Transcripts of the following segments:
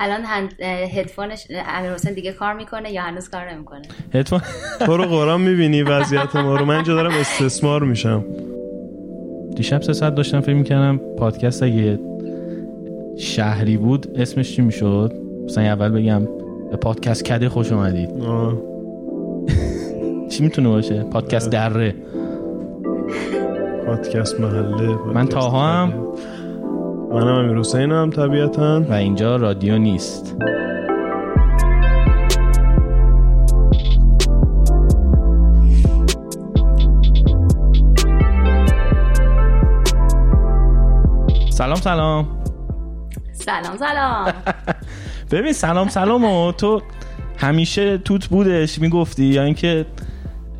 الان هدفونش امیر حسین دیگه کار می‌کنه یا هنوز کار نمی‌کنه؟ هدفون تو رو قرآن می‌بینی وضعیت ما رو. من اینجا دارم استثمار میشم. دیشب سه ساعت داشتم فکر می‌کردم پادکست اگه شهری بود اسمش چی می‌شد؟ مثلا اول بگم به پادکست کده خوش اومدید. آه. چی می‌تونه باشه؟ پادکست دره. پادکست محله من تاها هم. منم امیر حسین هم طبیعتا. و اینجا رادیو نیست. سلام سلام. سلام سلام. ببین سلام سلام و تو همیشه توت بودش می‌گفتی یا اینکه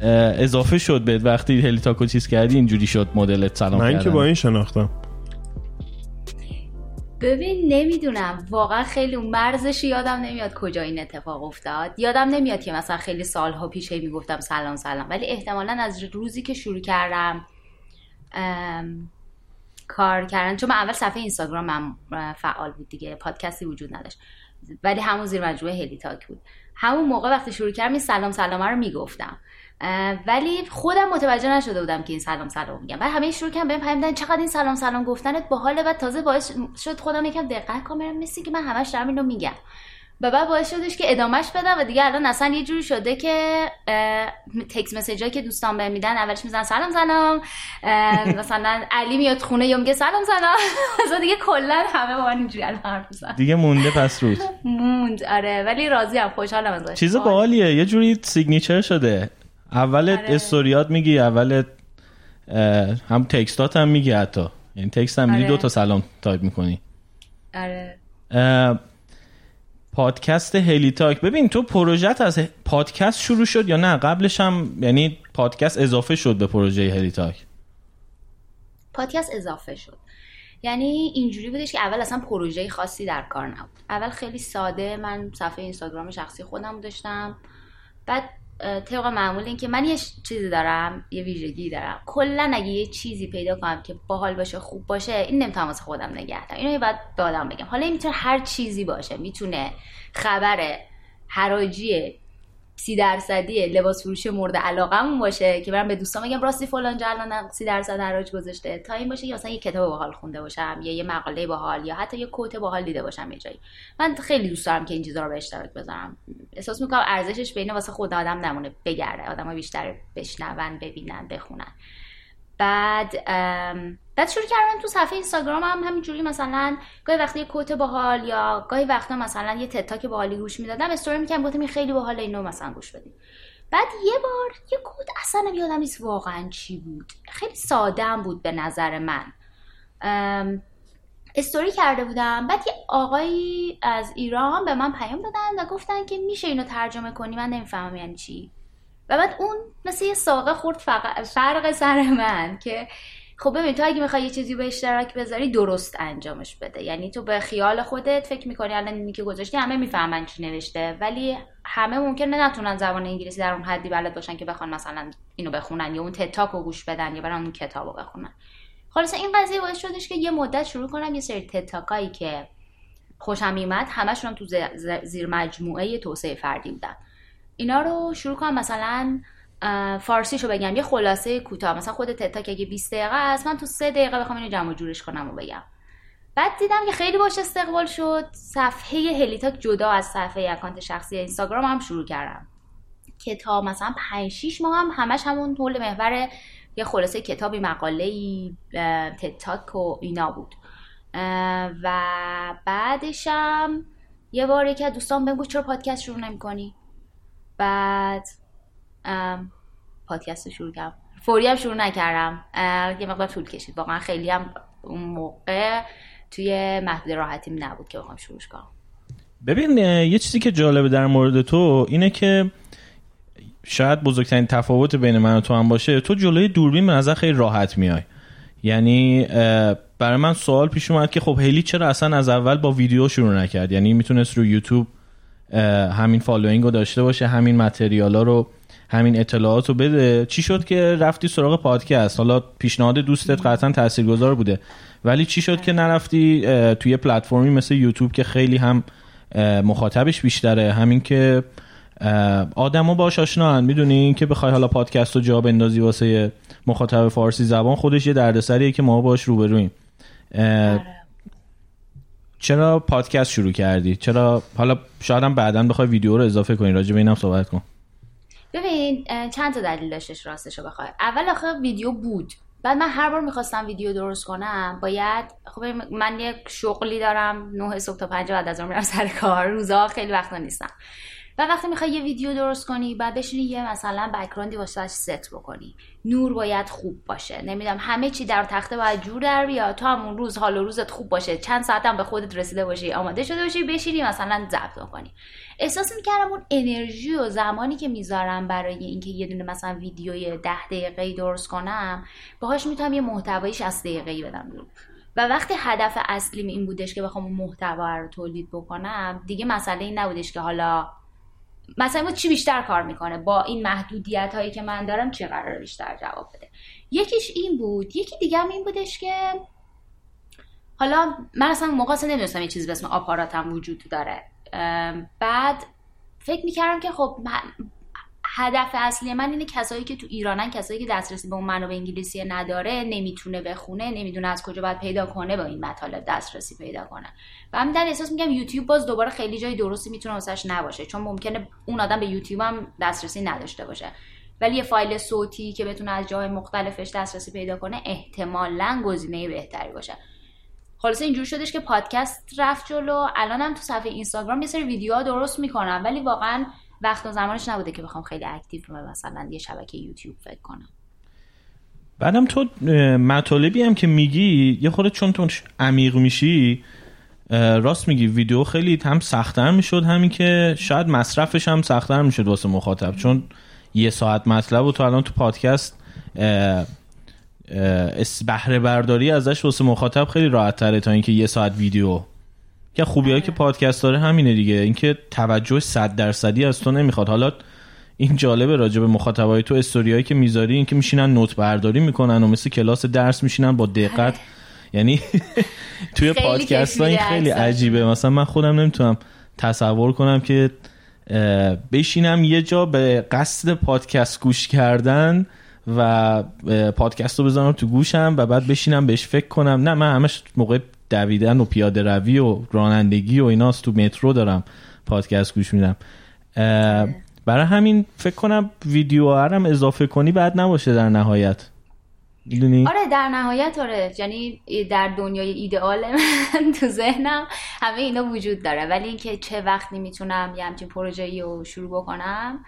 اضافه شد بهت وقتی هلی تاکو چیز کردی اینجوری شد مدلت سلام من که کردن. با این شناختم. ببین نمی‌دونم. واقعا خیلی اون مرزش یادم نمیاد کجا این اتفاق افتاد. یادم نمیاد که مثلا خیلی سالها پیش می‌گفتم سلام سلام. ولی احتمالا از روزی که شروع کردم ام، کار کردن چون من اول صفحه اینستاگرامم اه، فعال بود دیگه. پادکستی وجود نداشت. ولی همون زیر مجموعه هلی تاک بود. همون موقع وقتی شروع کردم این سلام سلام رو می‌گفتم. ولی خودم متوجه نشده بودم که این سلام سلام میگم. بعد همه شروع کردن بهم پیام چقدر این سلام سلام گفتنت باحاله؟ بعد تازه باعث شد خودم یکم دقت کنم مثل که من همش دارم اینو میگم. و بعد باعث شدش که ادامهش بدم و دیگه الان اصلا یه جوری شده که تکس مسیج که دوستان بهم میدن اولش می‌زنن سلام سلام مثلا علی میاد خونه یا میگه سلام سلام. مثلا دیگه کلا همه با من اینجوری الان حرف می‌زنن. دیگه مونده پس روز. موند آره ولی راضیم خوشحالم ازش. چیز باحالیه یه جوری signature شده. اولت آره. استوریات میگی اولت هم text ات هم میگی حتی. یعنی text هم میگی آره. دو تا سلام تایپ می‌کنی. آره. پادکست هلی تاک. ببین تو پروژت از پادکست شروع شد یا نه؟ قبلش هم یعنی پادکست اضافه شد به پروژه هلی تاک. پادکست اضافه شد. یعنی اینجوری بودش که اول اصلا پروژه خاصی در کار نبود. اول خیلی ساده من صفحه اینستاگرام شخصی خودم داشتم. بعد طبق معمول این که من یه چیزی دارم یه ویژگی دارم. کلا اگه یه چیزی پیدا کنم که باحال باشه خوب باشه این نمی‌تونم واسه خودم نگه دارم. اینو باید به آدم بگم. حالا این می‌تونه هر چیزی باشه. می‌تونه خبر حراجی سی درصدی لباس فروشی مورد علاقمون باشه که برم به دوستان بگم راستی فلان جا الان سی درصد حراج گذاشته. تا این باشه که مثلا یه کتاب باحال خونده باشم یا یه مقاله باحال یا حتی یه کوت باحال دیده باشم یه جایی. من خیلی دوست دارم که این چیزا رو به اشتراک بذارم. احساس می‌کنم ارزشش بین واسه خود آدم نمونه بگرده. آدم بیشتر بشنون ببینن بخونن. بعد بعد شروع کردم تو صفحه اینستاگرام هم همینجوری مثلا گاهی وقتی یه کوت باحال یا گاهی وقتا مثلا یه تتاک باحالی گوش می‌دادم استوری می‌کنم گفتم این خیلی باحاله اینو مثلا گوش بدید بعد یه بار یه کوت اصلا یادم نیست واقعا چی بود. خیلی ساده بود به نظر من. استوری کرده بودم. بعد یه آقایی از ایران به من پیام دادن و گفتن که میشه اینو ترجمه کنی؟ من نمی‌فهمم یعنی چی. و بعد اون مثل یه ساقه خورد فق- فرق سر من که خب ببین تو اگه می‌خوای یه چیزی به اشتراک بذاری درست انجامش بده. یعنی تو به خیال خودت فکر می‌کنی الان اینی که گذاشتی همه می‌فهمن چی نوشته. ولی همه ممکنه نتونن زبان انگلیسی در اون حدی بلد باشن که بخوان مثلا اینو بخونن یا اون تتاک رو گوش بدن یا برن اون کتاب رو بخونن. خلاصه این قضیه باعث شدش که یه مدت شروع کنم یه سری تتاکایی که خوشم میومد همشون هم تو زیر مجموعه توسعه فردی بودن. اینا رو شروع کنم مثلا فارسیشو بگم. یه خلاصه کوتاه. مثلا خود تتاک اگه 20 دقیقه است من تو 3 دقیقه بخوام اینو جمع و جورش کنم و بگم. بعد دیدم که خیلی باش استقبال شد. صفحه هلیتاک جدا از صفحه اکانت شخصی اینستاگرام هم شروع کردم. که تا مثلا 5 6 ماه هم همش همون حول محور یه خلاصه کتابی مقاله ای تتاک و اینا بود. و بعدشم یه بار یکی از دوستان بهم گفت چرا پادکست شروع نمی‌کنی؟ بعد پادکست رو شروع کردم. فوری هم شروع نکردم. یه مقدار طول کشید. واقعا خیلی هم اون موقع توی محدود راحتیم نبود که بخوام شروعش کنم. ببین یه چیزی که جالبه در مورد تو اینه که شاید بزرگترین تفاوت بین من و تو هم باشه. تو جلوی دوربین به نظر خیلی راحت میای. یعنی برای من سوال پیش اومد که خب هلی چرا اصلا از اول با ویدیو شروع نکرد؟ یعنی می‌تونست رو یوتیوب همین following رو داشته باشه همین material ا رو همین اطلاعات رو بده. چی شد که رفتی سراغ پادکست؟ حالا پیشنهاد دوستت قطعا تاثیرگذار بوده. ولی چی شد که نرفتی توی پلتفرمی مثل یوتیوب که خیلی هم مخاطبش بیشتره؟ همین که آدما باش آشنان می‌دونی؟ که بخوای حالا پادکست رو جا بندازی واسه مخاطب فارسی زبان خودش یه دردسریه که ما باش روبرویم. چرا پادکست شروع کردی؟ چرا حالا شاید هم بعدا بخوای ویدیو رو اضافه کنی. راجع به اینم صحبت کن. ببین چند تا دلیل داشتش راستش رو بخوای. اول آخه ویدیو بود. بعد من هر بار می‌خواستم ویدیو درست کنم باید خب من یک شغلی دارم 9 صبح تا 5 بعد از اون میرم سر کار. روزا خیلی وقتا نیستم. و وقتی می‌خوای یه ویدیو درست کنی بعد بشینی یه مثلا بکراندی واسه ست بکنی. نور باید خوب باشه. نمی‌دونم همه چی در تخته باید جور در بیاد تو همون روز حال و روزت خوب باشه. چند ساعت هم به خودت رسیده باشی آماده شده باشی بشینی مثلا ضبط کنی احساس می‌کردم اون انرژی و زمانی که می‌ذارم برای اینکه یه دونه مثلا ویدیوی ده دقیقه درست کنم باهاش می‌تونم یه محتوای 60 دقیقه‌ای بدم و وقتی هدف اصلیم این بودش که بخوام محتوا رو تولید بکنم دیگه مسئله این نبودش که حالا مثلا چی بیشتر کار می‌کنه؟ با این محدودیت هایی که من دارم چه قرار بیشتر جواب بده؟ یکیش این بود. یکی دیگه هم این بودش که حالا من اصلا موقع اصلا نمی‌دونستم یه چیزی به اسم آپاراتم وجود داره. بعد فکر می‌کردم که خب هدف اصلی من اینه کسایی که تو ایرانن کسایی که دسترسی به اون منابع انگلیسی نداره نمی‌تونه بخونه نمی‌دونه از کجا باید پیدا کنه با این مطالب دسترسی پیدا کنه. و همین در احساس میگم یوتیوب باز دوباره خیلی جای درستی می‌تونه واسش نباشه چون ممکنه اون آدم به یوتیوب هم دسترسی نداشته باشه. ولی یه فایل صوتی که بتونه از جای مختلفش دسترسی پیدا کنه احتمالا گزینه بهتری باشه. خلاصه اینجور شدش که پادکست رفت جلو. الانم تو صفحه اینستاگرام یه سری ویدیوها درست می‌کنم ولی واقعا وقت و زمانش نبوده که بخوام خیلی اکتیو مثلا یه شبکه یوتیوب فکر کنم. بعدم تو مطالبی هم که میگی یه خورده چون تو عمیق میشی راست میگی ویدیو خیلی هم سختتر می‌شد همین که شاید مصرفش هم سختتر می‌شد واسه مخاطب. چون یه ساعت مطلب و تو الان تو پادکست بهره برداری ازش واسه مخاطب خیلی راحت تره تا اینکه یه ساعت ویدیو که خوبی هایی که پادکست داره همینه دیگه. اینکه توجه صد درصدی از تو نمی‌خواد. حالا این جالبه راجع به مخاطبای تو استوریایی که می‌ذاری اینکه میشینن نوت برداری می‌کنن و مثل کلاس درس میشینن با دقت. یعنی توی پادکست ها این خیلی عجیبه. مثلا من خودم نمی‌تونم تصور کنم که بشینم یه جا به قصد پادکست گوش کردن و پادکست رو بزنم تو گوشم و بعد بشینم بهش فکر کنم. نه من همش موقع دویدن و پیاده روی و رانندگی و ایناست تو مترو دارم پادکست گوش میدم. برای همین فکر کنم ویدیو هم اضافه کنی بعد نباشه در نهایت. می‌دونی؟ آره در نهایت آره. یعنی در دنیای ایدئال من تو ذهنم همه اینا وجود داره. ولی اینکه چه وقتی می‌تونم یه همچین پروژه‌ای رو شروع بکنم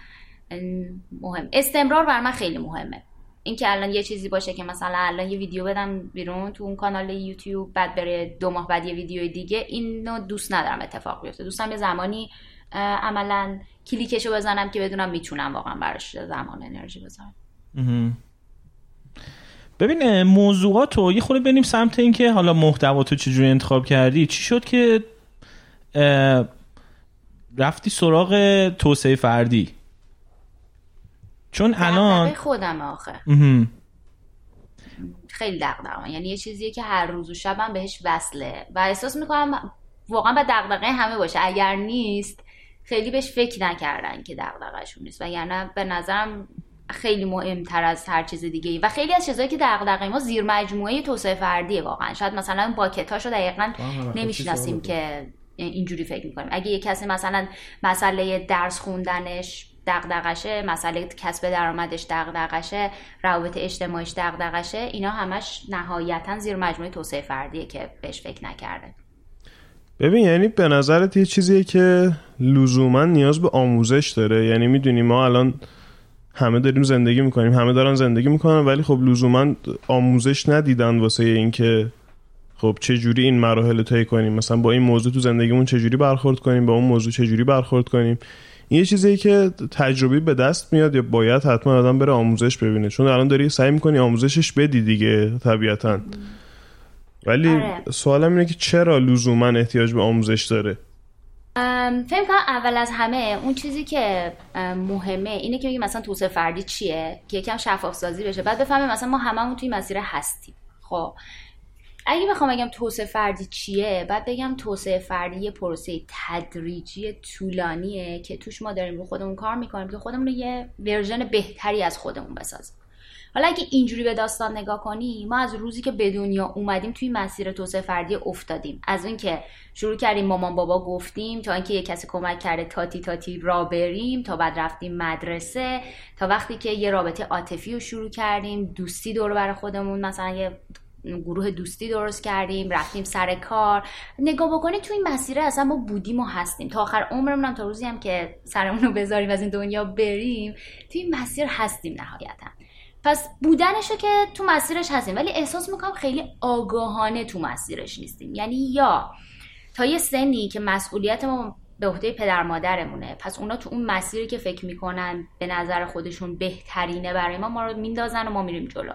مهم. استمرار بر من خیلی مهمه. اینکه الان یه چیزی باشه که مثلا الان یه ویدیو بدم بیرون تو اون کانال یوتیوب بعد بره دو ماه بعد یه ویدیو دیگه اینو دوست ندارم اتفاق بیفته. دوستم یه زمانی عملا کلیکشو بزنم که بدونم می‌تونم واقعا براش زمان انرژی بذارم. ببین موضوعات رو یه خورده بریم سمت اینکه حالا محتوا تو چجوری انتخاب کردی؟ چی شد که رفتی سراغ توسعه فردی؟ چون الان خودم آخه. خیلی دغدغه. یعنی یه چیزیه که هر روز و شبم بهش وصله. و احساس می‌کنم واقعا به دغدغه همه باشه. اگر نیست خیلی بهش فکر نکردن که دغدغه‌شون نیست. و یعنی به نظرم خیلی مهمتر از هر چیز دیگه ای و خیلی از چیزایی که دغدغه ما زیر مجموعه توسعه فردیه واقعا. شاید مثلا باکتاشو دقیقا نمی‌شناسیم که اینجوری فکر می‌کنیم. اگه یه کسی مثلا مسئله درس خوندنش دغدغشه مسئله کسب درآمدش دغدغشه روابط اجتماعیش دغدغشه اینا همش نهایتا زیر مجموعه توسعه فردیه که بهش فکر نکرده. ببین یعنی به نظرت یه چیزیه که لزوما نیاز به آموزش داره. یعنی می‌دونی ما الان همه داریم زندگی می‌کنیم همه دارن زندگی می‌کنن ولی خب لزوما آموزش ندیدن واسه اینکه خب چه جوری این مراحل طی کنیم. مثلا با این موضوع تو زندگیمون چه جوری برخورد کنیم با اون موضوع چه جوری برخورد کنیم. این یه چیزی که تجربی به دست میاد یا باید حتما آدم بره آموزش ببینه. چون الان داری سعی می‌کنی آموزشش بدی دیگه طبیعتا. ولی آره. سوالم اینه که چرا لزوما احتیاج به آموزش داره؟ فکر کنم اول از همه اون چیزی که مهمه اینه که مثلا توسعه فردی چیه؟ که یکم شفاف سازی بشه. بعد بفهمه مثلا ما هممون توی مسیر هستیم. خب. اگه بخوام بگم توسعه فردی چیه بعد بگم توسعه فردی یه پروسه تدریجی طولانیه که توش ما داریم رو خودمون کار می‌کنیم که خودمون رو یه ورژن بهتری از خودمون بسازیم. حالا اگه اینجوری به داستان نگاه کنی ما از روزی که به دنیا اومدیم توی مسیر توسعه فردی افتادیم. از اینکه شروع کردیم مامان بابا گفتیم تا اینکه یه کسی کمک کرده تاتی تاتی را بریم تا بعد رفتیم مدرسه تا وقتی که یه رابطه عاطفی رو شروع کردیم دوستی دور بر خودمون مثلا یه گروه دوستی درست کردیم رفتیم سر کار. نگاه بکنید تو این مسیره اصلا ما بودیم و هستیم. تا آخر عمرمون تا روزی هم که سرمون رو بذاریم از این دنیا بریم تو این مسیر هستیم نهایتا. پس بودنشو که تو مسیرش هستیم. ولی احساس می‌کنم خیلی آگاهانه تو مسیرش نیستیم. یعنی یا تا یه سنی که مسئولیت ما به عهده پدر مادرمونه. پس اونا تو اون مسیری که فکر می‌کنن به نظر خودشون بهترینه برای ما ما رو میندازن و ما میریم جلو.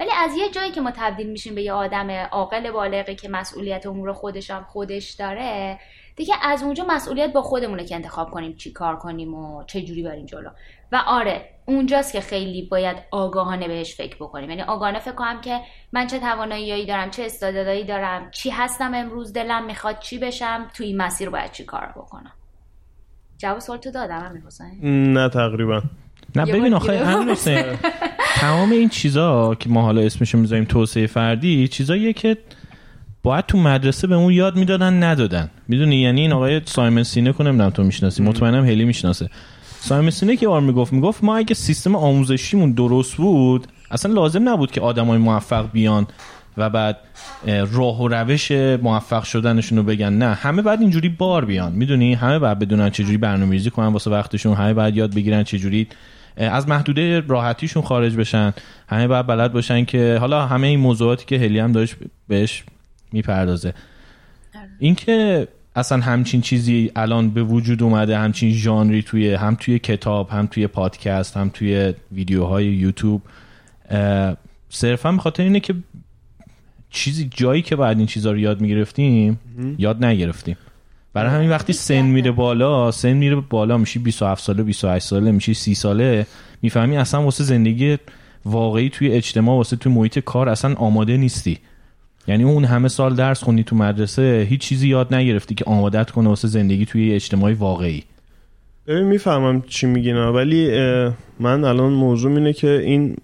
ولی از یه جایی که ما تبدیل میشیم به یه آدم عاقل بالغی که مسئولیت امور خودش هم خودش داره دیگه از اونجا مسئولیت با خودمونه که انتخاب کنیم چی کار کنیم و چه جوری بریم جلو. و آره اونجاست که خیلی باید آگاهانه بهش فکر بکنیم. یعنی آگاهانه فکر کنم که من چه تواناییایی دارم چه استعدادایی دارم چی هستم امروز دلم می‌خواد چی بشم تو این مسیر باید چی کار بکنم. جواب سوال تو دادم همین حسین. نه تقریبا. نه ببین آخه همین تمام این چیزا که ما حالا اسمشو می‌ذاریم توسعه فردی چیزاییه که باید تو مدرسه به اون یاد می‌دادن ندادن. می‌دونی؟ یعنی این آقای سایمن سینه کنم نمی‌دونم تو می‌شناسی؟ مطمئنم هلی می‌شناسه. سایمن سینه که بار می‌گفت می‌گفت ما اگه سیستم آموزشیمون درست بود اصلا لازم نبود که آدمای موفق بیان و بعد راه و روش موفق شدنشون رو بگن. نه همه بعد اینجوری بار بیان. می‌دونی؟ همه بعد بدونن چجوری برنامه‌ریزی کنن واسه وقتشون. همه بعد یاد بگیرن چجوری از محدوده راحتیشون خارج بشن. همه بعد بلد باشن که حالا همه این موضوعاتی که هلی هم داشت بهش می‌پردازه. آره. اینکه اصلا همچین چیزی الان به وجود اومده همچین ژانری توی هم توی کتاب هم توی پادکست هم توی ویدیوهای یوتیوب صرفا به خاطر اینه که چیزی جایی که باید این چیزها رو یاد می‌گرفتیم یاد نگرفتیم. برای همین وقتی سن میره بالا سن میره بالا میشی 27 ساله 28 ساله میشی 30 ساله می‌فهمی اصلا واسه زندگی واقعی توی اجتماع واسه توی محیط کار اصلا آماده نیستی. یعنی اون همه سال درس خوندی تو مدرسه هیچ چیزی یاد نگرفتی که آمادت کنه واسه زندگی توی اجتماعی واقعی. ببین می‌فهمم چی میگین ولی من الان موضوع اینه که این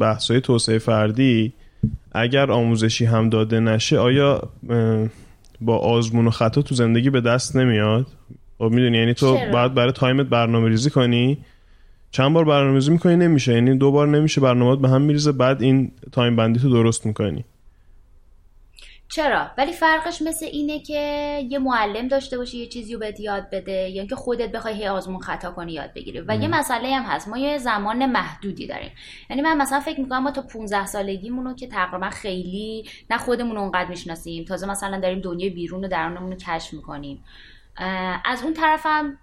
بحثای توسعه فردی اگر آموزشی هم داده نشه آیا با آزمون و خطا تو زندگی به دست نمیاد؟ خب می‌دونی یعنی تو باید برای تایمت برنامه ریزی کنی. چند بار برنامه ریزی می‌کنی؟ نمیشه. یعنی دو بار نمیشه برنامه به هم میریزه بعد این time بندی تو درست می‌کنی. چرا؟ ولی فرقش مثل اینه که یه معلم داشته باشی یه چیزی رو بهت یاد بده یا اینکه خودت بخوای هی آزمون خطا کنی یاد بگیری. و یه مسئله هم هست. ما یه زمان محدودی داریم. یعنی من مثلا فکر می‌کنم ما تا 15 سالگیمون رو که تقریبا خیلی نه خودمون اونقدر می‌شناسیم. تازه مثلا داریم دنیای بیرون و درونمون رو کشف می‌کنیم. از اون طرفم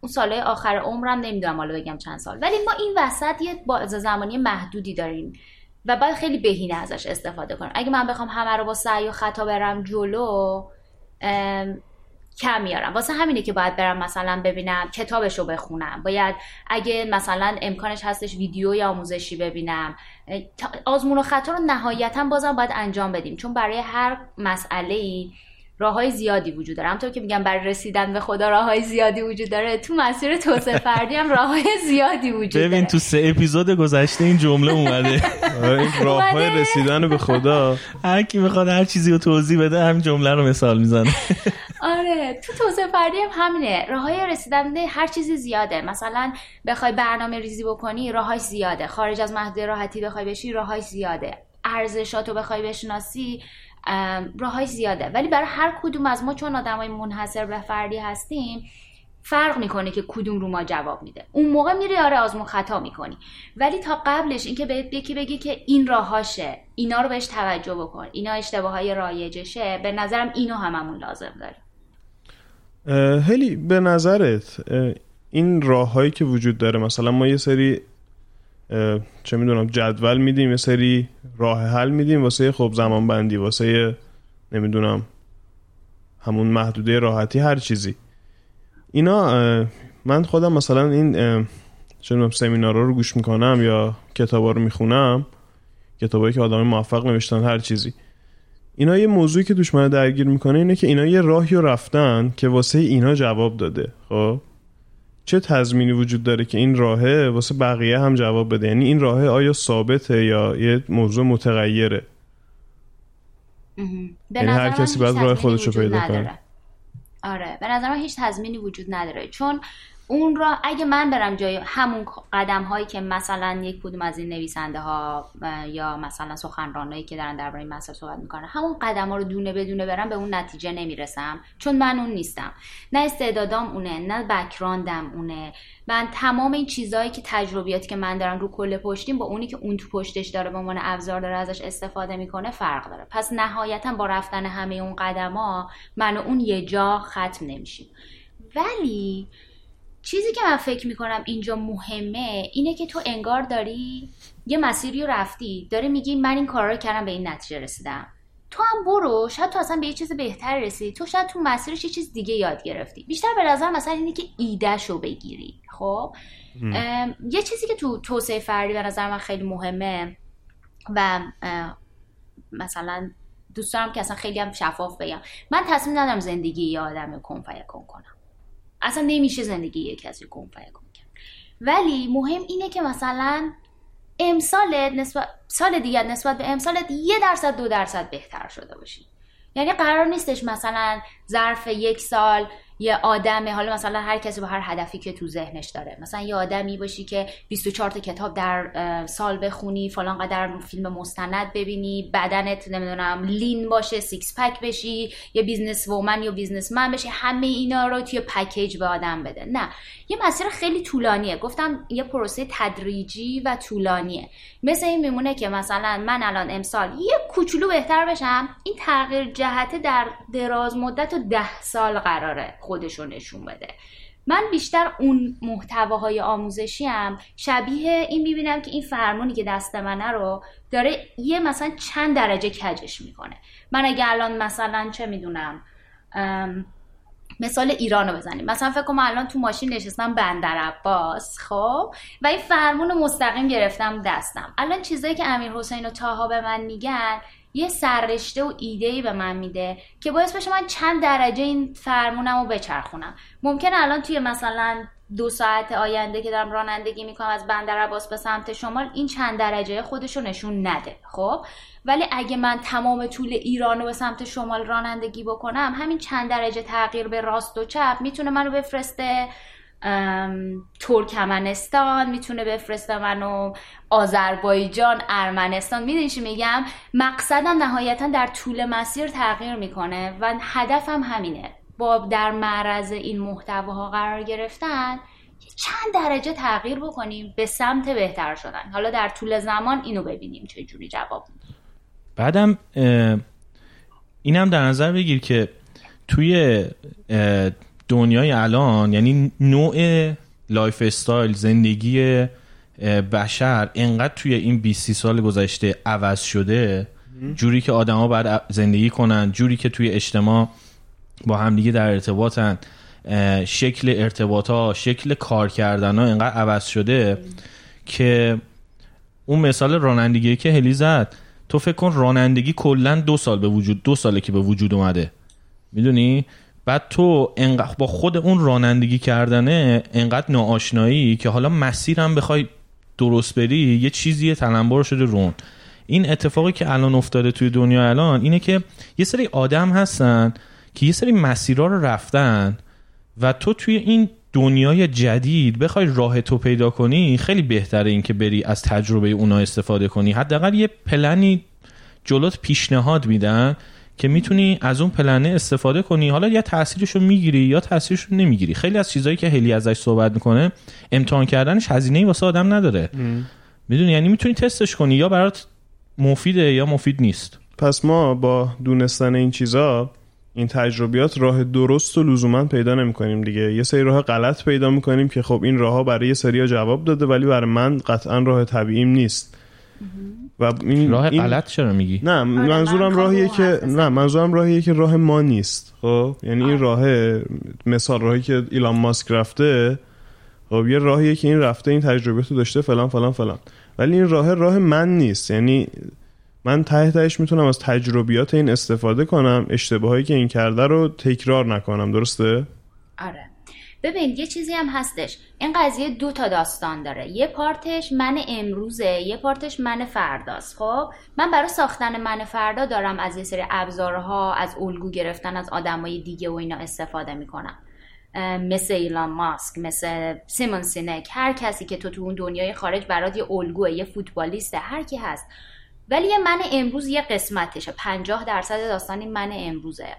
اون سالهای آخر عمرم نمی‌دونم حالا بگم چند سال. ولی ما این وسط یه باز زمانی محدودی داریم. و باید خیلی بهینه ازش استفاده کنم. اگه من بخوام همه رو با سعی و خطا برم جلو کم میارم. واسه همینه که باید برم مثلا ببینم کتابش رو بخونم. باید اگه مثلا امکانش هستش ویدیو یا آموزشی ببینم. آزمون و خطا رو نهایتا بازم باید انجام بدیم. چون برای هر مسئله ای راه های زیادی وجود داره. همطور که میگم برای رسیدن به خدا راه های زیادی وجود داره. تو مسیر توسعه فردی هم راه های زیادی وجود داره. ببین تو سه اپیزود گذشته این جمله اومده. آره، راه های رسیدن به خدا. هر کی می‌خواد هر چیزی رو توضیح بده هم جمله رو مثال می‌زنه. آره تو توسعه فردی هم همینه. راه های رسیدن به هر چیزی زیاده. مثلا بخوای برنامه ریزی بکنی راه زیاده. خارج از محدوده راحتی بخوای بشی راه زیاده. ارزشاتو بخوای بشناسی راه زیاده. ولی برای هر کدوم از ما چون آدمای منحصر به فردی هستیم فرق می‌کنه که کدوم رو ما جواب میده. اون موقع میری آره آزمون خطا می‌کنی. ولی تا قبلش اینکه به یکی بگی که این راهاشه اینا رو بهش توجه بکن. اینا اشتباه های رایجشه. به نظرم اینو هممون لازم داریم. هلی به نظرت این راههایی که وجود داره مثلا ما یه سری چه می‌دونم جدول میدیم یه سری راه حل میدیم واسه خب زمان بندی واسه نمی‌دونم همون محدوده راحتی هر چیزی. اینا من خودم مثلا این چه سمینارها رو گوش می‌کنم یا کتابا رو می‌خونم کتابایی که آدم موفق نوشتن هر چیزی. اینا یه موضوعی که توش من درگیر می‌کنه اینه که اینا یه راهی رو رفتن که واسه اینا جواب داده خب؟ چه تضمینی وجود داره که این راهه؟ واسه بقیه هم جواب بده. یعنی این راهه آیا ثابته یا یه موضوع متغیره؟ یعنی هر کسی باید راه خودش رو پیدا کنه. آره به نظر من هیچ تضمینی وجود نداره. چون اون را اگه من برم جای همون قدم هایی که مثلا یک کدوم از این نویسنده ها یا مثلا سخنرانایی که دارن درباره این مسئله صحبت می‌کنن همون قدم ها رو دونه بدونه برم به اون نتیجه نمی‌رسم چون من اون نیستم. نه استعدادام اونه نه بکراندم اونه. من تمام این چیزهایی که تجربیاتی که من دارم رو کل پشتیم با اونی که اون تو پشتش داره به عنوان ابزار داره ازش استفاده می‌کنه فرق داره. پس نهایتا با رفتن همه اون قدما من و اون یه جا ختم نمیشیم. ولی چیزی که من فکر می‌کنم اینجا مهمه اینه که تو انگار داری یه مسیری رو رفتی داره میگی من این کار رو کردم به این نتیجه رسیدم. تو هم برو شاید تو اصلا به یه چیز بهتر رسیدی تو شاید تو مسیرش یه چیز دیگه یاد گرفتی. بیشتر به نظر مثلا اینه که ایدهش رو بگیری خب؟ یه چیزی که تو توسعه فردی به نظر من خیلی مهمه و مثلا دوست دارم که اصلا خیلی هم شفاف بگم. من تصمیم ندارم زندگی یه آدم کن فیکون کنم. اصلا نمیشه زندگی یک کسی فیکون کرد. ولی مهم اینه که مثلا امسالت نسبت سال دیگر نسبت به امسالت یه درصد دو درصد بهتر شده باشی. یعنی قرار نیستش مثلا ظرف یک سال یه آدمه حالا مثلا هر کسی با هر هدفی که تو ذهنش داره. مثلا یه آدمی باشی که 24 تا کتاب در سال بخونی فلان قدر فیلم مستند ببینی بدنت نمی‌دونم lean باشه six pack بشی یه businesswoman یا businessman بشی همه اینا رو توی package به آدم بده. نه یه مسیر خیلی طولانیه. گفتم یه پروسه تدریجی و طولانیه. مثل این میمونه که مثلا من الان امسال یه کوچولو بهتر بشم. این تغییر جهته در دراز مدت و ده سال قراره. خودشو نشون بده. من بیشتر اون محتواهای آموزشی هم شبیه این می‌بینم که این فرمونی که دست منه رو داره یه مثلا چند درجه کجش می‌کنه. من اگه الان مثلا چه می‌دونم مثال ایران رو بزنیم. مثلا فکر کنم الان تو ماشین نشستم بندر عباس خب؟ و این فرمون مستقیم گرفتم دستم. الان چیزایی که امیر حسین و تاها به من میگن یه سررشته و ایده ای به من میده که باعث بشه من چند درجه این فرمونم رو بچرخونم. ممکنه الان توی مثلا دو ساعت آینده که دارم رانندگی می‌کنم از بندر عباس به سمت شمال این چند درجه خودش رو نشون نده خب؟ ولی اگه من تمام طول ایران رو به سمت شمال رانندگی بکنم همین چند درجه تغییر به راست و چپ می‌تونه منو بفرسته. ترکمنستان می‌تونه بفرسته منو آذربایجان ارمنستان. می‌دونی چی میگم؟ مقصدم نهایتا در طول مسیر تغییر می‌کنه و هدفم همینه. با در معرض این محتواها قرار گرفتن چند درجه تغییر بکنیم به سمت بهتر شدن. حالا در طول زمان اینو ببینیم چه جوری جواب بعدم اینم در نظر بگیر که توی دنیای الان یعنی نوع lifestyle زندگی بشر انقدر توی این 20 سال گذشته عوض شده جوری که آدما باید زندگی کنن جوری که توی اجتماع با همدیگه در ارتباطن شکل ارتباط ها شکل کار کردن ها انقدر عوض شده که اون مثال رانندگی که هلی زد. تو فکر کن رانندگی کلا دو سال به وجود دو ساله که به وجود اومده. می‌دونی؟ بعد تو انقدر با خود اون رانندگی کردنه انقدر ناآشنایی که حالا مسیرم بخوای درست بری یه چیزی تلمبار شده رون این اتفاقی که الان افتاده توی دنیا الان اینه که یه سری آدم هستن که یه سری مسیرها رو رفتن و تو توی این دنیای جدید بخوای راه تو پیدا کنی خیلی بهتره این که بری از تجربه اونا استفاده کنی. حداقل یه پلنی جلوت پیشنهاد میدن که می‌تونی از اون پلنه استفاده کنی. حالا یا تاثیرش رو می‌گیری یا تاثیرش رو نمی‌گیری. خیلی از چیزهایی که هلی ازش صحبت می‌کنه امتحان کردنش هزینه واسه آدم نداره. می‌دونی؟ یعنی می‌تونی تستش کنی یا برات مفیده یا مفید نیست. پس ما با دونستن این چیزا این تجربیات راه درست و لزوما پیدا نمی کنیم دیگه. یه سری راه غلط پیدا می‌کنیم که خب این راهها برای یه سری جواب داده ولی برای من قطعا راه طبیعیم نیست. و این راه غلط چرا میگی؟ نه آره، منظورم راهیه که نه منظورم راهیه که راه ما نیست خب؟ یعنی این راه مثال راهی که ایلان ماسک رفته خب یه راهیه که این رفته این تجربیات داشته فلان فلان فلان. ولی این راه راه من نیست. یعنی من ته تهش می‌تونم از تجربیات این استفاده کنم اشتباهایی که این کرده رو تکرار نکنم درسته؟ آره. ببین یه چیزی هم هستش. این قضیه دو تا داستان داره. یه پارتش من امروزه یه پارتش من فرداست. خب؟ من برای ساختن من فردا دارم از یه سری ابزارها از الگو گرفتن از آدمای دیگه و اینا استفاده می‌کنم. مثل ایلان ماسک مثل سیمون سینک هر کسی که تو تو اون دنیای خارج برات یه الگوه یه فوتبالیسته هر کی هست. ولی من امروز یه قسمتشه. 50 درصد داستانی من امروزه.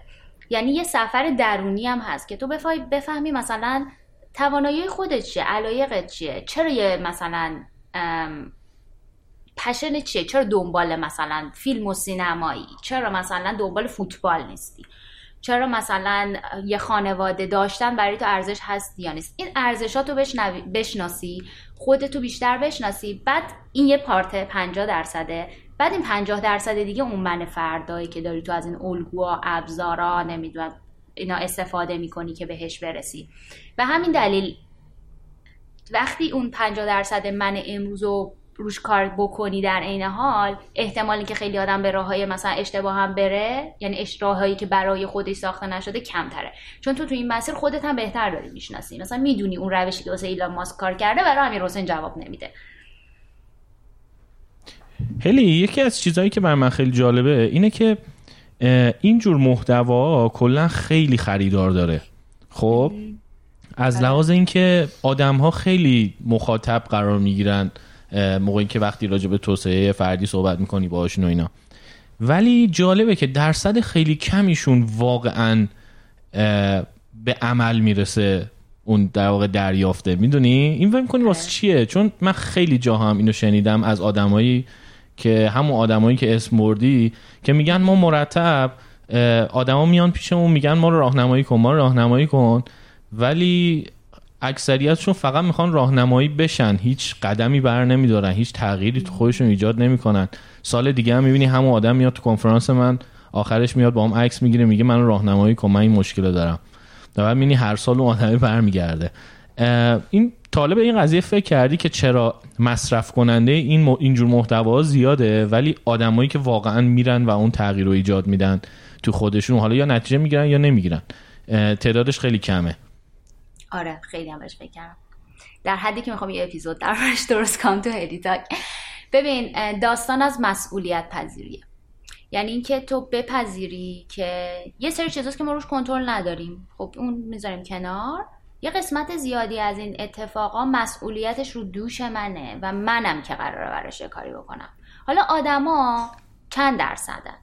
یعنی یه سفر درونی هم هست که تو بفهمی مثلا توانایی خودت چیه؟ علایقت چیه؟ چرا یه مثلا پشن چیه؟ چرا دنبال مثلا فیلم و سینمایی؟ چرا مثلا دنبال فوتبال نیستی؟ چرا مثلا یه خانواده داشتن برای تو ارزش هست یا نیست؟ این ارزشاتو بشناسی خودتو بیشتر بشناسی بعد این یه پارت 50 درصده بعد این 50 درصد دیگه اون من فردایی که داری تو از این الگوها ابزارا نمی‌دونم اینا استفاده می‌کنی که بهش برسی. به همین دلیل وقتی اون 50 درصد من امروز رو روش کار بکنی در عین حال احتمالی که خیلی آدم به راه های مثلا اشتباه هم بره یعنی هایی که برای خودش ساخته نشده کمتره. چون تو تو این مسیر خودت هم بهتر داری می‌شناسی. مثلا می‌دونی اون روشی که واسه ایلان ماسک کار کرده برای امیر حسین جواب نمیده. هلی یکی از چیزهایی که بر من خیلی جالبه اینه که این جور محتوا کلا خیلی خریدار داره. خب از. لحاظ اینکه آدم ها خیلی مخاطب قرار می‌گیرن موقعی که وقتی راجع به توسعه فردی صحبت می‌کنی باهاشون و اینا. ولی جالبه که درصد خیلی کمیشون واقعا به عمل می‌رسه اون در واقع دریافته. می‌دونی؟ این فکر کنی واسه چیه؟ چون من خیلی جا هم اینو شنیدم از آدمایی که همون آدمایی که اسم بردی که میگن ما مرتب آدما میان پیشمون میگن ما رو راهنمایی کن ما رو راهنمایی کن. ولی اکثریتشون فقط می‌خوان راهنمایی بشن. هیچ قدمی بر نمیدارن هیچ تغییری تو خودشون ایجاد نمی‌کنن. سال دیگه هم می‌بینی همون آدم میاد تو کنفرانس من آخرش میاد با هم عکس می‌گیره میگه من راهنمایی کن من این مشکل دارم. و می‌بینی هر سال اون آدمی برمیگرده. این طالب این قضیه فکر کردی که چرا مصرف کننده این اینجور محتوا زیاده ولی آدمایی که واقعا میرن و اون تغییر رو ایجاد میدن تو خودشون حالا یا نتیجه می‌گیرن یا نمی‌گیرن. تعدادش خیلی کمه. آره خیلی هم بهش در حدی که می‌خوام یه اپیزود دربارش درست کنم تو هلی تاک ببین داستان از مسئولیت پذیریه. یعنی اینکه تو بپذیری که یه سری چیزاست که ما روش کنترل نداریم. خب اون می‌ذاریم کنار. یه قسمت زیادی از این اتفاقا مسئولیتش رو دوش منه و منم که قراره براش کاری بکنم. حالا آدما چند درصدن؟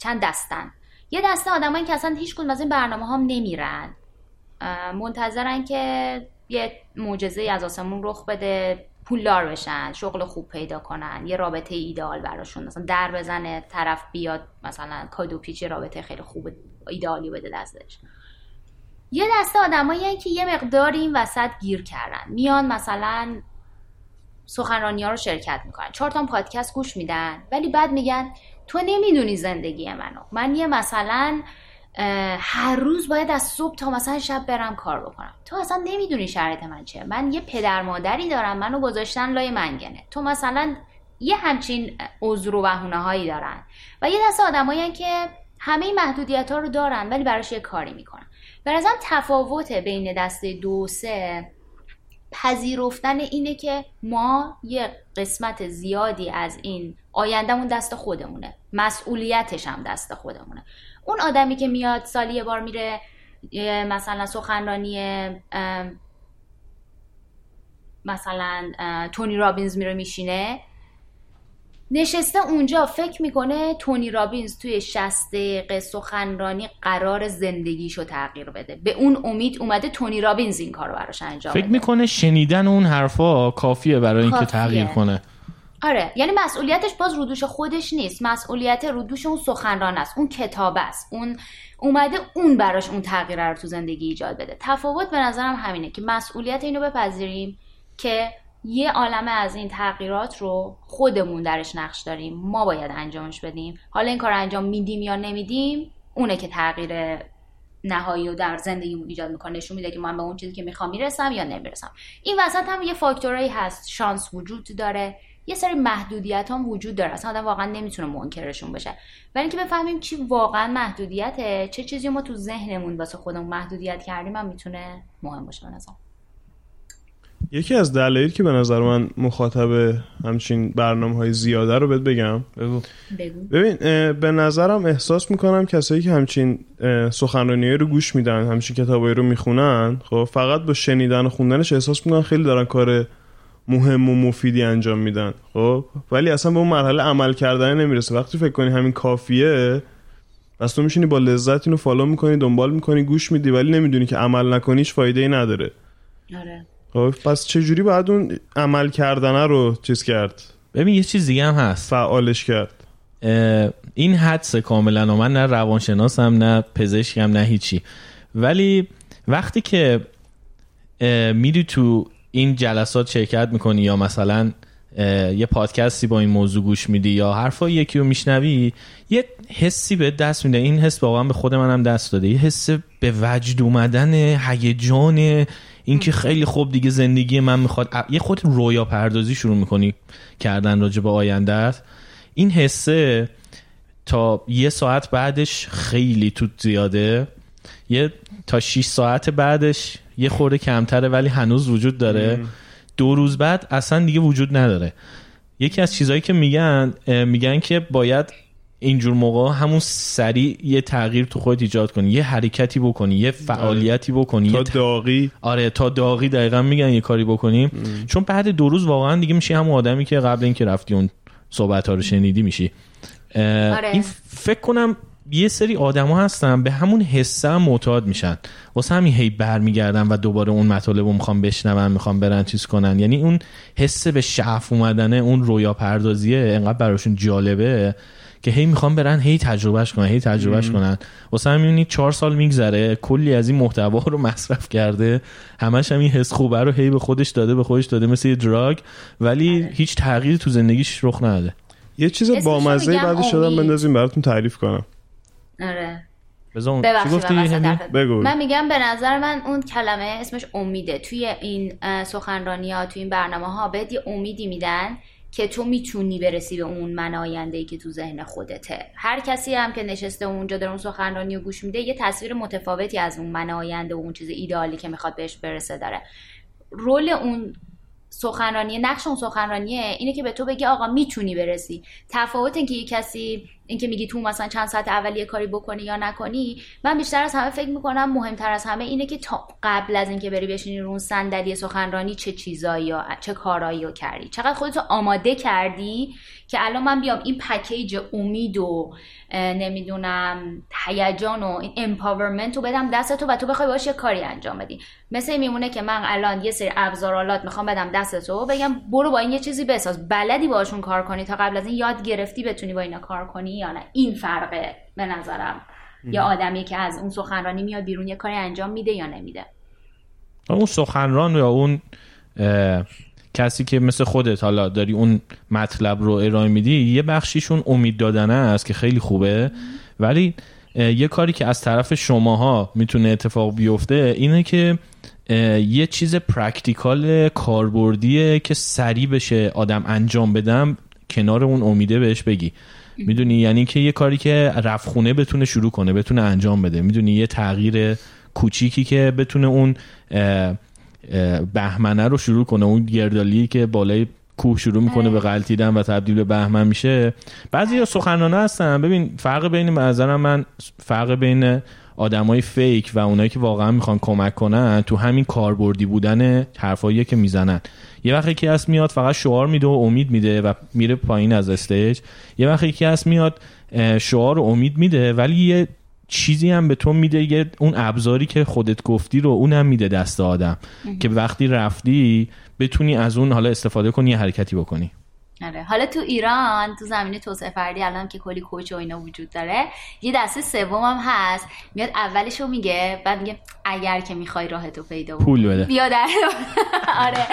چند دستن؟ یه دسته آدمایی که اصلا هیچ از این برنامه هم نمیرن. منتظرن که یه معجزه از آسمون رخ بده پولدار بشن شغل خوب پیدا کنن یه رابطه ایدئال براشون مثلا در بزنه طرف بیاد مثلا کادو پیچ رابطه خیلی خوب ایدئالی بده دستش. یه دسته آدمایی که یه مقداری این وسط گیر کردن. میان مثلا سخنرانی ها رو شرکت می‌کنن. چهار پادکست گوش میدن. ولی بعد میگن تو نمی‌دونی زندگی منو. من یه مثلا هر روز باید از صبح تا مثلا شب برم کار بکنم. تو اصلا نمی‌دونی شرایط من چیه. من یه پدر مادری دارم. منو گذاشتن لای منگنه. تو مثلا یه همچین عذر و بهونه هایی دارن. و یه دسته آدمایی که همه محدودیت ها رو دارن ولی براش یه کاری می‌کنن. به تفاوت بین دسته دو سه پذیرفتن اینه که ما یه قسمت زیادی از این آیندهمون دست خودمونه. مسئولیتش هم دست خودمونه. اون آدمی که میاد سالی یه بار میره مثلا سخنرانی مثلا تونی رابینز میره میشینه نشسته اونجا فکر می‌کنه تونی رابینز توی 60 دقیقه سخنرانی قرار زندگیشو تغییر بده. به اون امید اومده تونی رابینز این کارو براش انجام فکر می‌کنه شنیدن اون حرفا کافیه برای اینکه تغییر کنه. آره یعنی مسئولیتش باز رودوش خودش نیست. مسئولیت رودوش اون سخنران است اون کتاب است. اون اومده اون براش اون تغییر رو تو زندگی ایجاد بده. تفاوت به نظرم همینه که مسئولیت اینو بپذیریم که یه عالمه از این تغییرات رو خودمون درش نقش داریم. ما باید انجامش بدیم. حالا این کار انجام میدیم یا نمیدیم اونه که تغییر نهایی رو در زندگیمون ایجاد می‌کنه نشون میده که من به اون چیزی که می‌خوام می‌رسم یا نمی‌رسم. این وسط هم یه فاکتورایی هست. شانس وجود داره. یه سری محدودیت هم وجود داره. اصلا آدم واقعا نمی‌تونه منکرشون بشه. ولی اینکه بفهمیم چی واقعا محدودیته چه چیزی ما تو ذهنمون واسه خودمون محدودیت کردیم هم می‌تونه مهم باشه به نظر یکی از دلایل که به نظر من مخاطب همچین برنامه های زیاده رو بهت بگم. بگو. بگو. ببین به نظرم احساس می‌کنم کسایی که همچین سخنرانی رو گوش میدن همچین کتابایی رو می‌خونن خب فقط با شنیدن و خوندنش احساس می‌کنن خیلی دارن کار مهم و مفیدی انجام میدن خب. ولی اصلا به اون مرحله عمل کردن نمی‌رسه. وقتی فکر کنی همین کافیه پس تو میشینی با لذت اینو فالو می‌کنی دنبال می‌کنی گوش میدی ولی نمی‌دونی که عمل نکنیش فایده ای نداره. آره. پس چجوری باید اون عمل کردنه رو چیز کرد؟ ببین یه چیز دیگه هم هست. فعالش کرد. این حدس کاملا و من نه روانشناسم نه پزشکم نه هیچی. ولی وقتی که میری تو این جلسات شرکت می‌کنی یا مثلا یه پادکستی با این موضوع گوش میدی یا حرفای یکی رو میشنوی یه حسی به دست میده. این حس واقعا به خود منم دست داده. یه حس به وجد اومدن هیجان اینکه خیلی خوب دیگه زندگی من می‌خواد یه خود رویا پردازی شروع می‌کنی کردن راجع به آیندهت این حسه تا یه ساعت بعدش خیلی تو زیاده. یه تا 6 ساعت بعدش یه خورده کمتره ولی هنوز وجود داره. دو روز بعد اصلا دیگه وجود نداره. یکی از چیزهایی که میگن میگن که باید اینجور موقع همون سریع یه تغییر تو خودت ایجاد کنی یه حرکتی بکنی یه فعالیتی بکنی تا ت- داغی. آره تا داغی دقیقا میگن یه کاری بکنیم. چون بعد دو روز واقعا دیگه میشی همون آدمی که قبل اینکه رفتی اون صحبت ها رو شنیدی میشی. آره. این فکر کنم یه سری آدما هستن به همون حسه هم معتاد میشن. واسه همین هی برمیگردن و دوباره اون مطالب رو می‌خوان بشنون می‌خوان برن چیز کنن. یعنی اون حس به شعف اومدنه اون رویا پردازیه انقدر براشون جالبه. که هی می‌خوان برن هی تجربهش کنن هی تجربهش کنن واسه همین می‌بینی چهار سال میگذره کلی از این محتوا رو مصرف کرده همش هم این حس خوبه رو هی به خودش داده به خودش داده مثل یه دراگ ولی هیچ تغییری تو زندگیش رخ نداده یه چیز بامزه بعدش شدم. بندازیم براتون تعریف کنم آره؟ حرفت. بگو. من میگم به نظر من اون کلمه اسمش امیده توی این سخنرانی ها توی این برنامه ها بهت یه امیدی میدن که تو می‌تونی برسی به اون من که تو ذهن خودته. هر کسی هم که نشسته اونجا داره اون سخنرانی رو گوش میده یه تصویر متفاوتی از اون من آینده و اون چیز ایدئالی که می‌خواد بهش برسه داره. role اون سخنرانی نقش اون سخنرانیه اینه که به تو بگه آقا می‌تونی برسی. تفاوت اینکه یه کسی اینکه میگی تو مثلا چند ساعت اول یه کاری بکنی یا نکنی من بیشتر از همه فکر می‌کنم مهمتر از همه اینه که تا قبل از اینکه بری بشینی رو اون صندلی سخنرانی چه چیزایی یا چه کارایی رو کردی. چقدر خودتو آماده کردی که الان من بیام این package امید و نمی‌دونم هیجان و این empowerment رو بدم دست تو و تو بخوای باش یه کاری انجام بدی. مثل میمونه که من الان یه سری ابزارالات می‌خوام بدم دست تو بگم برو با این یه چیزی بساز. بلدی باشون کار کنی تا قبل از این یاد گرفتی بتونی با اینا کار کنی؟ یا نه. این فرقه به نظرم. یا آدمی که از اون سخنرانی میاد بیرون یه کاری انجام میده یا نمیده. اون سخنران یا اون اه، کسی که مثل خودت حالا داری اون مطلب رو ارائه میدی یه بخشیشون امید دادنه است که خیلی خوبه. ولی یه کاری که از طرف شماها می‌تونه اتفاق بیفته اینه که یه چیز practical کاربردیه که سریع بشه آدم انجام بدم کنار اون امیده بهش بگی. می‌دونی؟ یعنی که یه کاری که رفت خونه بتونه شروع کنه بتونه انجام بده. می‌دونی؟ یه تغییر کوچیکی که بتونه اون بهمنه رو شروع کنه. اون گردالی که بالای کوه شروع می‌کنه به غلطیدن و تبدیل به بهمن میشه. بعضی یا سخنرانه هستن. ببین فرق بین به نظرم من فرق بین آدمای فیک و اونایی که واقعا می‌خوان کمک کنن تو همین کاربردی بودن حرفایی که می‌زنن. یه وقت یکی هست میاد فقط شعار میده و امید میده و میره پایین از استیج. یه وقت یکی هست میاد شعار و امید میده ولی یه چیزی هم به تو میده یه اون ابزاری که خودت گفتی رو اون هم میده دست آدم. که وقتی رفتی بتونی از اون حالا استفاده کنی یه حرکتی بکنی. آره. حالا تو ایران تو زمینه توسعه فردی الان که کلی کوچ و اینا وجود داره یه دسته سوم هم هست. میاد اولش رو میگه بعد میگه اگر که می‌خوای راهتو پیدا بکنی پول بده. بیا در آره.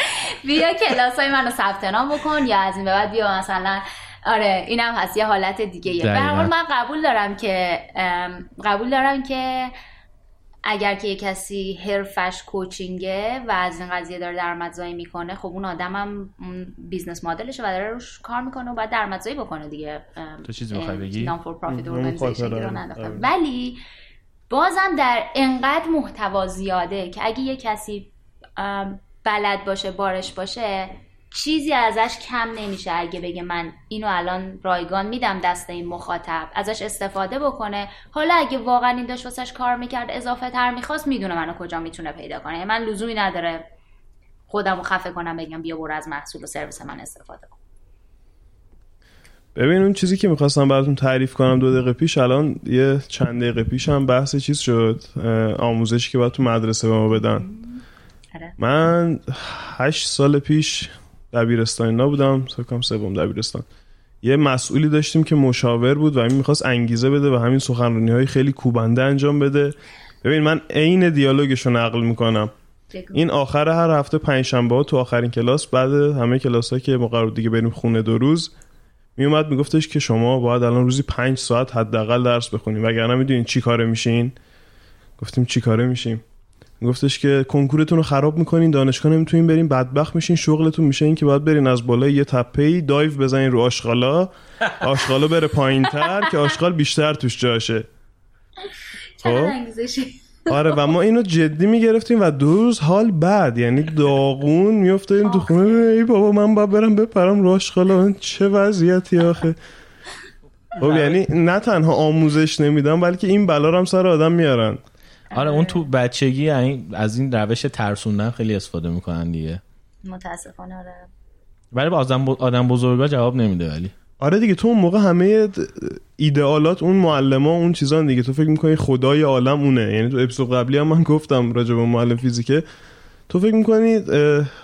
بیا کلاس های منو ثبت نام بکن یا از این به بعد بیا مثلا آره اینم هست. یه حالت دیگه. حال من قبول دارم که قبول دارم که اگر که یه کسی حرفش coaching ه و از این قضیه داره درآمدزایی می‌کنه خب اون آدم هم business model شه و داره روش کار می‌کنه و باید درآمدزایی بکنه دیگه تو چیزی می‌خوای بگی non for profit organization. ولی بازم در انقدر محتوا زیاده که اگه یه کسی بلد باشه بارش باشه چیزی ازش کم نمیشه اگه بگه من اینو الان رایگان میدم دست این مخاطب ازش استفاده بکنه. حالا اگه واقعا این داشت واسش کار می‌کرد اضافه تر می‌خواست می‌دونه منو کجا می‌تونه پیدا کنه. یعنی من لزومی نداره خودم رو خفه کنم بگم بیا برو از محصول و سرویس من استفاده کن. ببین اون چیزی که می‌خواستم براتون تعریف کنم دو دقیقه پیش الان یه چند دقیقه پیش هم بحث چیز شد آموزشی که باید تو مدرسه به ما بدن. آره. من هشت سال پیش دبیرستان اینا بودم. سکم سوم دبیرستان. یه مسئولی داشتیم که مشاور بود و این می‌خواست انگیزه بده و همین سخنرانی های خیلی کوبنده انجام بده. ببین من عین دیالوگش رو نقل می‌کنم. این آخر هر هفته پنجشنبه ها تو آخرین کلاس بعد همه کلاس ها که ما قرار دیگه بریم خونه دو روز میومد میگفتش که شما باید الان روزی پنج ساعت حداقل درس بخونیم وگرنه می‌دونین چی کاره میشین؟ گفتیم چی کاره میشیم؟ گفتش که کنکورتون رو خراب می‌کنین دانشگاه نمی‌تونین برین بدبخت میشین شغلتون میشه این که باید برین از بالای یه تپه دایو بزنین رو آشغالا. آشغالا بره پایینتر که آشغال بیشتر توش جاشه. خب. آره و ما اینو جدی می‌گرفتیم و دو روز حال بعد یعنی داغون میافتادیم تو خونه. ای بابا من باید برم بپرم راش خالا چه وضعیتی آخه؟ خب یعنی نه تنها آموزش نمیدن بلکه این بلا رو هم سر آدم میارن. آره اون تو بچگی این- از این روش ترسوندن خیلی استفاده می‌کنن دیگه. متاسفانه آره. ولی به آدم, آدم بزرگا جواب نمیده ولی. آره دیگه تو اون موقع همه ایدئالات اون معلما اون چیزان دیگه. تو فکر می‌کنی خدای عالم اونه. یعنی تو اپیزود قبلی هم من گفتم راجع به معلم فیزیکه. تو فکر می‌کنی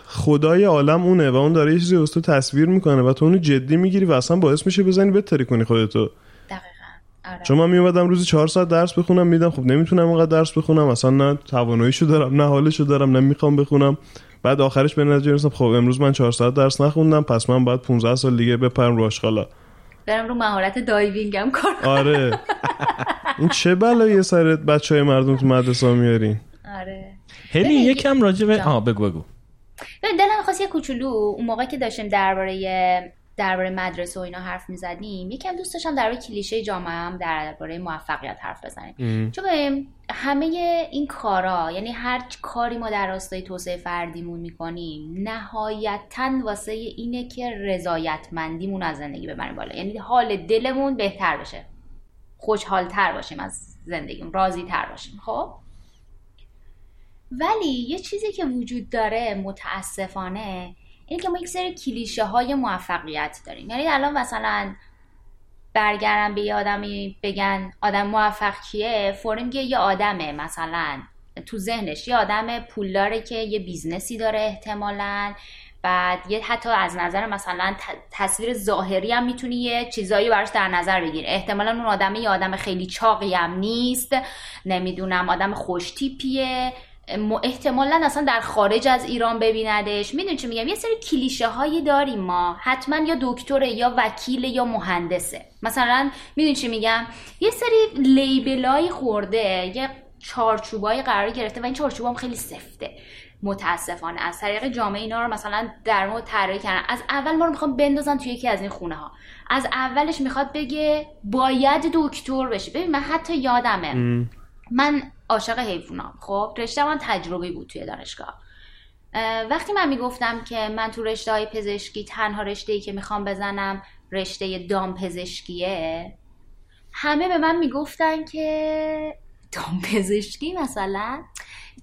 خدای عالم اونه و اون داره یه چیزی تو تصویر می‌کنه و تو اونو جدی می‌گیری و اصلا باعث میشه بزنی بتری کنی خودتو. آره. چون من میومدم روزی چهار ساعت درس بخونم میدم خب نمی‌تونم اینقدر درس بخونم اصلا نه تواناییشو دارم نه حالشو دارم نه می‌خوام بخونم. بعد آخرش به نتیجه رسیدم خب امروز من چهار ساعت درس نخوندم پس من باید 15 سال دیگه بپرم رو آشغالا. برم رو مهارت دایوینگم کار آره. این چه بلایی سر بچه های مردم تو مدرسه میارین؟ آره. هلی یکم راجع به. آها بگو بگو. دلم می‌خواست یه کوچولو اون موقع که داشتیم درباره درباره مدرسه و اینا حرف می‌زدیم. یکم دوست داشتم درباره کلیشه جامعه هم درباره موفقیت حرف بزنیم. چون همه این کارا یعنی هر کاری ما در راستای توسعه فردیمون می‌کنیم نهایتا واسه اینه که رضایتمندیمون از زندگی ببریم بالا. یعنی حال دلمون بهتر بشه. خوشحالتر باشیم از زندگیم راضی تر باشیم. خب؟ ولی یه چیزی که وجود داره متاسفانه اینه که ما یک سری کلیشه های موفقیت داریم. یعنی الان مثلا برگردن به یه آدمی بگن آدم موفق کیه؟ فوری میگه یه آدمه مثلا تو ذهنش. یه آدم پولداره که یه business ی داره احتمالا. بعد یه حتی از نظر مثلا تصویر ظاهری هم می‌تونی یه چیزایی براش در نظر بگیری. احتمالا اون آدم یه آدم خیلی چاقی هم نیست. نمی‌دونم آدم خوشتیپیه. م- احتمالا اصلا در خارج از ایران ببیندش. می‌دونی چی میگم؟ یه سری کلیشه هایی داریم ما. حتما یا دکتره یا وکیل یا مهندسه. مثلا می‌دونی چی میگم؟ یه سری لیبلای خورده یه چارچوبای قرار گرفته و این چارچوب هم خیلی سفته. متاسفانه. از طریق جامعه اینا رو مثلا در مورد طراحی کردن. از اول ما رو می‌خوام بندازن توی یکی از این خونه ها از اولش می‌خواد بگه باید دکتر بشی ببین من حتی یادمه. من عاشق حیوانام. خب رشته من تجربی بود توی دانشگاه. اه، وقتی من می‌گفتم که من تو رشته های پزشکی تنها رشته ای که می‌خوام بزنم رشته دام پزشکیه همه به من می‌گفتن که دام پزشکی مثلا؟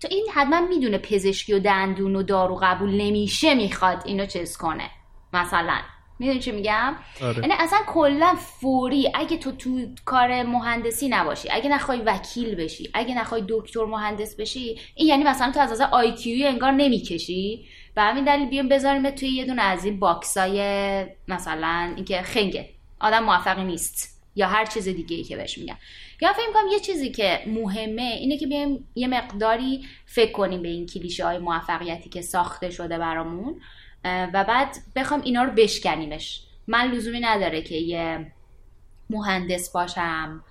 تو این حتما می‌دونه پزشکی و دندون و دارو قبول نمیشه می‌خواد اینو چیز کنه مثلا. می‌دونی چی میگم؟ آره. یعنی اصلا کلا فوری. اگه تو تو کار مهندسی نباشی اگه نخوای وکیل بشی اگه نخوای دکتر مهندس بشی این یعنی مثلا تو از نظر آی انگار نمی‌کشی. و همین دلیل بیام بذاریم توی یه دونه از این باکسای مثلا اینکه خنگه. آدم موفقی نیست. یا هر چیز دیگه ای که بهش میگن. یا فکر می‌کنم یه چیزی که مهمه اینه که بیایم یه مقداری فکر کنیم به این کلیشه های موفقیتی که ساخته شده برامون. و بعد بخوام اینا رو بشکنیمش. من لزومی نداره که یه مهندس باشم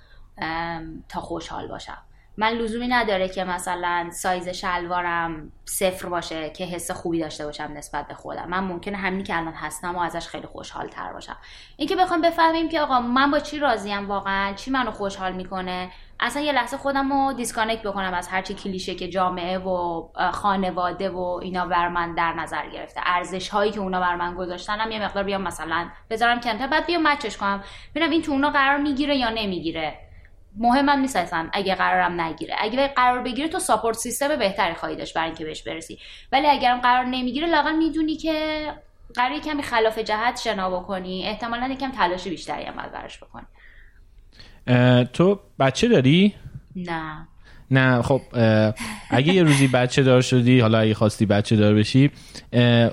تا خوشحال باشم. من لزومی نداره که مثلا سایز شلوارم صفر باشه که حس خوبی داشته باشم نسبت به خودم. من ممکنه همینی که الان هستم و ازش خیلی خوشحال تر باشم. اینکه بخوام بفهمیم که آقا من با چی راضیم واقعا؟ چی منو خوشحال می‌کنه؟ اصلا یه لحظه خودم رو disconnect بکنم از هرچی کلیشه که جامعه و خانواده و اینا بر من در نظر گرفته. ارزش هایی که اونا بر من گذاشتنم یه مقدار بیام مثلا بذارم کنار بعد بیام match ش کنم. ببینم این تو اونا قرار می‌گیره یا نمی‌گیره. مهمم نیست اصلا اگه قرارم نگیره. اگه قرار بگیره تو support system بهتری خواهی داشت برای اینکه بهش برسی. ولی اگرم قرار نمی‌گیره لاقل می‌دونی که قرار کمی خلاف جهت شنا بکنی. احتمالا یکم تلاش بیشتری هم براش بکنی. تو بچه داری؟ نه. نه خب اگه یه روزی بچه دار شدی حالا اگه خواستی بچه دار بشی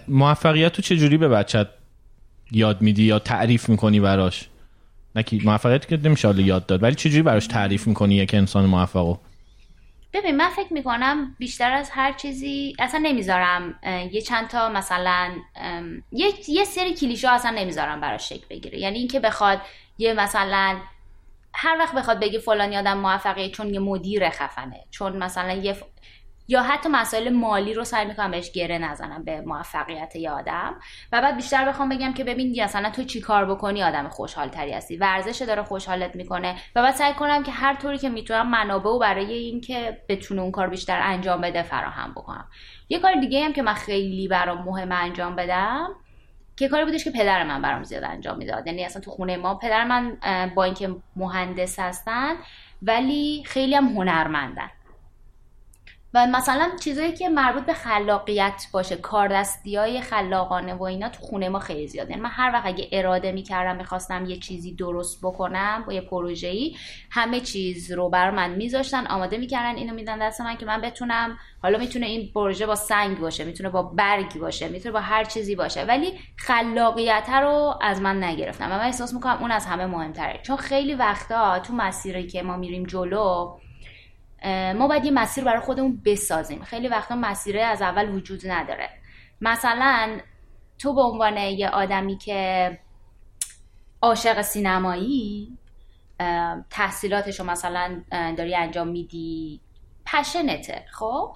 موفقیت تو چجوری به بچت یاد میدی یا تعریف می‌کنی براش؟ نکی موفقیت که نمیشه حالا یاد داد ولی چجوری براش تعریف می‌کنی یک انسان موفقو ببین من فکر می‌کنم بیشتر از هر چیزی اصلا نمی‌ذارم یه چند تا مثلا یه, یه سری کلیشه اصلا نمی‌ذارم براش شکل بگیره. یعنی اینکه بخواد یه مثلا هر وقت بخواد بگه فلان آدم موفقه چون یه مدیر خفنه چون مثلا یه یا حتی مسائل مالی رو سعی می‌کنم بهش گره نزنم به موفقیت یه آدم. و بعد بیشتر بخوام بگم که ببین مثلا تو چی کار بکنی آدم خوشحال تری هستی؟ ورزش داره خوشحالت می‌کنه. و بعد سعی کنم که هر طوری که می‌تونم منابع و برای اینکه بتونه اون کار بیشتر انجام بده فراهم بکنم. یه کار دیگه هم که من خیلی برام مهم انجام بدم که کاری بودش که پدر من برام زیاد انجام می‌داد. یعنی اصلا تو خونه ما پدر من با اینکه مهندس هستن ولی خیلی هم هنرمندن. و مثلا چیزایی که مربوط به خلاقیت باشه کاردستی های خلاقانه و اینا تو خونه ما خیلی زیاده. یعنی من هر وقت اگه اراده می‌کردم می‌خواستم یه چیزی درست بکنم با یه پروژه‌ای همه چیز رو بر من میذاشتن آماده می‌کردن اینو میدن دست من که من بتونم. حالا می‌تونه این پروژه با سنگ باشه می‌تونه با برگی باشه می‌تونه با هر چیزی باشه. ولی خلاقیت رو از من نگرفتم. و من احساس می‌کنم اون از همه مهمتره. چون خیلی وقتا تو مسیری که ما میریم جلو ما باید یه مسیر برای خودمون بسازیم. خیلی وقتا مسیره از اول وجود نداره. مثلا تو به عنوان یه آدمی که عاشق سینمایی تحصیلاتش رو مثلا داری انجام میدی پشنته خب؟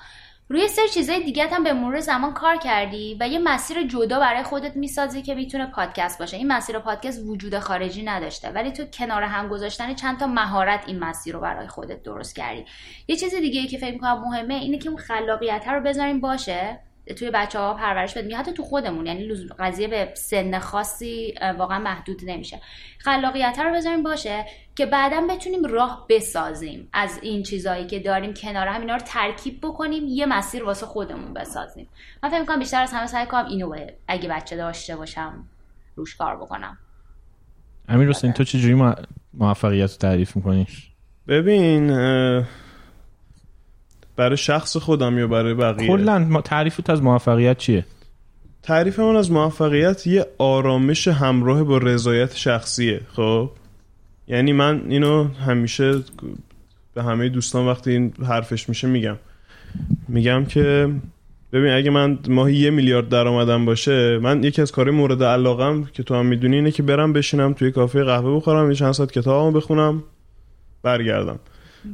روی سر چیزای دیگه هم به مرور زمان کار کردی و یه مسیر جدا برای خودت می‌سازی که می‌تونه پادکست باشه. این مسیر پادکست وجود خارجی نداشته ولی تو کنار هم گذاشتن چند تا مهارت این مسیر رو برای خودت درست کردی. یه چیز دیگه ای که فکر می‌کنم مهمه اینه که اون خلاقیت رو بذاریم باشه. توی بچه ها پرورش بدیم. حتی تو خودمون یعنی قضیه به سن خاصی واقعا محدود نمیشه. خلاقیت رو بذاریم باشه که بعدا بتونیم راه بسازیم از این چیزهایی که داریم کنار هم. اینا رو ترکیب بکنیم یه مسیر واسه خودمون بسازیم. من فکر می‌کنم بیشتر از همه سعی کنم اینو اگه بچه داشته باشم روش کار بکنم. امیر حسین تو چجوری موفقیت رو تعریف می‌کنی؟ ببین برای شخص خودم یا برای بقیه؟ کلا تعریفت از موفقیت چیه؟ تعریف من از موفقیت یه آرامش همراه با رضایت شخصیه خب؟ یعنی من اینو همیشه به همه دوستان وقتی این حرفش میشه میگم. میگم که ببین اگه من ماهی یه میلیارد درآمدم باشه من یکی از کارهای مورد علاقم که تو هم می‌دونی اینه که برم بشینم توی کافه قهوه بخورم یه چند ساعت کتابمو بخونم برگردم.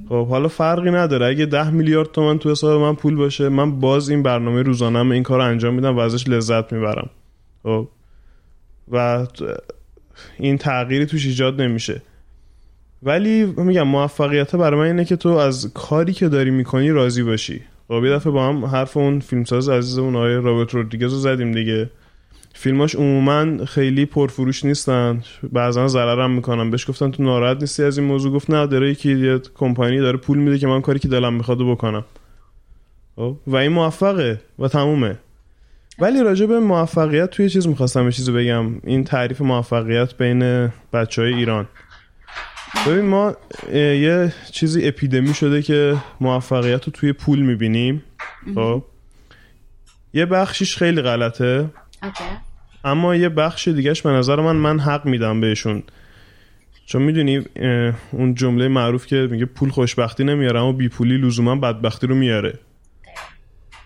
خب حالا فرقی نداره. اگه ده میلیارد تومن تو حساب من پول باشه من باز این برنامه روزانم این کار انجام میدم و ازش لذت می‌برم. خب. و این تغییری توش ایجاد نمیشه. ولی میگم موفقیت برای من اینه که تو از کاری که داری می‌کنی راضی باشی. خب یه دفعه با هم حرف اون فیلمساز عزیزمون آقای رابرت رودریگز رو زدیم دیگه. فیلماش عموما خیلی پرفروش نیستن. بعضا ضررم می‌کنن. بهش گفتن تو ناراحت نیستی از این موضوع؟ گفت نه داره یکی یه کمپانی داره پول میده که من کاری که دلم می‌خواد بکنم. خب؟ و این موفقه و تمومه. ولی راجع به موفقیت توی چیز می‌خواستم یه چیزی بگم. این تعریف موفقیت بین بچه های ایران. ببین ما یه چیزی اپیدمی شده که موفقیت رو توی پول می‌بینیم. خب یه بخشیش خیلی غلطه. اما یه بخش دیگهش به نظر من من حق میدم بهشون. چون می‌دونی اون جمله معروف که میگه پول خوشبختی نمیاره اما بی پولی لزوما بدبختی رو میاره.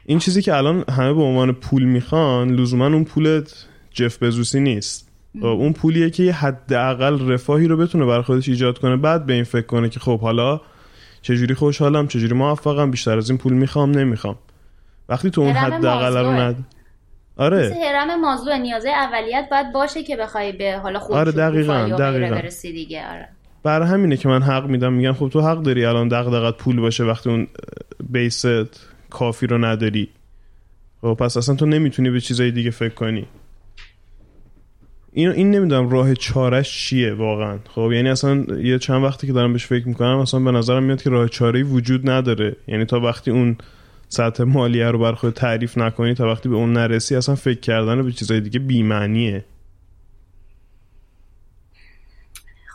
این چیزی که الان همه به عنوان پول می‌خوان لزوما اون پول جف بزوسی نیست. اون پولیه که یه حداقل رفاهی رو بتونه بر خودش ایجاد کنه بعد به این فکر کنه که خب حالا چجوری خوشحالم چجوری موفقم بیشتر از این پول می‌خوام نمی‌خوام. وقتی تو اون حداقل رو. ند آره. مثل هرم مازلو نیازه اولیت باید باشه که بخوای به حالا خود آره، دقیقاً، دقیقاً. برسی دیگه آره. برای همینه که من حق میدم میگم خب تو حق داری الان دغدغت پول باشه وقتی اون بیست کافی رو نداری. خب پس اصلا تو نمی‌تونی به چیزای دیگه فکر کنی. این این نمی‌دونم راه چارش چیه واقعا. خب یعنی اصلا یه چند وقتی که دارم بهش فکر می‌کنم اصلا به نظرم میاد که راه چاره وجود نداره. یعنی تا وقتی اون سطح مالیه رو بر خود تعریف نکنی تا وقتی به اون نرسی اصلا فکر کردن به چیزای دیگه بی‌معنیه.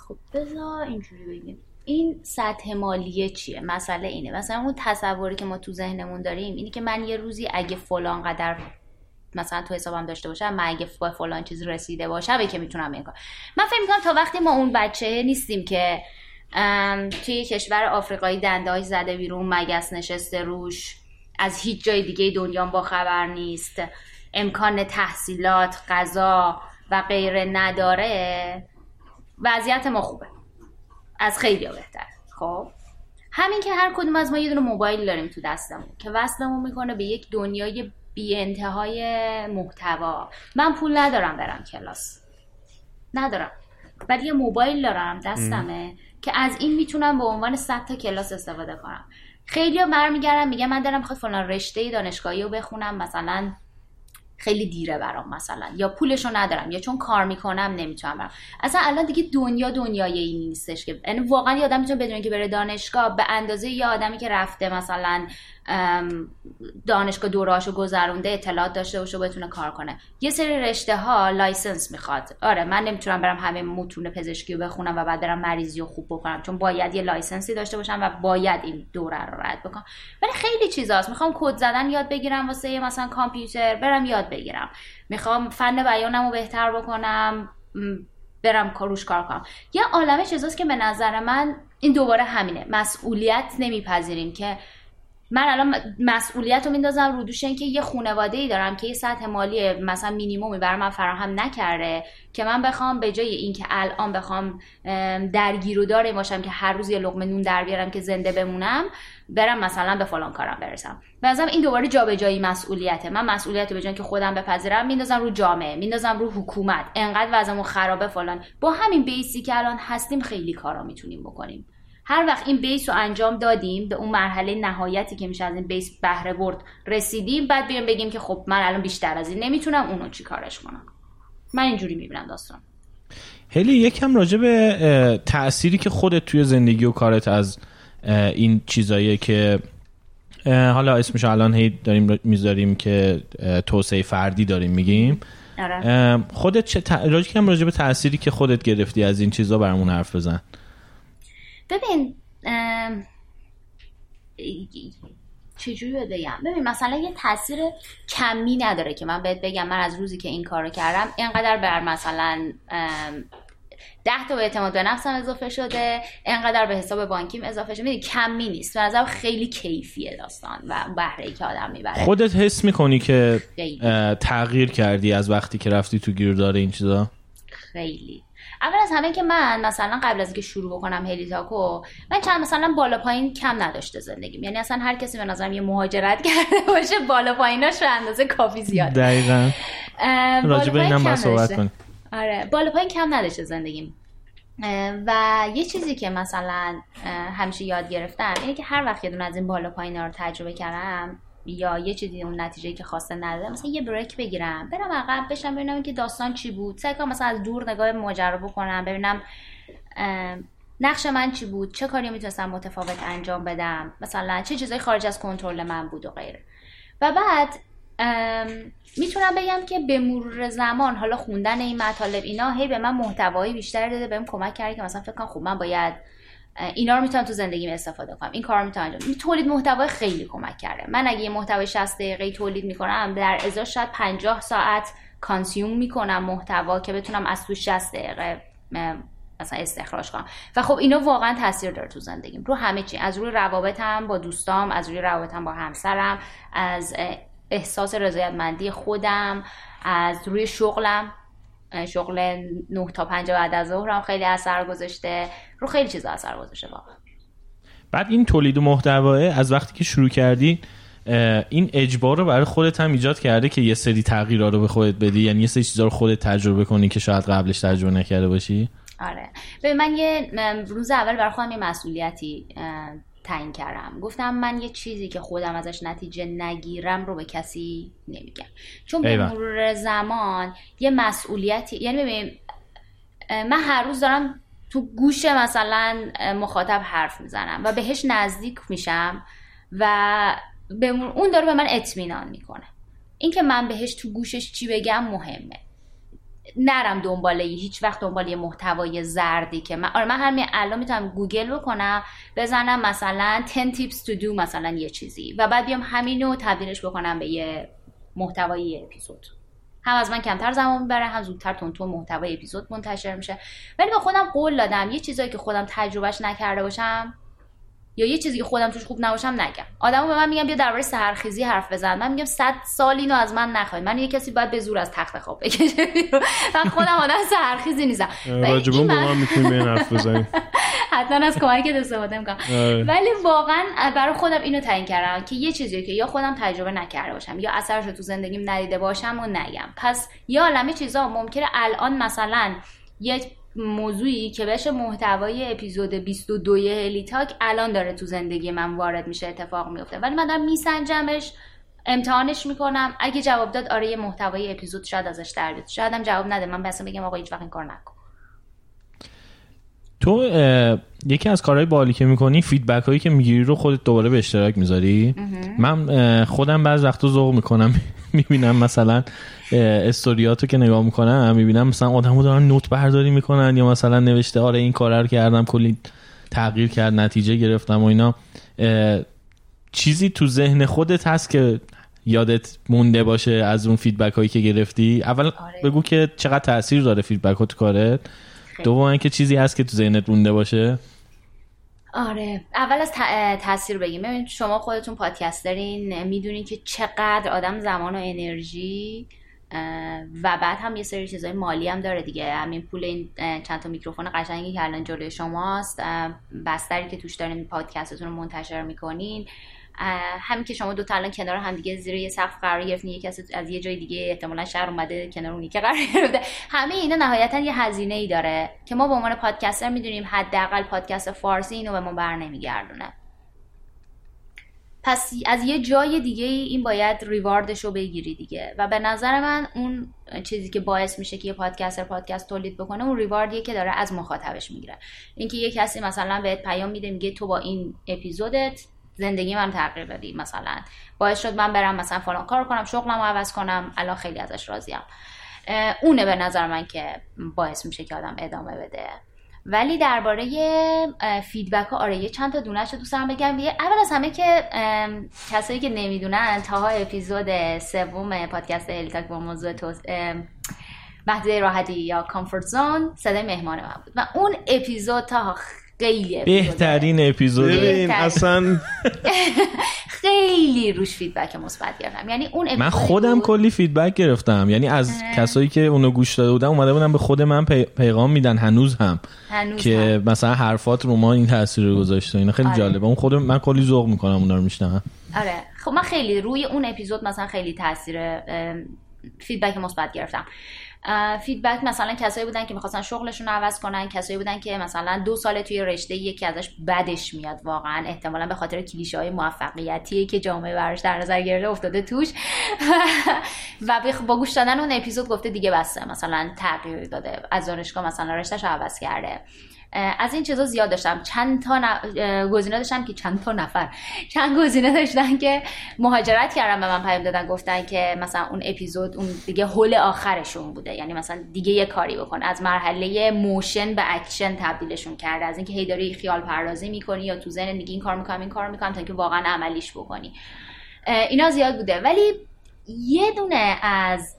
خب بذار اینجوری بگیم. این سطح مالیه چیه؟ مسئله اینه. مثلا اون تصوری که ما تو ذهنمون داریم اینی که من یه روزی اگه فلان قدر مثلا تو حسابم داشته باشم من اگه با فلان چیز رسیده باشم که می‌تونم این کار. من فکر می‌کنم تا وقتی ما اون بچه نیستیم که توی کشور آفریقایی دندهاش زده بیرون مگس نشسته روش از هیچ جای دیگه دنیا با خبر نیست. امکان تحصیلات غذا و غیره نداره. وضعیت ما خوبه. از خیلی بهتر. خب. همین که هر کدوم از ما یه دونه موبایل داریم تو دستمون که وصلمون می‌کنه به یک دنیای بی انتهای محتوا. من پول ندارم برم کلاس. ندارم. ولی یه موبایل دارم دستمه که از این می‌تونم به عنوان 100 تا کلاس استفاده کنم. خیلی برمیگردم میگه من دارم می‌خواد فلان رشته دانشگاهی رو بخونم مثلا خیلی دیره برام مثلا یا پولشو ندارم یا چون کار می‌کنم نمی‌تونم برم. اصلا الان دیگه دنیا دنیای این نیستش که یعنی واقعا یه آدم می‌تونه بدون که بره دانشگاه به اندازه یه آدمی که رفته مثلا دانشگاه دوراشو گذرونده اطلاعات داشته باشه بتونه کار کنه. یه سری رشته ها license می‌خواد. آره من نمی‌تونم برم همه متون پزشکی رو بخونم و بعد برم مریضی رو خوب بکنم چون باید یه license ی داشته باشم و باید این دوره رو رد بکنم. ولی خیلی چیزاست. می‌خوام کد زدن یاد بگیرم واسه مثلا کامپیوتر برم یاد بگیرم. می‌خوام فن بیانم رو بهتر بکنم برم کاروش کار کنم. یه عالمه چیزاست که به نظر من این دوباره همینه. مسئولیت نمیپذیریم که من الان مسئولیت رو میندازم رو دوش اینکه یه خانواده ای دارم که یه سطح مالی مثلا مینیمومی برای من فراهم نکرده که من بخوام به جای اینکه الان بخوام ام، درگیر و داره باشم که هر روز یه لقمه نون در بیارم که زنده بمونم برم مثلا به فلان کارم برسم. به نظرم این دوباره جابجایی مسئولیته. من مسئولیت به جای اینکه خودم بپذیرم میندازم رو جامعه میندازم رو حکومت. انقدر وضعمون خرابه فلان. با همین بیسی که الان هستیم خیلی کارا می‌تونیم بکنیم. هر وقت این بیس رو انجام دادیم به اون مرحله نهایتی که میشه از این بیس بهره برد رسیدیم بعد بیایم بگیم که خب من الان بیشتر از این نمی‌تونم اونو چی کارش کنم. من اینجوری می‌بینم داستان. هلی یکم راجع به تأثیری که خودت توی زندگی و کارت از این چیزاییه که حالا اسمش الان هی داریم می‌ذاریم که توسعه فردی داریم میگیم. آره. خودت چه ت... راجع کم راجع به تأثیری که خودت گرفتی از این چیزا برامون حرف بزن. ببین چجوری بگم؟ ببین مثلا یه تاثیر کمی نداره که من بهت بگم من از روزی که این کارو کردم اینقدر بر مثلا ده تا به اعتماد به نفسم اضافه شده اینقدر به حساب بانکیم اضافه شده. می‌دونی کمی نیست. به نظرم خیلی کیفیه داستان و بهره ای که آدم می‌بره. خودت حس می‌کنی که خیلی. تغییر کردی از وقتی که رفتی تو گیردار این چیزا؟ خیلی. اول از همه که من مثلا قبل از اینکه شروع بکنم هلی تاکو من چند مثلا بالا پایین کم نداشته زندگیم. یعنی اصلا هر کسی به نظرم یه مهاجرت کرده باشه بالا پاییناش به اندازه کافی زیاده. دقیقا. پایین اینم صحبت. کنیم. آره بالا پایین کم نداشته زندگیم. و یه چیزی که مثلا همیشه یاد گرفتم اینه که هر وقت یه دونه از این بالا پایین رو تجربه کردم یا یه چیزی اون نتیجه که خواسته نداره مثلا یه بریک بگیرم برم عقب بشم ببینم که داستان چی بود. سعی کنم مثلا از دور نگاه ماجرا بکنم ببینم نقش من چی بود چه کاری می‌تونستم متفاوت انجام بدم مثلا چه چیزایی خارج از کنترل من بود و غیره. و بعد می‌تونم بگم که به مرور زمان حالا خوندن این مطالب اینا هی به من محتوایی بیشتر داده بهم کمک کرده که مثلا فکر کنم خب من باید اینا رو می‌تونم تو زندگیم استفاده کنم. این کار می‌تونم انجام تولید محتوا خیلی کمک کرده. من اگه یه محتوای 60 دقیقه تولید می‌کنم در ازاش شاید 50 ساعت کانسیوم می‌کنم محتوا که بتونم از تو 60 دقیقه مثلا استخراج کنم. و خب اینا واقعا تاثیر داره تو زندگیم. رو همه چی. از روی روابطم با دوستام از روی روابطم با همسرم از احساس رضایتمندی خودم از روی شغلم. شغل 9 تا 5 بعد از ظهرم خیلی اثر گذاشته. رو خیلی چیزا اثر گذاشته واقعا. بعد این تولید محتواه از وقتی که شروع کردی این اجبار رو برای خودت هم ایجاد کرده که یه سری تغییرها رو به خودت بدی؟ یعنی یه سری چیزا رو خودت تجربه کنی که شاید قبلش تجربه نکرده باشی؟ آره. به من یه روز اول برای خودم یه مسئولیتی تعیین کردم. گفتم من یه چیزی که خودم ازش نتیجه نگیرم رو به کسی نمیگم. چون به مرور زمان یه مسئولیتی یعنی ببین من هر روز دارم تو گوش مثلا مخاطب حرف می‌زنم و بهش نزدیک میشم و اون داره به من اطمینان می‌کنه. اینکه من بهش تو گوشش چی بگم مهمه. نرم دنباله هیچ وقت دنبال یه محتوای زردی که من آره من همین الان می‌تونم گوگل بکنم بزنم مثلا 10 tips to do مثلا یه چیزی و بعد بیام همینو تبدیلش بکنم به یه محتوای اپیزود. هم از من کمتر زمان می‌بره هم زودتر تون محتوای اپیزود منتشر میشه. ولی به خودم قول دادم یه چیزایی که خودم تجربهش نکرده باشم یا یه چیزی که خودم توش خوب نباشم نگم. آدمو به من میگم بیا درباره سحرخیزی حرف بزن. من میگم صد سال اینو از من نخواهید من یه کسی باید به زور از تخت خواب بکشه من خودم آدم سحرخیزی نیستم. راجبون با من می‌تونیم این حرف بزنیم. حتما از کمکت استفاده می‌کنم. آره. ولی واقعا برای خودم اینو تعیین کردم که یه چیزی که یا خودم تجربه نکرده باشم یا اثرش رو تو زندگیم ندیده باشم و نگم. پس یا عالمه چیزا ممکنه الان مثلا یه موضوعی که بشه محتوای اپیزود 22 هلی تاک الان داره تو زندگی من وارد میشه اتفاق میفته. ولی من دارم میسنجمش امتحانش می‌کنم. اگه جواب داد آره یه محتوای اپیزود شاید ازش در بیاد. شاید هم جواب نده. من بس بگم آقا هیچ وقت این کار نکن. تو یکی از کارهای باحالی که می‌کنی feedback هایی که می‌گیری رو خودت دوباره به اشتراک می‌ذاری؟ من خودم بعض وقتا ذوق می‌کنم. می‌بینم مثلا استوریاتو که نگاه می‌کنم می‌بینم مثلا آدما دارن note برداری می‌کنن یا مثلا نوشته آره این کار رو کردم کلی تغییر کرد نتیجه گرفتم و اینا. چیزی تو ذهن خودت هست که یادت مونده باشه از اون feedback هایی که گرفتی؟ اول آره. بگو که چقدر تاثیر داره feedback ها تو کارت. دوم اینکه چیزی هست که تو ذهنت مونده باشه. آره. اول از تاثیر بگیم. شما خودتون پادکسترین می‌دونین که چقدر آدم زمان و انرژی و بعد هم یه سری چیزای مالی هم داره دیگه. همین پول این چند تا میکروفون قشنگی که الان جلوی شماست بستری که توش دارین پادکستتون رو منتشر می‌کنین. همین که شما دو تا الان کنار هم دیگه زیر یه سقف قرار گرفتین یکی از یه جای دیگه احتمالا شهر اومده کنار اونی که قرار گرفته. همه اینا نهایتا یه هزینه ای داره که ما به عنوان پادکستر می‌دونیم حداقل پادکست فارسی اینو به ما بر نمیگردونه پس از یه جای دیگه این باید ریواردش رو بگیری دیگه. و به نظر من اون چیزی که باعث میشه که یه پادکستر پادکست تولید بکنه اون ریواردیه که داره از مخاطبش می‌گیره. اینکه یه کسی مثلا بهت پیام میده میگه تو با این اپیزودت زندگی من تغییر بدی مثلا. باعث شد من برم مثلا فلان کار کنم شغلم عوض کنم الان خیلی ازش راضیم. اونه به نظر من که باعث میشه که آدم ادامه بده. ولی درباره feedback ها آره یه چند تا دونش رو دوست بگم. اول از همه که کسایی که نمی‌دونن طاها اپیزود سوم پادکست هلی تاک با موضوع تو محدوده راحتی یا comfort zone صدای مهمان من بود. و اون اپیزود تا خیلی بهترین اپیزود. اصلا خیلی روش feedback مثبت گرفتم. یعنی اون من خودم کلی feedback گرفتم. یعنی از کسایی که اونو گوش داده بودن اومده بودن به خود من پیغام میدن. هنوز هم. که مثلا حرفات رو ما این تاثیر رو گذاشته. اینا خیلی آره. جالبه. اون خود من کلی ذوق می‌کنم اونا رو میشنوم آره. خب من خیلی روی اون اپیزود مثلا خیلی تاثیر feedback مثبت گرفتم. feedback مثلا کسایی بودن که می‌خواستن شغلشون رو عوض کنن کسایی بودن که مثلا دو سال توی رشته ای که ازش بدش میاد واقعا. احتمالا به خاطر کلیشه های موفقیتی که جامعه براش در نظر گرفته افتاده توش. و با گوش دادن اون اپیزود گفته دیگه بسته مثلا تغییر داده از دانشگاه مثلا رشتهش عوض کرده. از این چیزا زیاد داشتم. چند تا ن... گزینه داشتم که چند تا نفر. چند گزینه داشتن که مهاجرت کردن به من پیام دادن گفتن که مثلا اون اپیزود اون دیگه هول آخرشون بوده. یعنی مثلا دیگه یه کاری بکن. از مرحله motion به اکشن تبدیلشون کرده. از اینکه هی داری خیال پردازی می‌کنی یا تو ذهن میگی این کار می‌کنم این کار می‌کنم تا اینکه واقعا عملیش بکنی. اینا زیاد بوده. ولی یه دونه از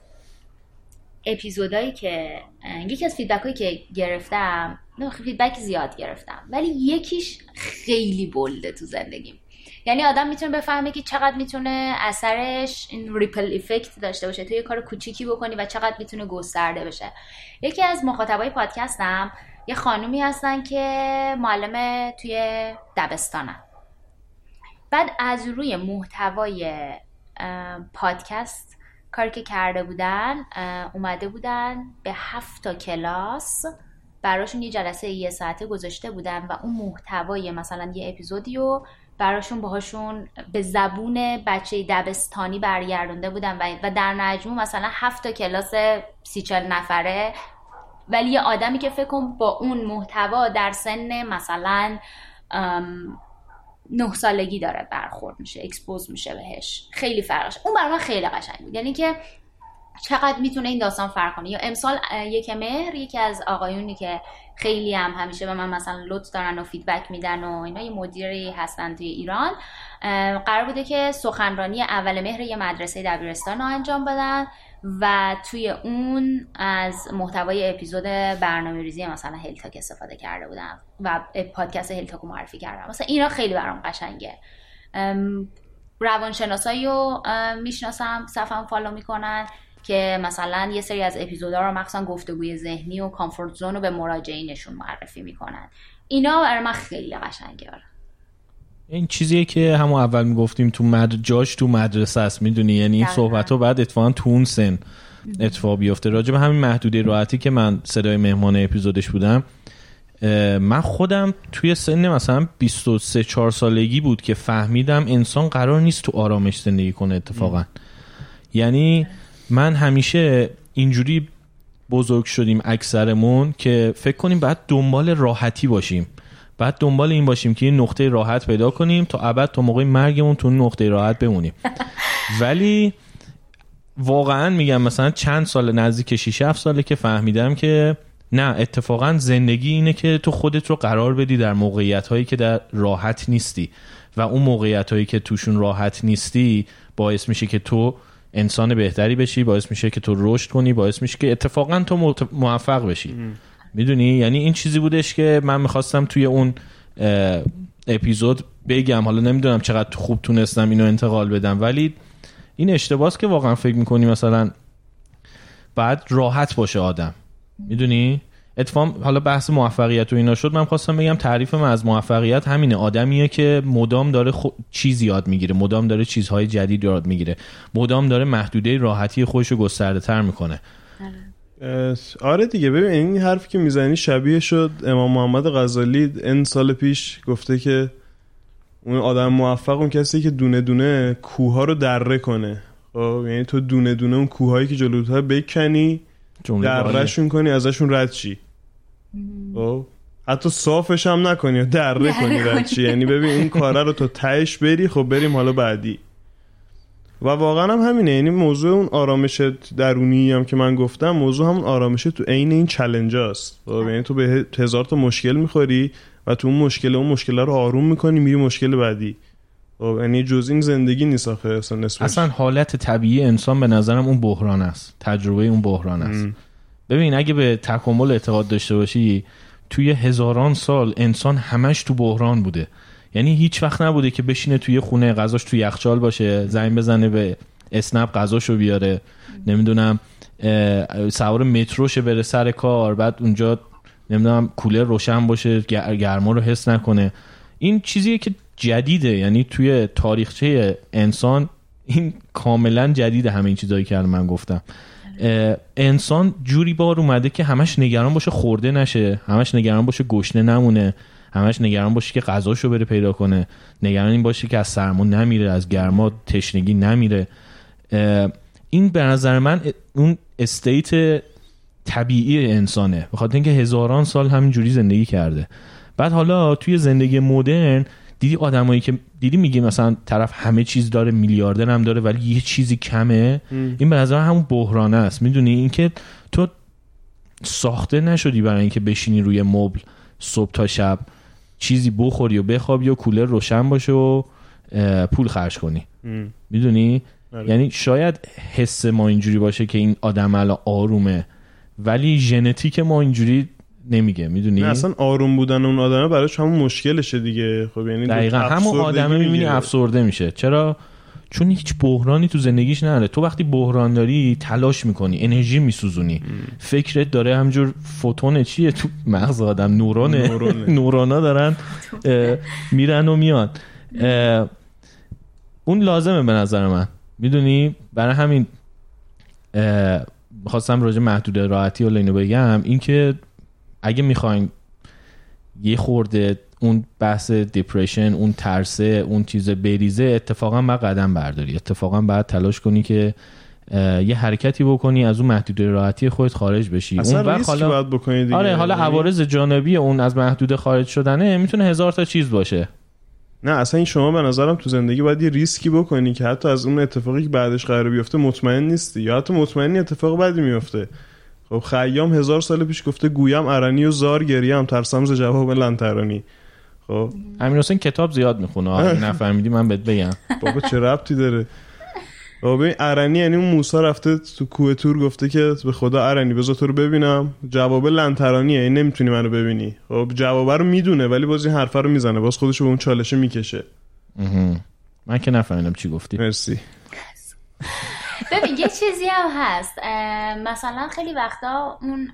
اپیزودایی که یکی از feedback که گرفتم نه feedback زیاد گرفتم. ولی یکیش خیلی بولده تو زندگیم. یعنی آدم می‌تونه بفهمه که چقدر می‌تونه اثرش این ripple effect داشته باشه تو یه کار کوچیکی بکنی و چقدر می‌تونه گسترده بشه. یکی از مخاطبای پادکستم یه خانومی هستن که معلم توی دبستانن. بعد از روی محتوای پادکست کاری که کرده بودن اومده بودن به هفت تا کلاس. براشون یه جلسه یه ساعته گذاشته بودن و اون محتوای مثلا یه اپیزودی رو براشون باهاشون به زبون بچه دبستانی برگردونده بودن و در نجمو مثلا هفت تا کلاس سی چل نفره. ولی یه آدمی که فکر کن با اون محتوا در سن مثلا نه سالگی داره برخورد میشه expose میشه بهش. خیلی فرقش اون برای من خیلی قشنگ بود. یعنی که چقدر می‌تونه این داستان فرق کنه. یا امسال یک مهر یکی از آقایونی که خیلی هم همیشه به من مثلا لطف دارن و feedback میدن و اینا. یه مدیری هستن توی ایران. قرار بوده که سخنرانی اول مهر یه مدرسه دبیرستان رو انجام بدن و توی اون از محتوای اپیزود برنامه ریزی مثلا هلی تاک استفاده کرده بودم و پادکست هلی تاک معرفی کردم. مثلا اینا خیلی برام قشنگه. روانشناسایی رو می‌شناسم صفحه‌م follow می‌کنن. که مثلا یه سری از اپیزودها رو مخصوصا گفتگوی ذهنی و comfort zone رو به مراجعینشون معرفی می‌کنن. اینا برای من خیلی قشنگه. این چیزیه که همون اول می‌گفتیم تو مد... جاش تو مدرسه است می‌دونی؟ یعنی این صحبت ها باید اتفاقا تو اون سن اتفاق بیفته. راجع به همین محدوده راحتی که من صدای مهمان اپیزودش بودم من خودم توی سن مثلا 23 4 سالگی بود که فهمیدم انسان قرار نیست تو آرامش زندگی کنه اتفاقا. یعنی من همیشه اینجوری بزرگ شدیم اکثرمون که فکر کنیم بعد دنبال راحتی باشیم. بعد دنبال این باشیم که این نقطه راحت پیدا کنیم تا ابد تا موقع مرگمون تو نقطه راحت بمونیم. ولی واقعا میگم مثلا چند سال نزدیک 6 7 ساله که فهمیدم که نه اتفاقا زندگی اینه که تو خودت رو قرار بدی در موقعیت هایی که در راحت نیستی. و اون موقعیت هایی که توشون راحت نیستی باعث میشه که تو انسان بهتری بشی باعث میشه که تو رشد کنی باعث میشه که اتفاقا تو موفق بشی. می‌دونی؟ یعنی این چیزی بودش که من می‌خواستم توی اون اپیزود بگم. حالا نمی‌دونم چقدر خوب تونستم اینو انتقال بدم ولی این اشتباس که واقعا فکر می‌کنی مثلا بعد راحت باشه آدم. می‌دونی؟ اتفاق حالا بحث موفقیت و اینا شد من خواستم بگم تعریف من از موفقیت همینه. آدمیه که مدام داره خو... چیز یاد می‌گیره مدام داره چیزهای جدید یاد می‌گیره مدام داره محدوده راحتی خودش رو گسترده تر می‌کنه. آره دیگه ببین این حرفی که می‌زنی شبیه شد امام محمد غزالی این سال پیش گفته که اون آدم موفق اون کسی که دونه دونه کوه رو دره کنه. خب یعنی تو دونه دونه اون کوههایی که جلوتر بکنی درهشون کنی ازشون رد چی خب؟ حتی صافش هم نکنی دره کنی چی؟ یعنی ببین این کاره رو تو تهش بری خب بریم حالا بعدی. و واقعا هم همینه یعنی موضوع اون آرامش درونی هم که من گفتم موضوع همون آرامش تو عین این چلنج هست خب، یعنی تو به هزار تا مشکل می‌خوری و تو اون مشکل اون مشکل رو آروم می‌کنی میری مشکل بعدی. خب یعنی جز این زندگی نیست آخه اصلا اصلا حالت طبیعی انسان به نظرم اون بحران است. تجربه اون بحران است. ببین اگه به تکامل اعتقاد داشته باشی توی هزاران سال انسان همش تو بحران بوده. یعنی هیچ وقت نبوده که بشینه توی خونه غذاش توی یخچال باشه زنگ بزنه به اسنپ غذاشو بیاره. نمی‌دونم سوار متروشه بره سر کار بعد اونجا نمی‌دونم کولر روشن باشه گرما رو حس نکنه. این چیزیه که جدیده. یعنی توی تاریخچه انسان این کاملا جدید همه این چیزایی که من گفتم. انسان جوری بار اومده که همش نگران باشه خورده نشه همش نگران باشه گشنه نمونه همش نگران باشه که غذاشو بره پیدا کنه نگران این باشه که از سرما نمیره از گرما تشنگی نمیره. این به نظر من اون استیت طبیعی انسانه. بخاطر اینکه هزاران سال همینجوری زندگی کرده. بعد حالا توی زندگی مدرن دیدی آدمایی که دیدی میگه مثلا طرف همه چیز داره میلیاردر هم داره ولی یه چیزی کمه؟ این به نظر همون بحرانه است. می‌دونی؟ اینکه تو ساخته نشدی برای اینکه بشینی روی مبل صبح تا شب چیزی بخوری و بخوابی و کولر روشن باشه و پول خرج کنی. می‌دونی؟ آره. یعنی شاید حس ما اینجوری باشه که این آدم الان آرومه ولی ژنتیک ما اینجوری نمیگه می‌دونی؟ اصلا آروم بودن اون آدمه براش همون مشکلشه دیگه. خب یعنی دقیقا همون آدمه می‌بینی افسرده میشه. چرا؟ چون هیچ بحرانی تو زندگیش نداره. تو وقتی بحران داری تلاش می‌کنی انرژی میسوزونی. فکرت داره همجور فوتون چیه تو مغز آدم؟ نورونه. نورونا دارن میرن و میان. اون لازمه به نظر من. می‌دونی؟ برای همین خواستم راجع محدود راحتی و اینو بگم. اینکه اگه می‌خواین یه خورده اون بحث دیپریشن اون ترسه اون چیز بریزه اتفاقا باید قدم برداری. اتفاقا باید تلاش کنی که یه حرکتی بکنی از اون محدود راحتی خودت خارج بشی. اصلا اون حالا باید بکنی دیگه آره حالا یعنی- عوارض جانبی اون از محدود خارج شدنه می‌تونه هزار تا چیز باشه. نه اصلا این شما به نظرم تو زندگی باید یه ریسکی بکنی که حتی از اون اتفاقی که بعدش قرار بیفته مطمئن نیستی یا حتی مطمئنی اتفاق بدی میفته. خب خیام هزار سال پیش گفته گویم ارنی و زار گریم ترسم ز جواب لنترانی. خب. امیر حسین کتاب زیاد می‌خونه. نفهمیدی من بهت بگم. بابا چه ربطی داره؟ بابا ببین ارنی یعنی اون موسی رفته تو کوه تور گفته که به خدا ارنی بذار تو رو ببینم. جواب لنترانیه این نمی‌تونی منو ببینی. خب جواب رو می‌دونه ولی باز این حرفه رو می‌زنه. باز خودش به اون چالشه می‌کشه. من که نفهمیدم چی گفتی. مرسی. ببین یه چیزی هم هست. مثلا خیلی وقتا اون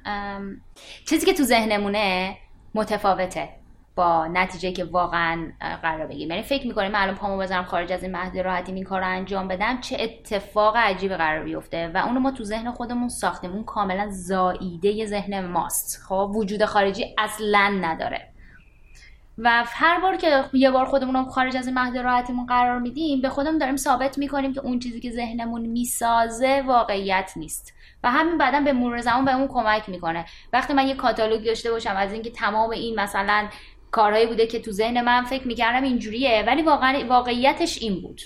چیزی که تو ذهنمونه متفاوته با نتیجه که واقعا قرار بگیریم. یعنی فکر می‌کنیم من الان پامو بذارم خارج از این محدود راحتی این کار رو انجام بدم چه اتفاق عجیبی قرار بیفته و اونو ما تو ذهن خودمون ساختیم. اون کاملا زاییده ذهن ماست. خب وجود خارجی اصلا نداره. و هر بار که یه بار خودمون رو خارج از این راحتیمون قرار میدیم به خودمون داریم ثابت می‌کنیم که اون چیزی که ذهنمون می‌سازه واقعیت نیست. و همین بعدا به مرور زمان بهمون کمک می‌کنه. وقتی من یه کاتالوگ داشته باشم از اینکه تمام این مثلا کارهایی بوده که تو ذهن من فکر می‌کردم اینجوریه ولی واقعا واقعیتش این بود.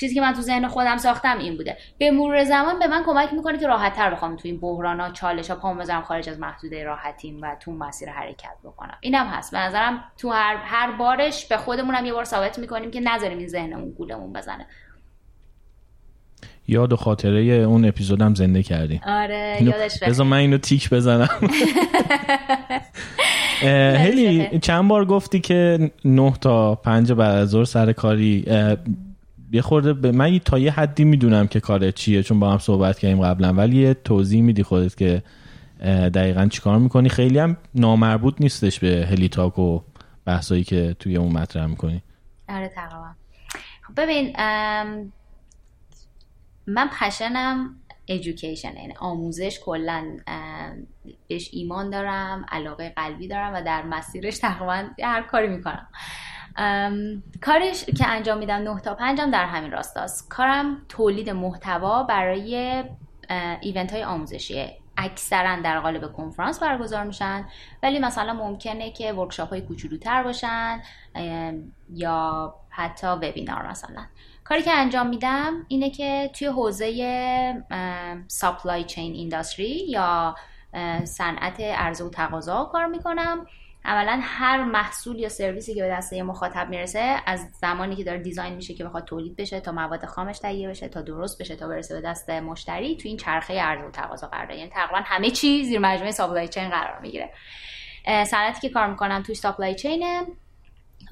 چیزی که من تو ذهن خودم ساختم این بوده. به مرور زمان به من کمک می‌کنه که راحت تر بخوام تو این بحران ها چالش ها پامو بذارم خارج از محدوده راحتیم و تو مسیر حرکت بکنم. اینم هست. به نظرم تو هر هر بارش به خودمونم یه بار ثابت می‌کنیم که نذاریم این ذهنمون گولمون بزنه. یاد و خاطره اون اپیزودم زنده کردی. آره یادش. بذار من اینو تیک بزنم. هلی چند بار گفتی که نه تا پنج بعد از ظهر سر کاری یه خورده به من تا یه حدی می‌دونم که کارت چیه چون با هم صحبت کردیم قبلا ولی یه توضیح میدی خودت که دقیقا چیکار می‌کنی؟ خیلی هم نامربوط نیستش به هلی تاک و بحثایی که توی اون مطرح می‌کنی. آره تقریبا. خب ببین من پشنم education یعنی آموزش کلا بهش ایمان دارم علاقه قلبی دارم و در مسیرش تقریبا هر کاری می‌کنم. کارش که انجام میدم 9 تا 5 هم در همین راستاست کارم تولید محتوا برای ایونت های آموزشیه اکثرا در قالب کنفرانس برگزار میشن ولی مثلا ممکنه که workshop های کوچولوتر باشن یا حتی webinar مثلا. کاری که انجام میدم اینه که توی حوزه supply chain industry یا صنعت عرضه و تقاضا کار می‌کنم. اولا هر محصول یا سرویسی که به دست یه مخاطب می‌رسه از زمانی که داره design میشه که بخواد تولید بشه تا مواد خامش تهیه بشه تا درست بشه تا برسه به دست مشتری تو این چرخه عرضه و تقاضا قرار داره. یعنی تقریبا همه چی زیر مجموعه supply chain قرار می‌گیره. صنعتی که کار می‌کنم توی سپلای چینه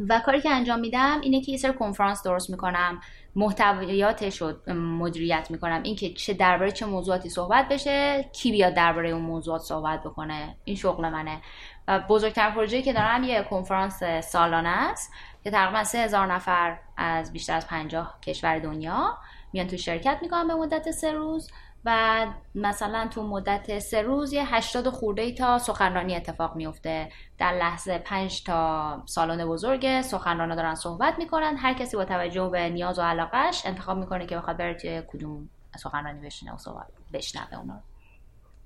و کاری که انجام میدم اینه که یه سر کنفرانس درست می‌کنم محتویاتش رو مدیریت می‌کنم. اینکه چه درباره چه موضوعاتی صحبت بشه کی بیاد درباره اون موضوعات صحبت بکنه این شغل منه. بزرگترین پروژه‌ای که دارم یه کنفرانس سالانه است که تقریبا سه هزار نفر از بیشتر از پنجاه کشور دنیا میان تو شرکت می‌کنن به مدت سه روز و مثلا تو مدت سه روز یه هشتاد خورده تا سخنرانی اتفاق میفته در لحظه پنج تا سالن بزرگ سخنرانا دارن صحبت می‌کنن هر کسی با توجه به نیاز و علاقش انتخاب می‌کنه که بخواد بره توی کدوم سخنرانی بشینه و صحبت بشنوه اونا.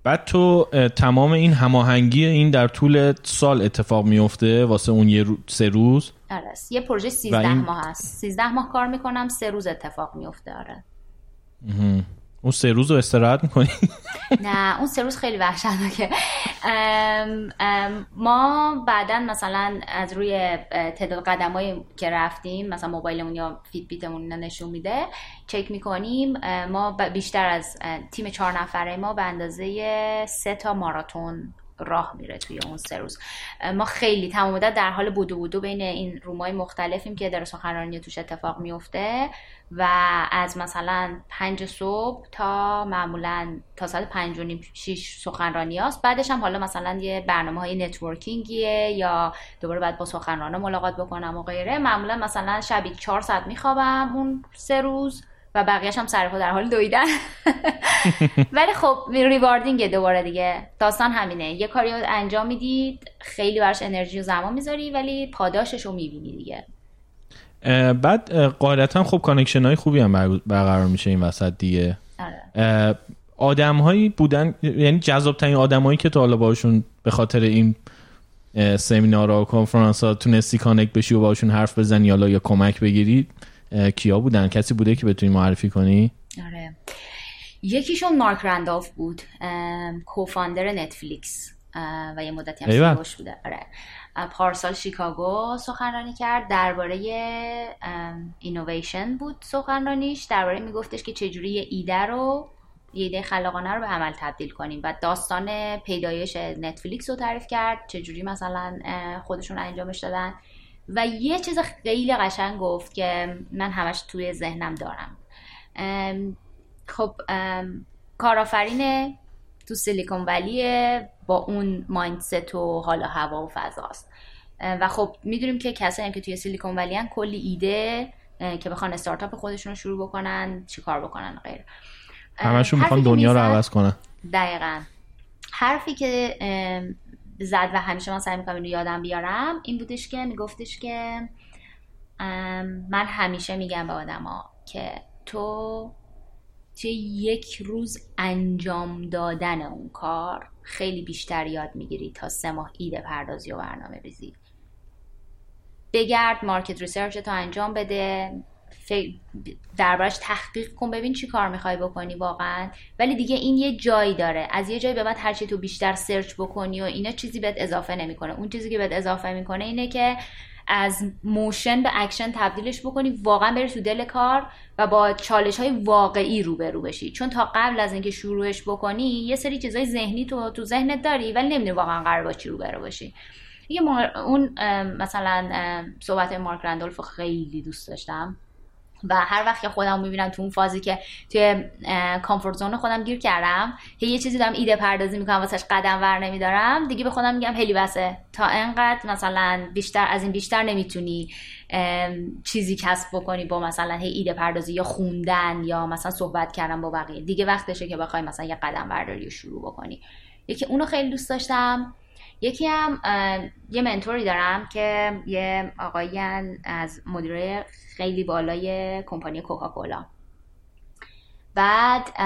بعد تو تمام این هماهنگی این در طول سال اتفاق میفته واسه اون یه رو... سه روز آره. یه پروژه 13 این- ماه هست 13 ماه کار می‌کنم سه روز اتفاق میفته آره. اون سه روز رو استراحت می‌کنی؟ نه اون سه روز خیلی وحشتناکه. ما بعدا مثلا از روی تعداد قدمایی که رفتیم مثلا موبایلمون یا فیت بیتمون نشون میده چک می‌کنیم ما بیشتر از تیم چهار نفره ما به اندازه سه تا ماراتون راه میره توی اون سه روز. ما خیلی تمام مدت در حال بودو بودو بین این رومای مختلفیم که در سخنرانی توش اتفاق میفته و از مثلا پنج صبح تا معمولا تا ساعت پنج و نیم شیش سخنرانی هست بعدش هم حالا مثلا یه برنامه های نتورکینگیه یا دوباره باید با سخنران ملاقات بکنم و غیره. معمولا مثلا شبی چهار ساعت میخوابم اون سه روز. و بقیهش هم سرپا در حال دویدن. ولی خب ریواردینگ دوباره دیگه. داستان همینه. یه کاری رو انجام می‌دید خیلی براش انرژی و زمان می‌ذاری ولی پاداشش رو می‌بینی دیگه. بعد قاعدتا خب connection های خوبی هم برقرار میشه این وسط دیگه. آره. آدم هایی بودن یعنی جذاب ترین آدم هایی که تو حالا باشون به خاطر این سمینارها و کنفرانس ها تونستی connect بشی و باشون حرف بزنی یا کمک بگیری کیا بودن؟ کسی بوده که بتونی معرفی کنی؟ آره. یکیشون مارک رندولف بود co-founder نتفلیکس و یه مدتی هم بوده. آره. پارسال شیکاگو سخنرانی کرد درباره اینویشن بود سخنرانیش. درباره میگفتش که چجوری یه ایده رو یه ایده خلاقانه رو به عمل تبدیل کنیم. و داستان پیدایش نتفلیکس رو تعریف کرد چجوری مثلا خودشون انجامش دادن. و یه چیز خیلی قشنگ گفت که من همش توی ذهنم دارم. خب کارآفرین تو سیلیکون ولی با اون مایندست و حالا هوا و فضاست. و خب می‌دونیم که کسایی که توی سیلیکون ولی هن کلی ایده که بخوان استارتاپ خودشون رو شروع بکنن چیکار بکنن غیر. همشون می‌خوان دنیا رو عوض کنن. دقیقا. حرفی که زد و همیشه من سعی می‌کنم اینو یادم بیارم. این بودش که میگفتش که من همیشه میگم به آدما که تو توی یک روز انجام دادن اون کار خیلی بیشتر یاد می‌گیری تا سه ماه ایده پردازی و برنامه ریزی بگرد market research تو انجام بده. دربارش تحقیق کن ببین چی کار می‌خوای بکنی واقعا. ولی دیگه این یه جایی داره. از یه جایی به بعد هرچی تو بیشتر search بکنی و اینا چیزی بهت اضافه نمی‌کنه. اون چیزی که بهت اضافه می‌کنه اینه که از motion به اکشن تبدیلش بکنی واقعا بری تو دل کار و با چالش های واقعی روبرو بشی. چون تا قبل از اینکه شروعش بکنی یه سری چیزای ذهنی تو تو ذهنت داری ولی نمی‌دونی واقعا قراره با چی روبرو باشی یه اون مثلا صحبت مارک رندولف خیلی دوست داشتم. و هر وقت که خودم می‌بینم تو اون فازی که توی comfort zone خودم گیر کردم هی یه چیزی دارم ایده پردازی می‌کنم واسش قدم ور نمیدارم دیگه به خودم میگم هلی بسه. تا انقدر مثلا بیشتر از این بیشتر نمی‌تونی چیزی کسب بکنی با مثلا هی ایده پردازی یا خوندن یا مثلا صحبت کردن با بقیه. دیگه وقتشه که بخوای مثلا یه قدم برداری شروع بکنی. یکی اونو خیلی دوست داشتم. یکی هم یه منتوری دارم که یه آقایی از مدیره خیلی بالای کمپانی کوکاکولا. بعد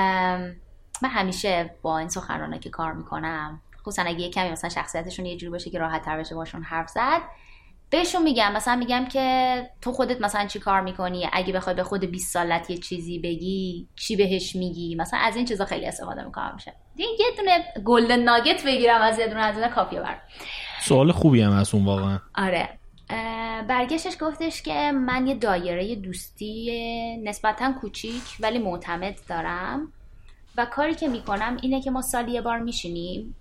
من همیشه با این سخنرانه که کار می‌کنم خصوصا اگه یه کمی مثلا شخصیتشون یه جوری باشه که راحت تر بشه باشون حرف زد بهشون میگم. مثلا میگم که تو خودت مثلا چی کار می‌کنی؟ اگه بخوای به خود 20 سالت یه چیزی بگی چی بهش میگی؟ مثلا از این چیزا خیلی استفاده می‌کنم. میشه یه دونه گلدن ناگت بگیرم از یه دونه از این کافیه بر سوال خوبی هم از اون واقعا. آره. برگشتش گفتش که من یه دایره دوستی نسبتا کوچیک ولی معتمد دارم و کاری که می‌کنم اینه که ما سالی یه بار میشینیم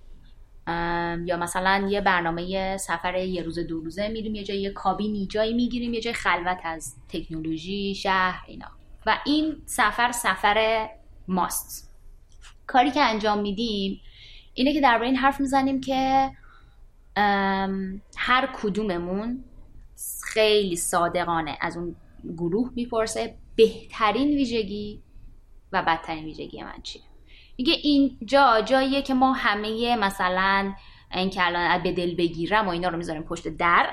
یا مثلا یه برنامه سفر یه روز دو روزه میریم یه جایی یه کابینی جایی می‌گیریم یه جای خلوت از تکنولوژی شهر اینا. و این سفر سفر ماست. کاری که انجام میدیم اینه که درباره این حرف می‌زنیم که هر کدوممون خیلی صادقانه از اون گروه می‌پرسه بهترین ویژگی و بدترین ویژگی من چیه. میگه اینجا جاییه که ما همه مثلا این که الان به دل بگیرم و اینا رو می‌ذاریم پشت در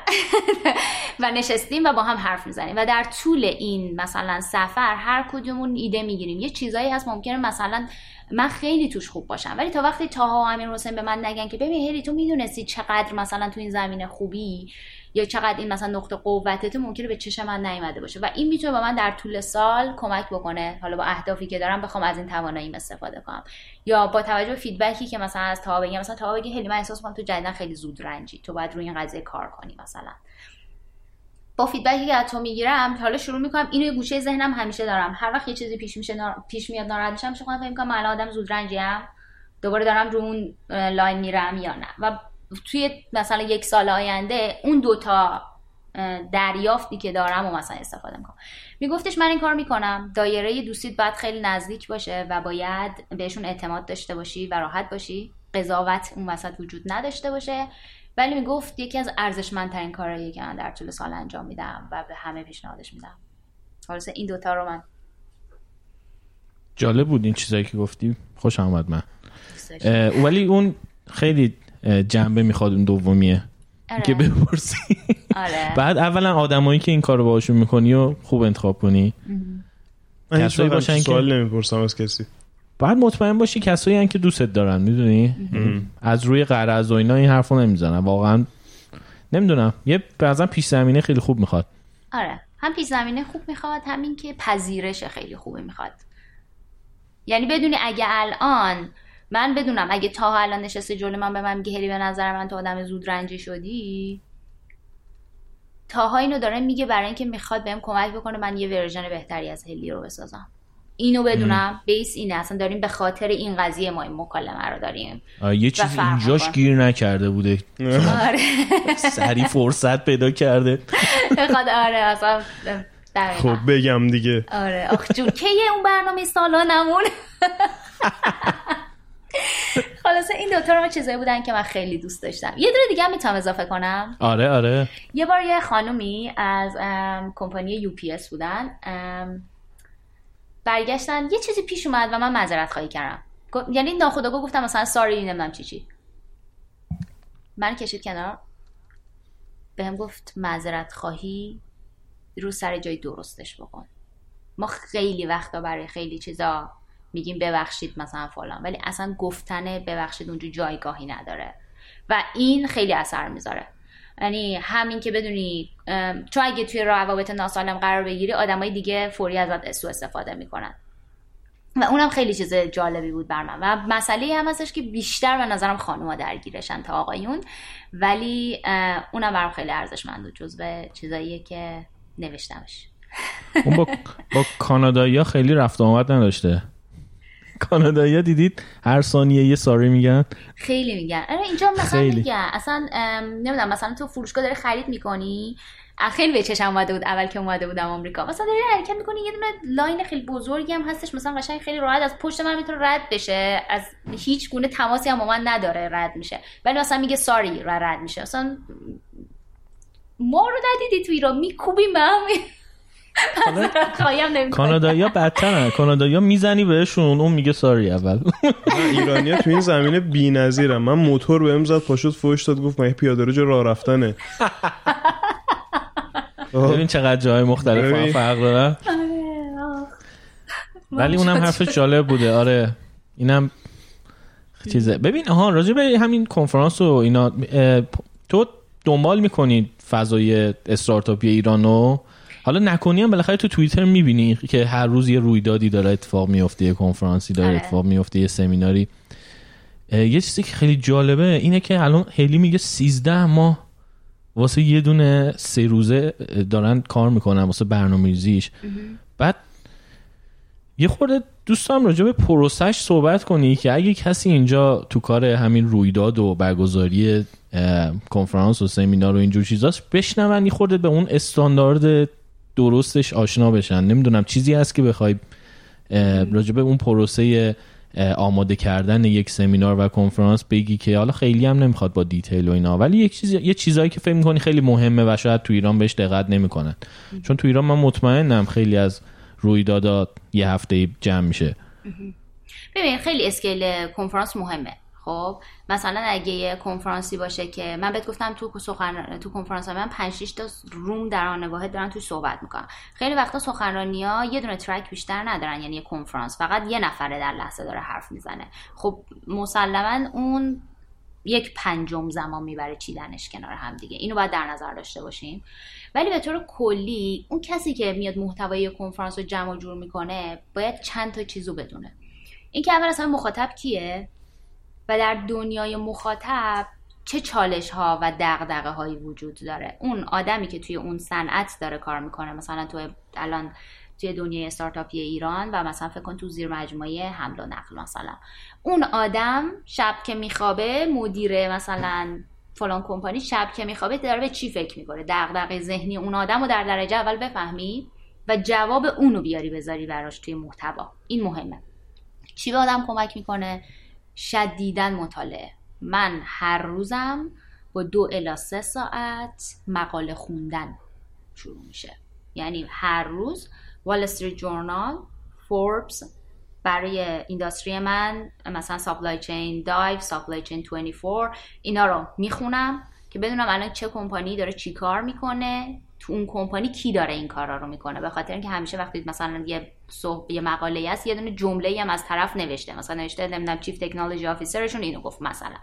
و نشستیم و با هم حرف می‌زنیم. و در طول این مثلا سفر هر کدومون ایده می‌گیریم. یه چیزایی هست ممکنه مثلا من خیلی توش خوب باشم. ولی تا وقتی تاها و امیر حسین به من نگن که ببین هری تو می‌دونستی چقدر مثلا تو این زمینه خوبی یا چقدر این مثلا نقطه قوتت ممکنه به چشم من نیومده باشه. و این می‌تونه به من در طول سال کمک بکنه. حالا با اهدافی که دارم بخوام از این تواناییم استفاده کنم. یا با توجه به feedback ی که مثلا از تا بگم مثلا تا بگی خیلی من احساس کنم تو جدیدا خیلی زود رنجی تو باید روی این قضیه کار کنی مثلا. با feedback ی که از تو می‌گیرم حالا شروع می‌کنم اینو یه گوشه ذهنم همیشه دارم. هر وقت یه چیزی پیش میشه نار... پیش میاد ناراحت میشم میشه فکر کنم من آدم زود رنجیم دوباره دارم رو اون line میرم یا نه. و توی مثلا یک سال آینده اون دوتا دریافتی که دارم و مثلا استفاده می‌کنم. میگفتش من این کار می‌کنم. دایره دوستیت باید خیلی نزدیک باشه و باید بهشون اعتماد داشته باشی و راحت باشی. قضاوت اون وسط وجود نداشته باشه. ولی می‌گفت یکی از ارزشمندترین کارهایی که من در طول سال انجام میدم و به همه پیشنهادش میدم. حالا این دوتا رو من جالب بود این چیزایی که گفتی. خوش آمد من. ولی اون خیلی جنبه می‌خواد اون دومیه. آره. که بپرسی. آره. بعد اولا آدمایی که این کارو باهاشون می‌کنی و خوب انتخاب کنی. کسایی باشن که سوال نمی‌پرسم از کسی. بعد مطمئن باشی کسایی که دوستت دارن می‌دونی؟ از روی قرض و اینا این حرفو نمی‌زنن. واقعا نمی‌دونم. یه بعضا پیش زمینه خیلی خوب می‌خواد. آره. هم پیش زمینه خوب می‌خواد همین که پذیرش خیلی خوبی می‌خواد. یعنی بدونی اگه الان من بدونم اگه تا الان نشسته جلو من به من میگه هلی به نظر من تو آدم زود رنجی شدی؟ تاها اینو داره میگه برای اینکه می‌خواد بهم کمک بکنه من یه ورژن بهتری از هلی رو بسازم. اینو بدونم بیس اینه اصلا داریم به خاطر این قضیه ما این مکالمه رو داریم. یه چیزی اینجاش گیر نکرده بوده. آره. سری فرصت پیدا کرده. بخواد آره اصلا خب بگم دیگه. آره. آخ جون که اون برنامه سالانمون؟ خلاصه این دوتا رو چیزایی بودن که من خیلی دوست داشتم. یه دونه دیگه هم می‌تونم اضافه کنم. آره آره. یه بار یه خانومی از کمپانی یو پی اس بودن. برگشتن یه چیزی پیش اومد و من معذرت خواهی کردم. یعنی ناخداگاه گفتم مثلا ساری نمی‌دونم چی چی. من کشید کنار. بهم گفت معذرت خواهی رو سر جای درستش بکن. ما خیلی وقتا برای خیلی چیزا میگیم ببخشید مثلا فلان ولی اصلا گفتن ببخشید اونجا جایگاهی نداره. و این خیلی اثر می‌ذاره. یعنی همین که بدونی چون اگه توی روابط ناسالم قرار بگیری آدمای دیگه فوری ازت سو استفاده می‌کنن. و اونم خیلی چیز جالبی بود بر من. و مسئله هم هستش که بیشتر به نظرم خانوما درگیرشن تا آقایون ولی اونم برام خیلی ارزشمند بود جزو چیزاییه که نوشتمش. اون با, با کانادایی خیلی رفت آمد نداشته. کانادایی دیدید؟ هر ثانیه یه ساری میگن. خیلی میگن. آره اینجا مثلا خیلی. میگن اصلا نمی‌دونم مثلا تو فروشگاه داری خرید می‌کنی؟ خیلی به چشم اومده بود اول که اومده بودم آمریکا. مثلا داری حرکت می‌کنی یه دونه لاین خیلی بزرگی هم هستش مثلا قشنگ خیلی راحت از پشت من می‌تونه رد بشه. از هیچ گونه تماسی هم با من نداره رد میشه. ولی مثلا میگه ساری را رد میشه. مثلا ما رو ندیدی تو ایران میکوبیم به کانادایی ها بدترن. کانادایی ها می‌زنی بهشون اون میگه ساری اول. ایرانی ها تو این زمینه بی نظیرم من موتور بهم زد پاشد فوش داد گفت من پیاده رو راه رفتنه. ببین چقدر جای مختلف فرق داره. ولی اونم حرفش جالب بوده. آره. اینم چیزه. ببین ها راجع به همین کنفرانس و اینا تو دنبال می‌کنید فضای استارتاپی ایرانو؟ حالا نکنی هم بالاخره تو توییتر می‌بینی که هر روز یه رویدادی داره اتفاق میفته یه کنفرانسی داره آره. اتفاق میفته یه سمیناری. یه چیزی که خیلی جالبه اینه که الان هیلی میگه 13 ماه واسه یه دونه سه روزه دارن کار می‌کنن واسه برنامه‌ریزیش. بعد یه خورده دوستم راجع به پروسش صحبت کنی که اگه کسی اینجا تو کار همین رویداد و برگزاری کنفرانس و سمینار و اینجور چیزاست بشنون یه خورده به اون استاندارد درستش آشنا بشن. نمی‌دونم چیزی هست که بخوای راجع به اون پروسه آماده کردن یک سمینار و کنفرانس بگی که حالا خیلی هم نمی‌خواد با دیتیل و اینا. ولی یک چیز یه چیزایی که فکر می‌کنی خیلی مهمه و شاید تو ایران بهش دقت نمی‌کنن. چون تو ایران من مطمئنم خیلی از رویدادات یه هفته جمع میشه. ببین خیلی اسکیل کنفرانس مهمه. خب مثلا اگه یه کنفرانسی باشه که من بهت گفتم تو سخن تو کنفرانس من 5 6 تا روم در آن واحد دارن توش صحبت می‌کنن. خیلی وقتا سخنرانی ها یه دونه ترک بیشتر ندارن یعنی یه کنفرانس فقط یه نفره در لحظه داره حرف می‌زنه. خب مسلما اون یک پنجم زمان می‌بره چیدنش کنار هم دیگه. اینو باید در نظر داشته باشیم ولی به طور کلی اون کسی که میاد محتوای کنفرانس رو جمع جور می‌کنه باید چند تا چیزو بدونه. اینکه اول اصلا مخاطب کیه؟ در دنیای مخاطب چه چالش ها و دغدغه هایی وجود داره؟ اون آدمی که توی اون صنعت داره کار می‌کنه مثلا تو الان توی دنیای استارتاپی ایران و مثلا فکر کن تو زیر مجموعه حمل و نقل مثلا. اون آدم شب که میخوابه مدیر مثلا فلان کمپانی شب که میخوابه داره به چی فکر می‌کنه؟ دغدغه ذهنی اون آدم رو در درجه اول بفهمی و جواب اونو بیاری بذاری براش توی محتوا. این مهمه. چی به آدم کمک می‌کنه؟ شدیدن مطالعه. من هر روزم با دو الا سه ساعت مقاله خوندن شروع میشه. یعنی هر روز Wall Street Journal Forbes برای industry من مثلا Supply Chain Dive Supply Chain 24 اینا رو می‌خونم که بدونم الان چه کمپانی داره چی کار می‌کنه. تو اون کمپانی کی داره این کارا رو می‌کنه؟ به خاطر اینکه همیشه وقتی مثلا یه صحب یه مقاله است یه دونه جمله هم از طرف نوشته. مثلا نوشته نمی‌دونم chief technology officer شون اینو گفت مثلا.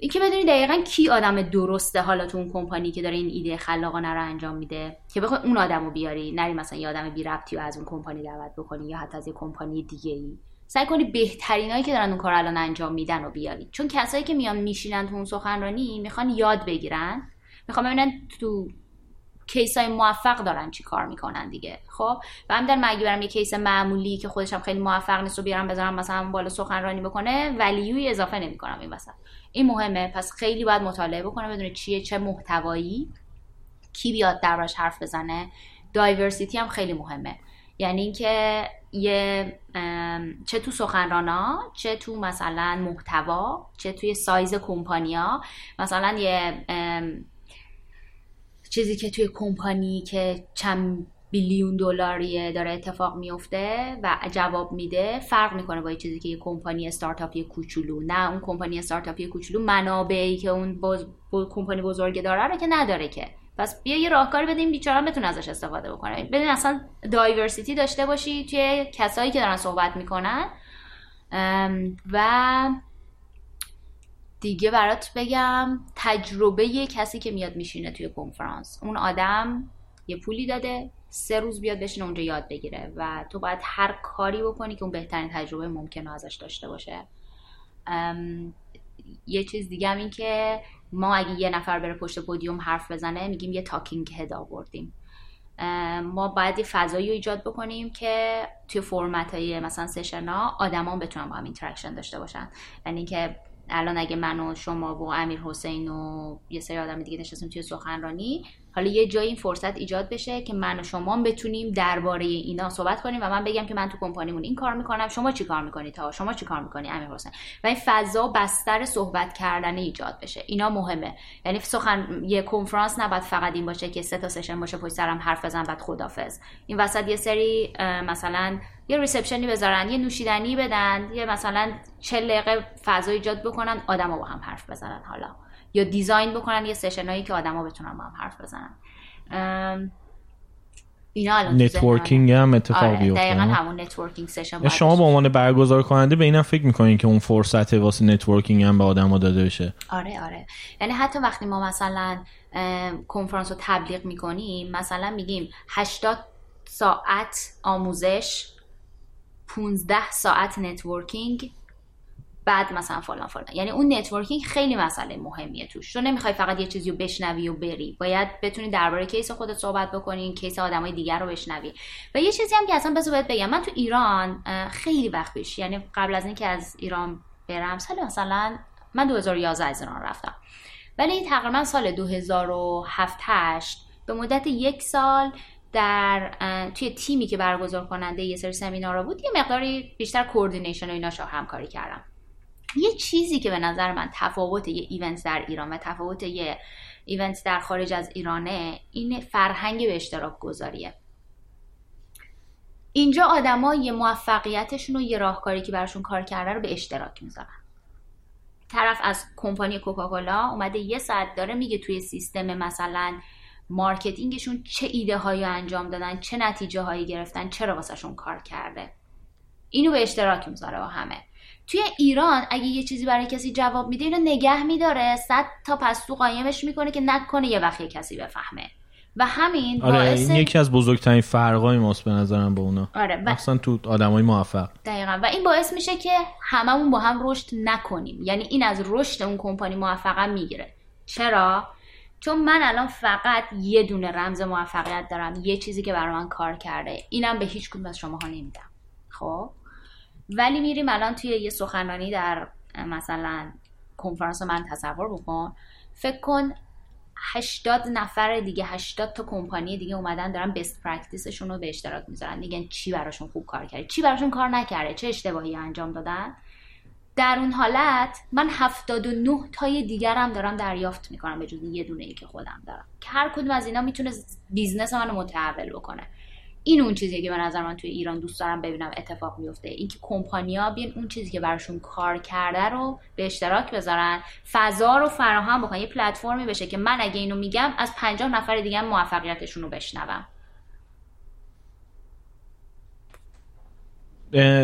این که بدونی دقیقا کی آدم درسته حالا تو اون کمپانی که داره این ایده خلاقانه رو انجام میده. که بخوای اون آدم رو بیاری نری مثلا یه آدم بی ربطی رو از اون کمپانی دعوت بکنی یا حتی از یه کمپانی دیگه ای سعی کنی بهترینایی که دارن اون کار الان انجام میدن رو بیاری. چون کسایی که میان میشینن تو اون سخنرانی می‌خوان یاد بگیرن. می‌خوان ببینن تو case های موفق دارن چی کار می‌کنن دیگه خب؟ و هم در مگی برم یه case معمولی که خودش هم خیلی موفق نیست و بیارم بذارم مثلا بالا سخنرانی بکنه ولیوی اضافه نمی‌کنم این وسط. این مهمه. پس خیلی باید مطالعه بکنه بدونه چیه چه محتوایی کی بیاد دربارش حرف بزنه. دایورسیتی هم خیلی مهمه. یعنی اینکه یه چه تو سخنرانا چه تو مثلا محتوا چه توی سایز کمپانیا مثلا یه چیزی که توی کمپانی که چند بیلیون دلاریه داره اتفاق میفته و جواب میده فرق می‌کنه با چیزی که یه کمپانی استارتاپی کوچولو. نه اون کمپانی استارتاپی کوچولو منابعی که اون باز کمپانی بزرگ داره رو که نداره که. پس بیا یه راهکاری بدیم بیچاره بتونه ازش استفاده بکنه. ببین اصلا دایورسیتی داشته باشی توی کسایی که دارن صحبت می‌کنن. و دیگه برات بگم تجربه کسی که میاد میشینه توی کنفرانس. اون آدم یه پولی داده سه روز بیاد بشینه اونجا یاد بگیره و تو باید هر کاری بکنی که اون بهترین تجربه ممکنه ازش داشته باشه. یه چیز دیگه هم این که ما اگه یه نفر بره پشت podium حرف بزنه میگیم یه talking head آوردیم. ما باید یه فضایی رو ایجاد بکنیم که توی فرمت های مثلا session ها آدما بتونن با هم interaction داشته باشن. یعنی که الان اگه من و شما و امیر حسین و یه سری آدم دیگه نشستیم توی سخنرانی حالا یه جایی این فرصت ایجاد بشه که من و شما بتونیم درباره اینا صحبت کنیم و من بگم که من تو کمپانیمون این کار می‌کنم شما چی کار می‌کنی تا شما چی کار می‌کنی؟ امیر حسین. و این فضا بستر صحبت کردن ایجاد بشه. اینا مهمه. یعنی سخن یه کنفرانس نباید فقط این باشه که سه تا session باشه پشت سر هم حرف بزن بعد خدافظ این وسط یه سری مثلا یه reception ی بذارن یه نوشیدنی بدن یه مثلا 40 دقیقه فضا ایجاد بکنن آدما با هم حرف بزنن حالا. یا design بکنن یه session ایی که آدما بتونن با هم حرف بزنن. اینا الان networking هم اتفاق آره، بیفته دقیقا همون networking session شما به عنوان برگزار کننده به اینم فکر می‌کنین که اون فرصت واسه networking هم به آدما داده بشه؟ آره آره. یعنی حتی وقتی ما مثلا کنفرانس رو تبلیغ می‌کنیم مثلا میگیم 80 ساعت آموزش 15 ساعت networking بعد مثلا فلان فلان. یعنی اون networking خیلی مسئله مهمیه توش. تو نمی‌خوای فقط یه چیزی رو بشنوی و بری. باید بتونی درباره case خودت صحبت بکنی case آدمای دیگر رو بشنوی. و یه چیزی هم که اصلا بذار بهت بگم من تو ایران خیلی وقت پیش یعنی قبل از اینکه از ایران برم سال مثلا من 2011 از ایران رفتم. ولی تقریبا سال 2007 8 به مدت یک سال در توی تیمی که برگزار کننده یه سری سمینارا بود یه مقداری بیشتر coordination و ایناشو همکاری کردم. یه چیزی که به نظر من تفاوت یه event در ایران و تفاوت یه event در خارج از ایرانه این فرهنگ به اشتراک گذاریه. اینجا آدما یه موفقیتشون و یه راهکاری که براشون کار کرده رو به اشتراک می‌ذارن. طرف از کمپانی کوکاکولا اومده یه ساعت داره میگه توی سیستم مثلا marketing شون چه ایده هایی انجام دادن چه نتیجه هایی گرفتن چرا واسهشون کار کرده؟ اینو به اشتراک می‌ذاره با همه. توی ایران اگه یه چیزی برای کسی جواب میده اینو نگه میداره. صد تا پستو قایمش می‌کنه که نکنه یه وقت کسی بفهمه. و همین آره باعث... این یکی از بزرگترین فرقای ماست به نظرم با اونا. آره و... تو آدمای موفق. دقیقا. و این باعث میشه که هممون با هم رشد نکنیم. یعنی این از رشد اون کمپانی موفقا می‌گیره. چرا؟ چون من الان فقط یه دونه رمز موفقیت دارم یه چیزی که برای من کار کرده اینم به هیچ کدوم از شماها نمیدم. خب؟ ولی میریم الان توی یه سخنرانی در مثلا کنفرانس من تصور بکن. فکر کن 80 نفر دیگه 80 تا کمپانی دیگه اومدن دارن best practice شون رو به اشتراک می‌ذارن. میگن چی براشون خوب کار کرده؟ چی براشون کار نکرده؟ چه اشتباهی انجام دادن؟ در اون حالت من 79 تای دیگرم دارم دریافت می‌کنم به جز یه دونه ای که خودم دارم. که هر کدوم از اینا می‌تونه business منو متحول بکنه. این اون چیزی که به نظر من توی ایران دوست دارم ببینم اتفاق میفته. اینکه کمپانیا بیان اون چیزی که براشون کار کرده رو به اشتراک بذارن فضا رو فراهم بکنن یه پلتفرمی بشه که من اگه اینو میگم از 50 نفر دیگه هم موفقیتشون رو بشنوم.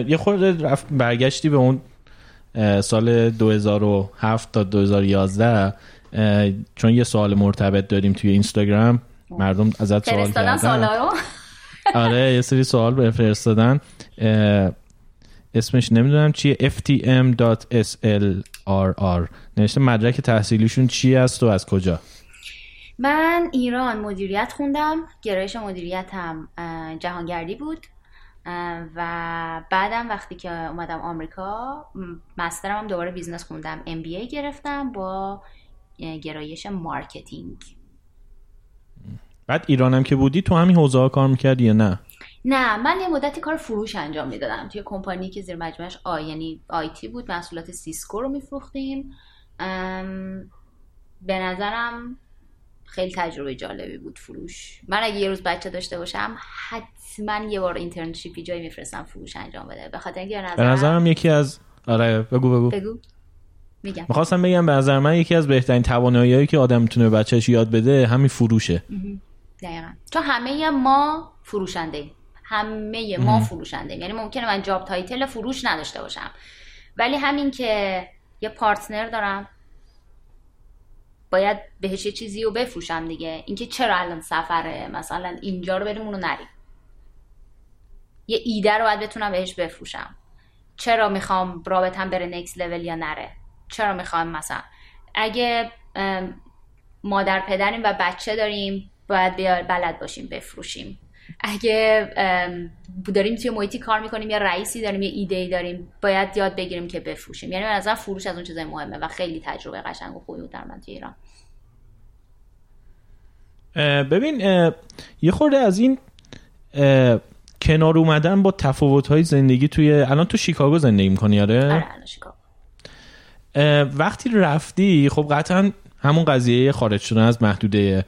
یه خورده رفت برگشتی به اون سال 2007 تا 2011 چون یه سوال مرتبط داریم توی اینستاگرام مردم ازت سوال کردن. آره یه سری سوال به فرستادن اسمش نمی‌دونم چیه؟ ftm.slrr نوشته مدرک تحصیلیشون چی است و از کجا؟ من ایران مدیریت خوندم. گرایش مدیریت هم جهانگردی بود. و بعدم وقتی که اومدم آمریکا master م هم دوباره business خوندم MBA گرفتم با گرایش marketing. بعد ایرانم که بودی تو همین حوزه ها کار می‌کردی یا نه؟ نه من یه مدتی کار فروش انجام می‌دادم. توی کمپانی که زیر مجموعش آ یعنی IT بود محصولات سیسکو رو میفروختیم. به نظرم خیلی تجربه جالبی بود فروش. من اگه یه روز بچه داشته باشم حتما یه بار internship ی جایی میفرستم فروش انجام بده. به خاطر اینکه به نظرم یکی از آره بگو بگو. بگو. میگم. می‌خواستم بگم به نظر من یکی از بهترین تواناییایی که آدم می‌تونه بچهش یاد بده همین فروشه. دقیقا. چون همه ما فروشنده همه ما فروشنده یعنی ممکنه من job title فروش نداشته باشم. ولی همین که یه partner دارم باید بهش یه چیزی رو بفروشم دیگه. اینکه چرا الان سفره؟ مثلا اینجا رو بریم اونو نریم. یه ایده رو باید بتونم بهش بفروشم. چرا می‌خوام رابطه‌م بره نکس لول یا نره؟ چرا می‌خوام مثلا؟ اگه مادر پدریم و بچه داریم باید بلد باشیم بفروشیم. اگه داریم توی محیطی کار می‌کنیم یا رئیسی داریم یا ایده ای داریم باید یاد بگیریم که بفروشیم. یعنی از فروش از اون چیزای مهمه و خیلی تجربه قشنگ و خوبی بود در من توی ایران. ببین یه خورده از این کنار اومدن با تفاوت های زندگی توی الان تو شیکاگو زندگی می‌کنی آره؟ آره شیکاگو. وقتی رفتی خب قطعا همون قضیه خارج شدن از محدوده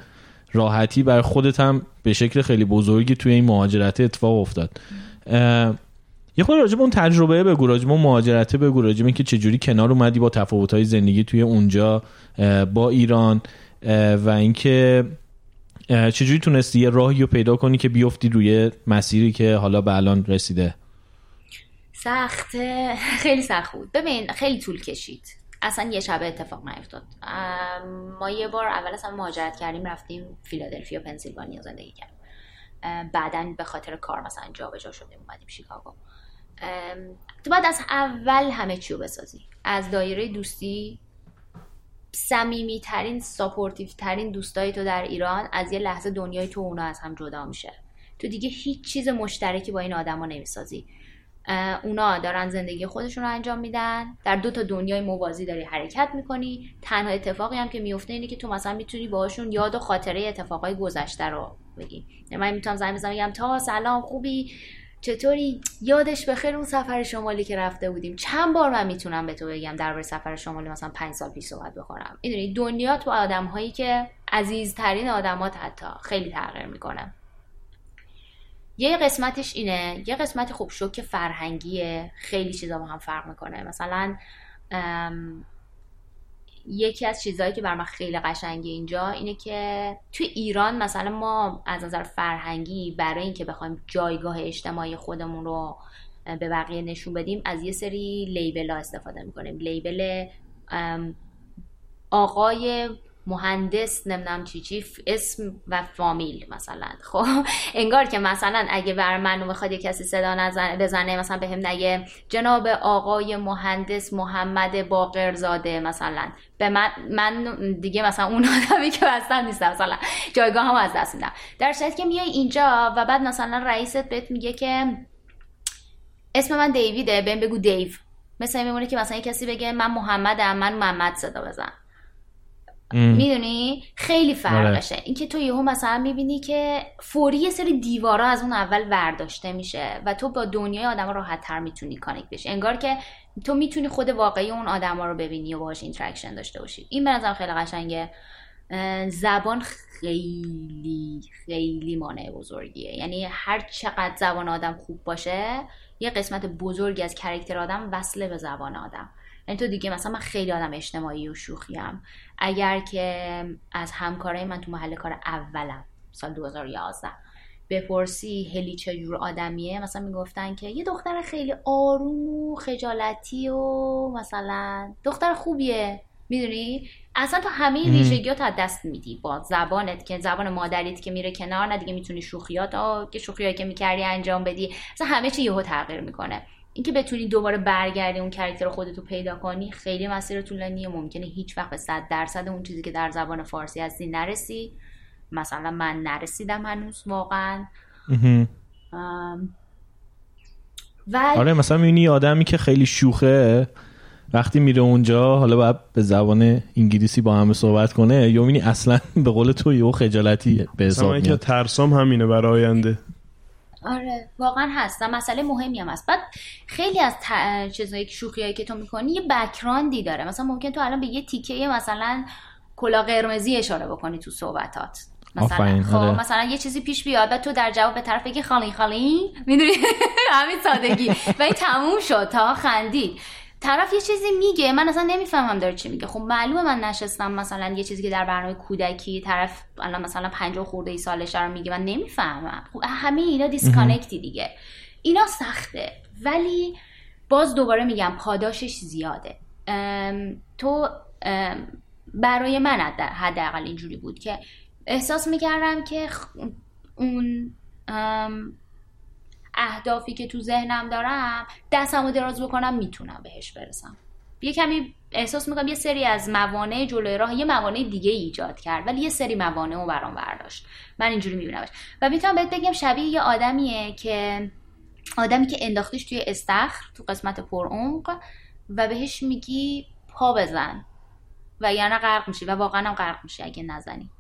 راحتی برای خودت هم به شکل خیلی بزرگی توی این مهاجرت اتفاق افتاد. یه خود راجب اون تجربه بگو راجب اون مهاجرته بگو راجب که چجوری کنار اومدی با تفاوت‌های زندگی توی اونجا با ایران و اینکه چجوری تونستی یه راهی رو پیدا کنی که بیفتی روی مسیری که حالا به الان رسیده؟ سخته. خیلی سخت بود. ببین خیلی طول کشید. اصلا یه شبه اتفاق نیفتاد. ما یه بار اول اصلا مهاجرت کردیم رفتیم فیلادلفیا پنسیلوانیا زندگی کردیم. بعدا به خاطر کار مثلا جابجا شدیم اومدیم شیکاگو. تو باید از اول همه چی رو بسازی. از دایره دوستی سمیمی ترین supportive ترین دوستای تو در ایران از یه لحظه دنیای تو اونا از هم جدا میشه. تو دیگه هیچ چیز مشترکی با این آدما نمی‌سازی. اونا دارن زندگی خودشون رو انجام میدن. در دو تا دنیای موازی داری حرکت می‌کنی. تنها اتفاقی هم که میفته اینه که تو مثلا می‌تونی باهاشون یاد و خاطره اتفاقای گذشته رو بگی. یعنی من می‌تونم زنگ بزنم بگم تا سلام خوبی؟ چطوری؟ یادش بخیر اون سفر شمالی که رفته بودیم. چند بار من می‌تونم به تو بگم درباره سفر شمالی مثلا پنج سال پیش صحبت بخورم می‌دونی دنیا تو آدم هایی که عزیزترین آدمات حتی خیلی تغییر می‌کنه. یه قسمتش اینه یه قسمت خوب شوک فرهنگیه. خیلی چیزا با هم فرق می‌کنه. مثلا یکی از چیزهایی که بر من خیلی قشنگه اینجا اینه که توی ایران مثلا ما از نظر فرهنگی برای اینکه بخوایم جایگاه اجتماعی خودمون رو به بقیه نشون بدیم از یه سری لیبل ها استفاده می‌کنیم. لیبل آقای مهندس نمی‌دونم چی چی اسم و فامیل مثلا. خب انگار که مثلا اگه بر منو می‌خواد کسی صدا نزنه بزنه مثلا به هم نگه جناب آقای مهندس محمد باقرزاده مثلا. به من من دیگه مثلا اون آدمی که اصلا نیستم مثلا. جایگاه هم از دست میدم. در که میای اینجا و بعد مثلا رئیست بهت میگه که اسم من دیویده بهم بگو دیو. مثلا میمونه که مثلا کسی بگه من محمدم من محمد صدا بزن. می‌دونی؟ خیلی فرقشه آره. اینکه تو یهو مثلا می‌بینی که فوری یه سری دیوارا از اون اول ورداشته میشه و تو با دنیای آدم راحت تر می‌تونی connect بشی. انگار که تو می‌تونی خود واقعی اون آدما رو ببینی و باهاش interaction داشته باشی. این به نظرم خیلی قشنگه. زبان خیلی خیلی مانع بزرگیه. یعنی هر چقدر زبان آدم خوب باشه یه قسمت بزرگی از کرکتر آدم وصله به زبان آدم. یعنی تو دیگه مثلا من خیلی آدم اجتماعی و شوخیم اگر که از همکارای من تو محل کار اولم سال 2011 بپرسی هلی چجور آدمیه مثلا می‌گفتن که یه دختر خیلی آروم و خجالتی و مثلا دختر خوبیه می‌دونی؟ اصلا تو همه ویژگیات از دست میدی با زبانت که زبان مادریت که میره کنار نه دیگه می‌تونی شوخیات که شوخیایی که می‌کردی انجام بدی. اصلا همه چی یهو تغییر می‌کنه. اینکه بتونی دوباره برگردی اون کرکتر خودتو پیدا کنی خیلی مسیر طولانیه. ممکنه هیچ وقت به صد درصد اون چیزی که در زبان فارسی هستی نرسی. مثلا من نرسیدم هنوز واقعا. و آره مثلا می‌بینی آدمی که خیلی شوخه وقتی میره اونجا حالا باید به زبان انگلیسی با همه صحبت کنه یا می‌بینی اصلا به قول تو یه خجالتی به حساب میاد. ترسام همینه برای آینده. آره واقعا هست مسئله مهمی هم هست. بعد خیلی از ت... چیزایی که شوخیایی که تو می‌کنی یه بکراندی داره. مثلا ممکن تو الان به یه تیکه مثلا کلا قرمزی اشاره بکنی تو صحبتات. مثلا خب آره. مثلا یه چیزی پیش بیاد و تو در جواب به طرف بگی خالی خالی می‌دونی؟ همین سادگی. و این تموم شد تا خندی طرف یه چیزی میگه من اصلا نمی‌فهمم داره چی میگه. خب معلومه من نشستم مثلا یه چیزی که در برنامه کودکی طرف الان مثلا 50 خورده ای سالش رو میگه من نمی‌فهمم. خب همه اینا دیسکانکتی دیگه. اینا سخته. ولی باز دوباره میگم پاداشش زیاده. تو برای من حداقل اینجوری بود که احساس می‌کردم که اون اهدافی که تو ذهنم دارم دستمو دراز بکنم می‌تونم بهش برسم. یه کمی احساس می‌کنم یه سری از موانع جلوی راه یه موانع دیگه ایجاد کرد ولی یه سری موانع رو برام برداشت. من اینجوری میبینمش. و می‌تونم بهت بگم شبیه یه آدمیه که آدمی که انداختیش توی استخر تو قسمت پرعمق و بهش میگی پا بزن. و یعنی غرق میشی و واقعا هم غرق میشی اگه نزنی.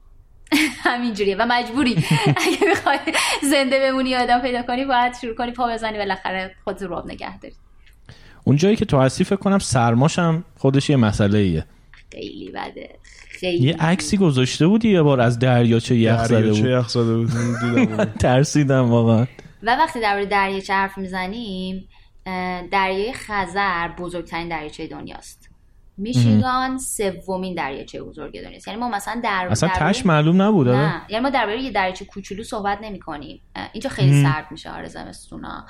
همینجوریه و مجبوری. اگه می‌خوای زنده بمونی آدم پیدا کنی باید شروع کنی پا بزنی بالاخره خود رو نگه داری. اون جایی که تو هستی فکر کنم سرماش هم خودش یه مسئله ایه خیلی بده. خیلی یه عکسی گذاشته بودی یه بار از دریاچه یخ زده بود؟ یخ زده بود. ترسیدم واقعا. و وقتی در دریاچه حرف می‌زنیم دریای خزر بزرگترین دریاچه دنیاست. میشیگان سومین دریاچه بزرگ دنیاست یعنی ما مثلا در اصلا تش معلوم نبود نه. یعنی ما درباره یه دریاچه کوچولو صحبت نمی کنیم اینجا خیلی سرد میشه آره زمستونا.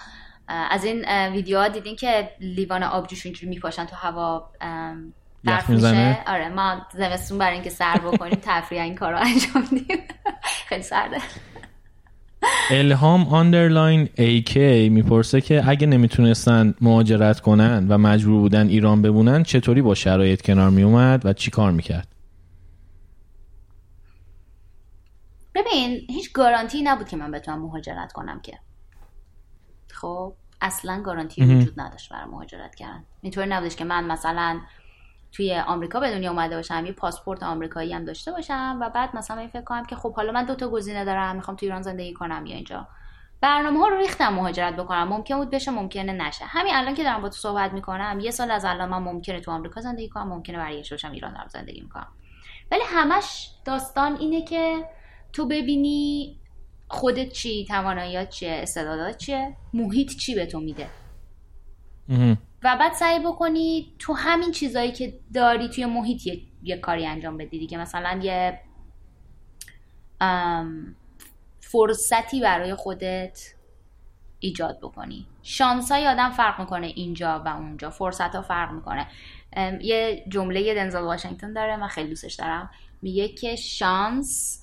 از این ویدیوها دیدین که لیوان آبجوش اینجوری میپاشن تو هوا برف میشه؟ آره. ما زمستون برای اینکه سر بکنیم تفریح این کارو انجام میدیم خیلی سرده. الهام آندرلاین ای کی می‌پرسه که اگه نمی‌تونستن مهاجرت کنن و مجبور بودن ایران بمونن چطوری با شرایط کنار میومد و چی کار می‌کرد؟ ببین هیچ گارانتی نبود که من بتونم مهاجرت کنم که. خب اصلا گارانتی وجود نداشت برای مهاجرت کردن. اینطوری نبودش که من مثلا توی آمریکا به دنیا اومده باشم یه پاسپورت آمریکایی هم داشته باشم و بعد مثلا این فکر کنم که خب حالا من دو تا گزینه دارم می‌خوام تو ایران زندگی کنم یا اینجا. برنامه ها رو ریختم مهاجرت بکنم ممکن بود بشه ممکنه نشه. همین الان که دارم با تو صحبت می‌کنم یه سال از الان من ممکنه تو آمریکا زندگی کنم ممکنه برگشت باشم ایران دارم زندگی می‌کنم. ولی همش داستان اینه که تو ببینی خودت چی تواناییات چیه استعدادات چیه محیط چی به تو میده. و بعد سعی بکنی تو همین چیزایی که داری توی محیط یه, کاری انجام بدی دیگه. مثلا یه فرصتی برای خودت ایجاد بکنی. شانس های آدم فرق می‌کنه اینجا و اونجا. فرصت ها فرق می‌کنه. یه جمله دنزل واشنگتن داره من خیلی دوستش دارم. میگه که شانس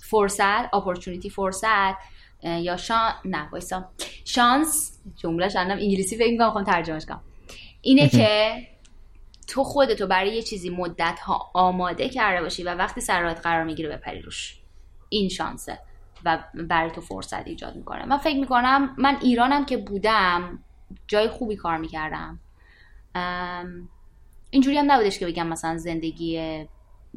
فرصت اپورتونیتی فرصت یا شان نه وایسا. شانس جملهش الان انگلیسی فکر می‌کنم خودم ترجمهش کنم. اینه که تو خودتو برای یه چیزی مدت ها آماده کرده باشی و وقتی سر قرار می‌گیره بپری روش. این شانسه و برای تو فرصت ایجاد می‌کنه. من فکر می‌کنم من ایرانم که بودم جای خوبی کار می‌کردم. اینجوری هم نبودش که بگم مثلا زندگی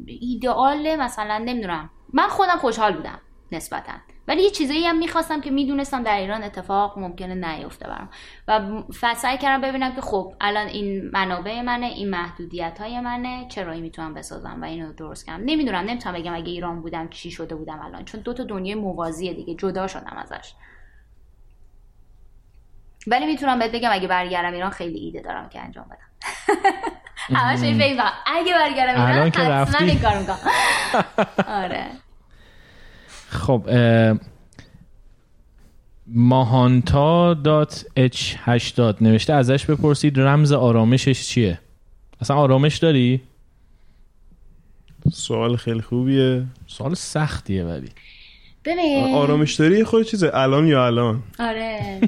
ایدئاله مثلا نمی‌دونم. من خودم خوشحال بودم نسبتا. ولی یه چیزایی هم می‌خواستم که می‌دونستم در ایران اتفاق ممکنه نیفته برام. و سعی کردم ببینم که خب الان این منابع منه این محدودیت های منه چرایی می‌تونم بسازم و اینو درست کنم. نمی‌دونم نمی‌تونم بگم اگه ایران بودم چی شده بودم الان. چون دو تا دنیای موازیه دیگه جدا شدم ازش. ولی می‌تونم بهت بگم اگه برگردم ایران خیلی ایده دارم که انجام بدم. همش فکر اگه برگردم ایران حتما این کار می‌کنم. آره. خب ماهانتا دات اچ 80 نوشته ازش بپرسید رمز آرامشش چیه؟ اصلا آرامش داری؟ سوال خیلی خوبیه. سوال سختیه ولی. ببین. آرامش داری خود چیزه. الان یا الان؟ آره.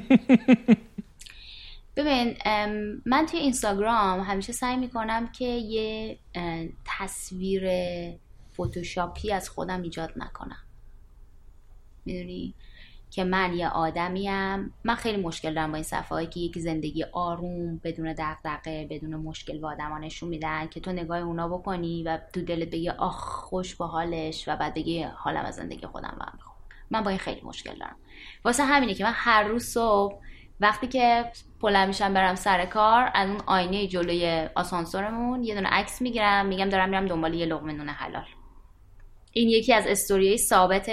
ببین من توی اینستاگرام همیشه سعی می‌کنم که یه تصویر فوتوشاپی از خودم ایجاد نکنم. می‌دونی که من یه آدمیم من خیلی مشکل دارم با این صفحه که یک زندگی آروم بدون دغدغه بدون مشکل به آدما نشون میدن که تو نگاه اونا بکنی و تو دلت بگی آخ خوش با حالش و بعد بگی حالم از زندگی خودم با من با این خیلی مشکل دارم. واسه همینه که من هر روز صبح وقتی که بلند میشم برم سر کار از اون آینه جلوی آسانسورمون یه دونه عکس می‌گیرم میگم دارم میرم دنبال یه لقمه نون حلال. این یکی از استوریای ثابت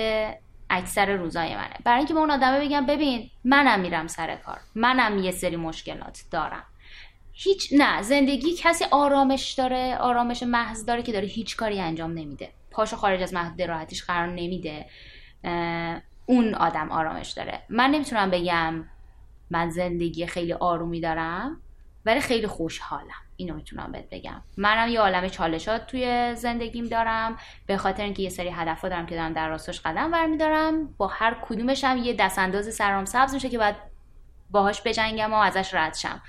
اکثر روزای منه. برای اینکه به اون آدمه بگم ببین منم میرم سر کار. منم یه سری مشکلات دارم. هیچ نه زندگی کسی آرامش داره آرامش محض داره که داره هیچ کاری انجام نمیده. پاشو خارج از محدود راحتیش قرار نمیده. اون آدم آرامش داره. من نمی‌تونم بگم من زندگی خیلی آرومی دارم ولی خیلی خوشحالم. اینو می‌تونم بهت بگم. منم یه عالم چالشات توی زندگیم دارم. به خاطر اینکه یه سری هدفها دارم که دارم در راستش قدم برمیدارم با هر کدومش هم یه دست انداز سرام سبز میشه که باید باهاش بجنگم و ازش رد شم.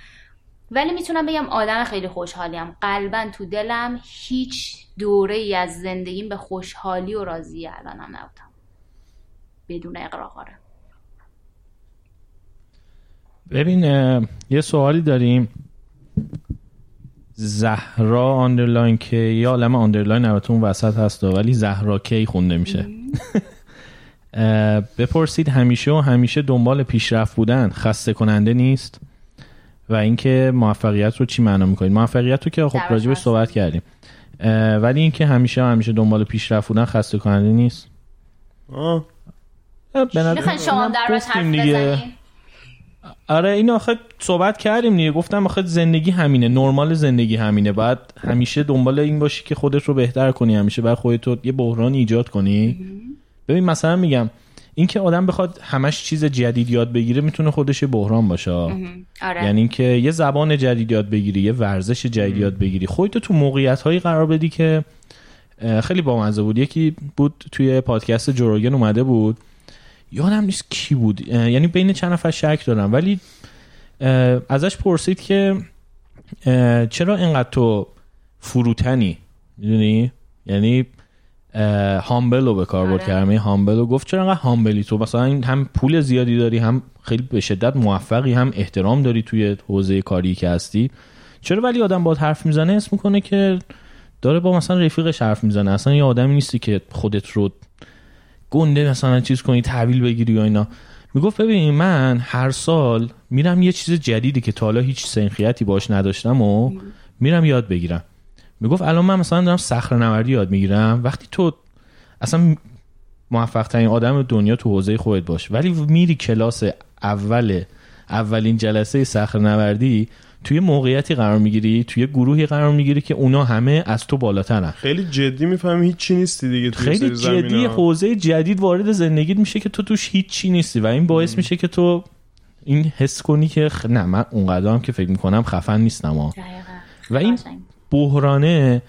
ولی می‌تونم بگم آدم خیلی خوشحالیم. قلبا تو دلم هیچ دوره ای از زندگیم به خوشحالی و راضی الانم نبودم. بدون اقراقاره ببین یه سوالی داریم. زهرا آندرلاین که یا عالم آندرلاین البته اون وسط هست ولی زهرا کی خونده میشه. بپرسید همیشه و همیشه دنبال پیشرفت بودن. خسته کننده نیست و اینکه موفقیت رو چی معنا می‌کنید؟ موفقیت رو که خب راجبش صحبت کردیم. ولی اینکه همیشه و همیشه دنبال پیشرفت بودن خسته کننده نیست. آه. می‌خواین شما در حرف آره این آخه صحبت کردیم دیگه. گفتم آخه زندگی همینه. نرمال زندگی همینه. باید همیشه دنبال این باشی که خودت رو بهتر کنی همیشه. بعد خودت یه بحران ایجاد کنی. ببین مثلا میگم اینکه آدم بخواد همش چیز جدید یاد بگیره می‌تونه خودش بحران باشه. آره. یعنی اینکه یه زبان جدید یاد بگیری یه ورزش جدید یاد بگیری. خودت تو موقعیت هایی قرار بدی که خیلی بامزه بود. یکی بود توی پادکست جوروگن اومده بود. یادم نیست کی بود. یعنی بین چند نفر شک دارم. ولی ازش پرسید که چرا اینقدر تو فروتنی؟ می‌دونی؟ یعنی هامبل رو به کار برد. کردم هامبل رو گفت چرا اینقدر هامبلی تو؟ مثلا هم پول زیادی داری هم خیلی به شدت موفقی هم احترام داری توی حوزه کاری که هستی. چرا ولی آدم با حرف می‌زنه؟ اسم می‌کنه که داره با مثلا رفیقش حرف می‌زنه. اصلا یه آدمی نیستی که خودت رو گنده مثلا چیز کنی تحویل بگیری یا اینا. می‌گفت ببین من هر سال میرم یه چیز جدیدی که تا حالا هیچ سنخیتی باش نداشتم و میرم یاد بگیرم. می‌گفت الان من مثلا دارم صخره نوردی یاد می‌گیرم. وقتی تو اصلا موفق ترین آدم دنیا تو حوزه خودت باش. ولی میری کلاس اول اولین جلسه صخره نوردی توی موقعیتی قرار می‌گیری توی گروهی قرار می‌گیری که اونا همه از تو بالاترن خیلی جدی می‌فهمی هیچ چی نیستی دیگه توی خیلی جدی. حوزه جدید وارد زندگیت میشه که تو توش هیچی نیستی و این باعث میشه که تو این حس کنی که خ... نه من اونقدر هم که فکر می‌کنم خفن نیستم ها. دقیقاً. و این. بحرانه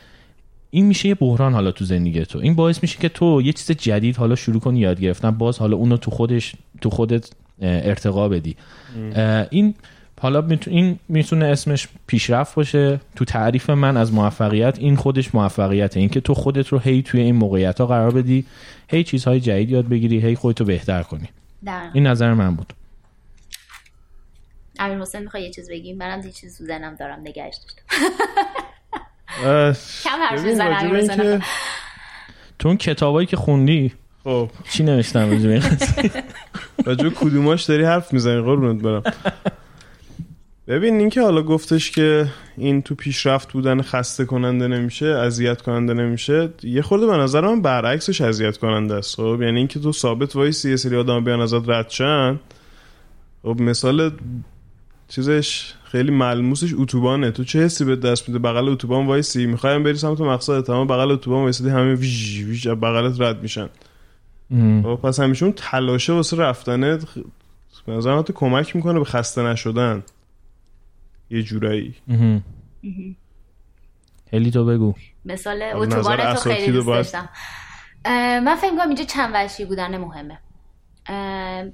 این میشه یه بحران حالا تو زندگی تو این باعث میشه که تو یه چیز جدید حالا شروع کنی یاد گرفتن باز حالا اونو تو خودش تو خودت ارتقا بدی این حالا این می‌تونه اسمش پیشرفت باشه. تو تعریف من از موفقیت این خودش موفقیته. این که تو خودت رو هی توی این موقعیت ها قرار بدی هی چیزهای جدید یاد بگیری هی خودتو بهتر کنی. دقیقاً. این نظر من بود. امیر حسین می‌خوای یه چیز بگیم منم یه چیز ذهنم دارم نگهش داشتم. کم حرف که- تو اون کتابایی که خوندی خب. چی نوشتم؟ راجع به کدوماش داری حرف می‌زنی قربونت برم. ببین این که حالا گفتش که این تو پیشرفت بودن خسته کننده نمیشه اذیت کننده نمیشه یه خورده به نظر من برعکسش اذیت کننده است. خب یعنی اینکه تو ثابت وایسی یه سری آدم بیان ازت رد شن خب مثال چیزش خیلی ملموسش اتوبانه. تو چه حسی به دست میده؟ بغل اتوبان وایسی می‌خوایم بری سمت مقصدت اما بغل اتوبان وایسیدی همه ویژ از بغلت رد میشن. خب پس همیشه اون تلاشه واسه رفتنت به نظر من تو کمک می‌کنه به خسته نشدن. یه جورایی. هلی تو بگو. مثال اتوبان تو خیلی دوست داشتم. من فکر می‌کنم اینجا چند وجهی بودن مهمه.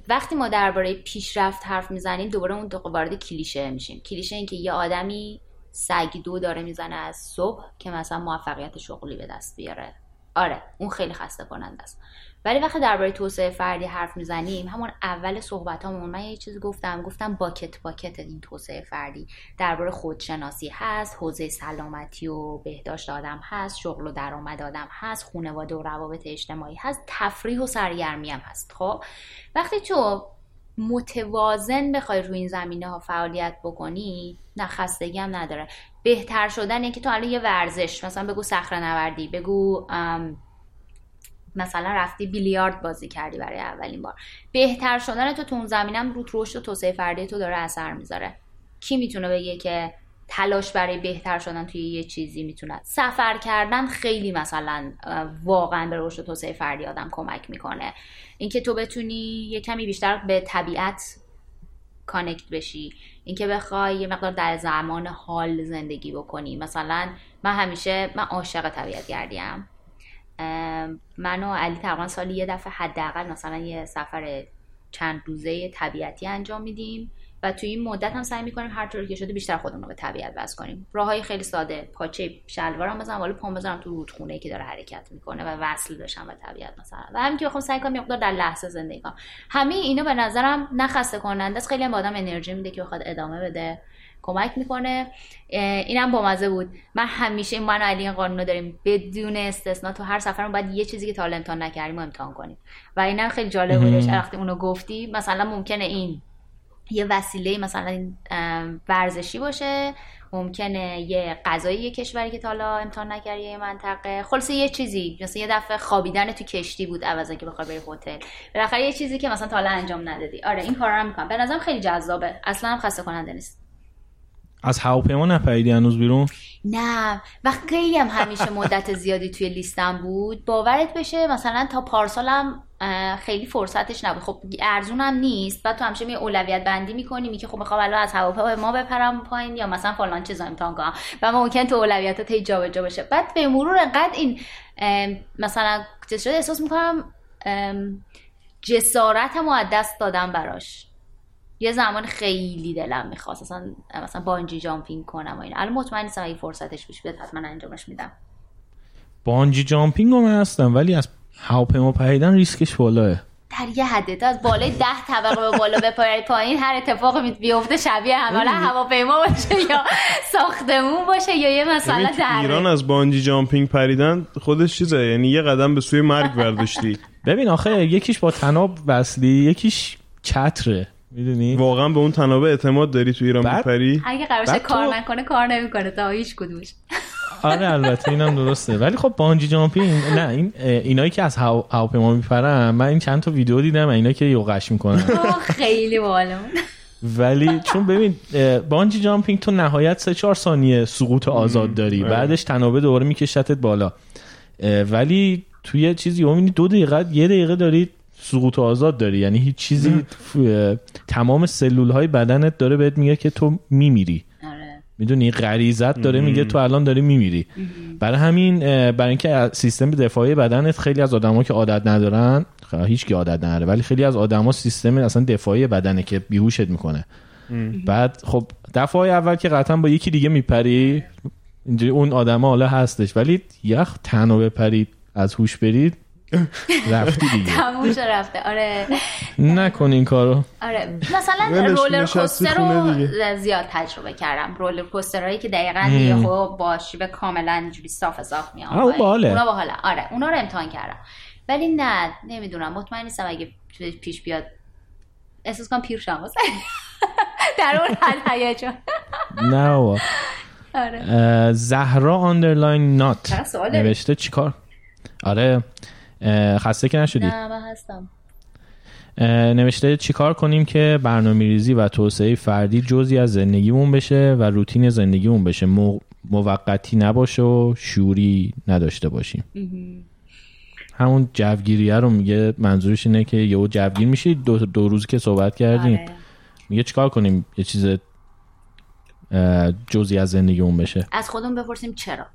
وقتی ما درباره پیشرفت حرف می‌زنیم دوباره اون دو- وارد کلیشه میشیم. کلیشه این که یه آدمی سگ دو داره می‌زنه از صبح که مثلا موفقیت شغلی به دست بیاره. آره اون خیلی خسته کننده است. ولی وقتی درباره توسعه فردی حرف می‌زنیم همون اول صحبتامون من یه چیزی گفتم گفتم باکت باکت این توسعه فردی درباره خودشناسی هست حوزه سلامتی و بهداشت آدم هست شغل و درآمد آدم هست خانواده و روابط اجتماعی هست تفریح و سرگرمی هم هست. خب وقتی تو متوازن بخوای روی این زمینه ها فعالیت بکنی نه خستگی هم نداره. بهتر شدن که تو الان یه ورزش مثلا بگو صخره نوردی بگو مثلا رفتی بیلیارد بازی کردی برای اولین بار. بهتر شدن تو تو اون زمینم رو رشد و توسعه فردی تو داره اثر می‌ذاره. کی می‌تونه بگه که تلاش برای بهتر شدن توی یه چیزی می‌تونه؟ سفر کردن خیلی مثلا واقعا به رشد و توسعه فردی آدم کمک می‌کنه. اینکه تو بتونی یه کمی بیشتر به طبیعت کانکت بشی. اینکه بخوای یه مقدار در زمان حال زندگی بکنی. مثلا من همیشه من عاشق طبیعت گردیم من و علی تقریبا سالی یه دفعه حداقل مثلا یه سفر چند روزه طبیعتی انجام میدیم و توی این مدت هم سعی می‌کنیم هر طور که شده بیشتر خودمون رو به طبیعت وصل کنیم. راههای خیلی ساده پاچه شلوارم بزنم ولی پام بزنم تو رودخونه که داره حرکت می‌کنه و وصل بشم به طبیعت مثلا. و همین که بخوام سعی کنم مقدار در لحظه زندگی کنم. همه اینا به نظرم نه خسته کننده است. خیلی به آدم انرژی میده که بخواد ادامه بده. کمک می‌کنه. اینم بامزه بود. من همیشه من و علی این قانون رو داریم. بدون استثنا تو هر سفرمون باید یه چیزی که تا حالا امتحان نکردیم امتحان کنیم. و اینم خیلی جالب بودش وقتی اونو گفتی مثلا ممکنه این یه وسیله مثلا ورزشی باشه. ممکنه یه غذای یه کشوری که تا حالا امتحان نکردی یه منطقه. خلاصه یه چیزی. مثلا یه دفعه خوابیدن تو کشتی بود عوض که بخوای بری هتل. بالاخره یه چیزی که مثلا تا حالا انجام ندادی. آره این کارا رو می‌کنم. به نظرم خیلی جذابه. اصلا هم خسته کننده نیست. از هواپیما نپریدی هنوز بیرون؟ نه و خیلی هم همیشه مدت زیادی توی لیستم بود. باورت بشه مثلا تا پارسالم خیلی فرصتش نبود. خب ارزون هم نیست. بعد تو همیشه می اولویت بندی می‌کنی میگه خب می‌خوام الان از هواپیما بپرم پایین یا مثلا فلان چیز رو امتحان کنم. و ممکن تو اولویتات هی جابجا بشه. بعد به مرور انقدر این مثلا چیز شده احساس می‌کنم جسارتم رو از دست دادم براش. یه زمان خیلی دلم می‌خواست. اصلا مثلا بانجی جامپینگ کنم و اینا. الان مطمئن نیستم اگه فرصتش پیش بیاد حتما انجامش میدم. بانجی جامپینگ رو من هستم ولی از هواپیما پریدن ریسکش بالاه. در یه حده تا از بالای ده طبقه به بالا بپری پایین هر اتفاقی می بیفته شبیه هم حالا هواپیما باشه یا ساختمون باشه یا یه مثلا تو ایران از بانجی جامپینگ پریدن خودش چیزه. یعنی یه قدم به سوی مرگ برداشتی. ببین آخه یکیش با تناب وصلی یکیش چتره. می‌دونی؟ واقعا به اون تنابه اعتماد داری تو ایران میپری؟ اگه قرارش کار تو- نکنه کار نمی‌کنه. تا هیچ کدومش. آره البته اینم درسته. ولی خب بانجی جامپینگ نه این اینایی که از هوا- هواپیما میپرن من این چند تا ویدیو دیدم اینایی که یوغش می‌کنن. خیلی باحالمون. ولی چون ببین بانجی جامپینگ تو نهایت سه چهار ثانیه سقوط آزاد داری. آره. بعدش تنابه دوباره میکشتت بالا. ولی توی چیزی می‌بینی دو دقیقه یه دقیقه داری سقوط آزاد داری. یعنی هیچ چیزی تمام سلول های بدنت داره بهت میگه که تو میمیری. آره. می‌دونی؟ غریزت داره میگه تو الان داری میمیری. برای همین برای اینکه سیستم دفاعی بدنت خیلی از آدما که عادت ندارن خب، هیچ کی عادت نداره ولی خیلی از آدما سیستم اصلا دفاعی بدنه که بیهوشت می‌کنه. بعد خب دفعه اول که قطعا با یکی دیگه میپری اینجوری اون آدما حالا هستش. ولی یخ تنها بپرید از هوش برید. رفتی دیگه. تموم رفته. آره. نکن این کارو. آره. مثلا رولر کوستر رو. زیاد تجربه کردم. رولر کوسترهایی که دقیقا دیگه خب با شیب کاملا اینجوری صاف صاف میان آه، اون باحاله. اونا باحاله. آره اونا رو امتحان کردم. ولی نه نمی‌دونم. مطمئن نیستم اگه پیش بیاد. احساس کنم پیر شم. در اون حد هیجان. نه بابا. آره. زهرا underline نات؟ نوشته چیکار؟ آره. خسته که نشدی؟ نه من هستم. نوشته چیکار کنیم که برنامه ریزی و توسعه فردی جزی از زندگیمون بشه و روتین زندگیمون بشه؟ مو- موقتی نباشه و شوری نداشته باشیم. همون جوگیریه رو میگه منظورش اینه که یهو جوگیر میشی دو, دو روز که صحبت کردیم. آره. میگه چیکار کنیم؟ یه چیز جزی از زندگیمون بشه. از خودمون بپرسیم چرا.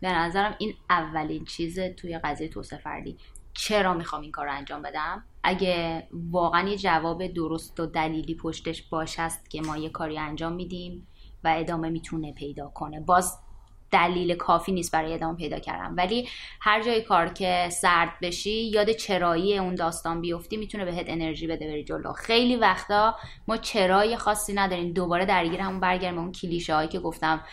به نظرم این اولین چیزه توی قضیه توسعه فردی. چرا می‌خوام این کار رو انجام بدم؟ اگه واقعا یه جواب درست و دلیلی پشتش باش هست که ما یه کاری انجام میدیم و ادامه می‌تونه پیدا کنه. باز دلیل کافی نیست برای ادامه پیدا کردن. ولی هر جای کار که سرد بشی یاد چرایی اون داستان بیفتی می‌تونه بهت انرژی بده بری جلو. خیلی وقتا ما چرای خاصی نداریم. دوباره درگیر همون برگردیم به اون کلیشه هایی که گفتم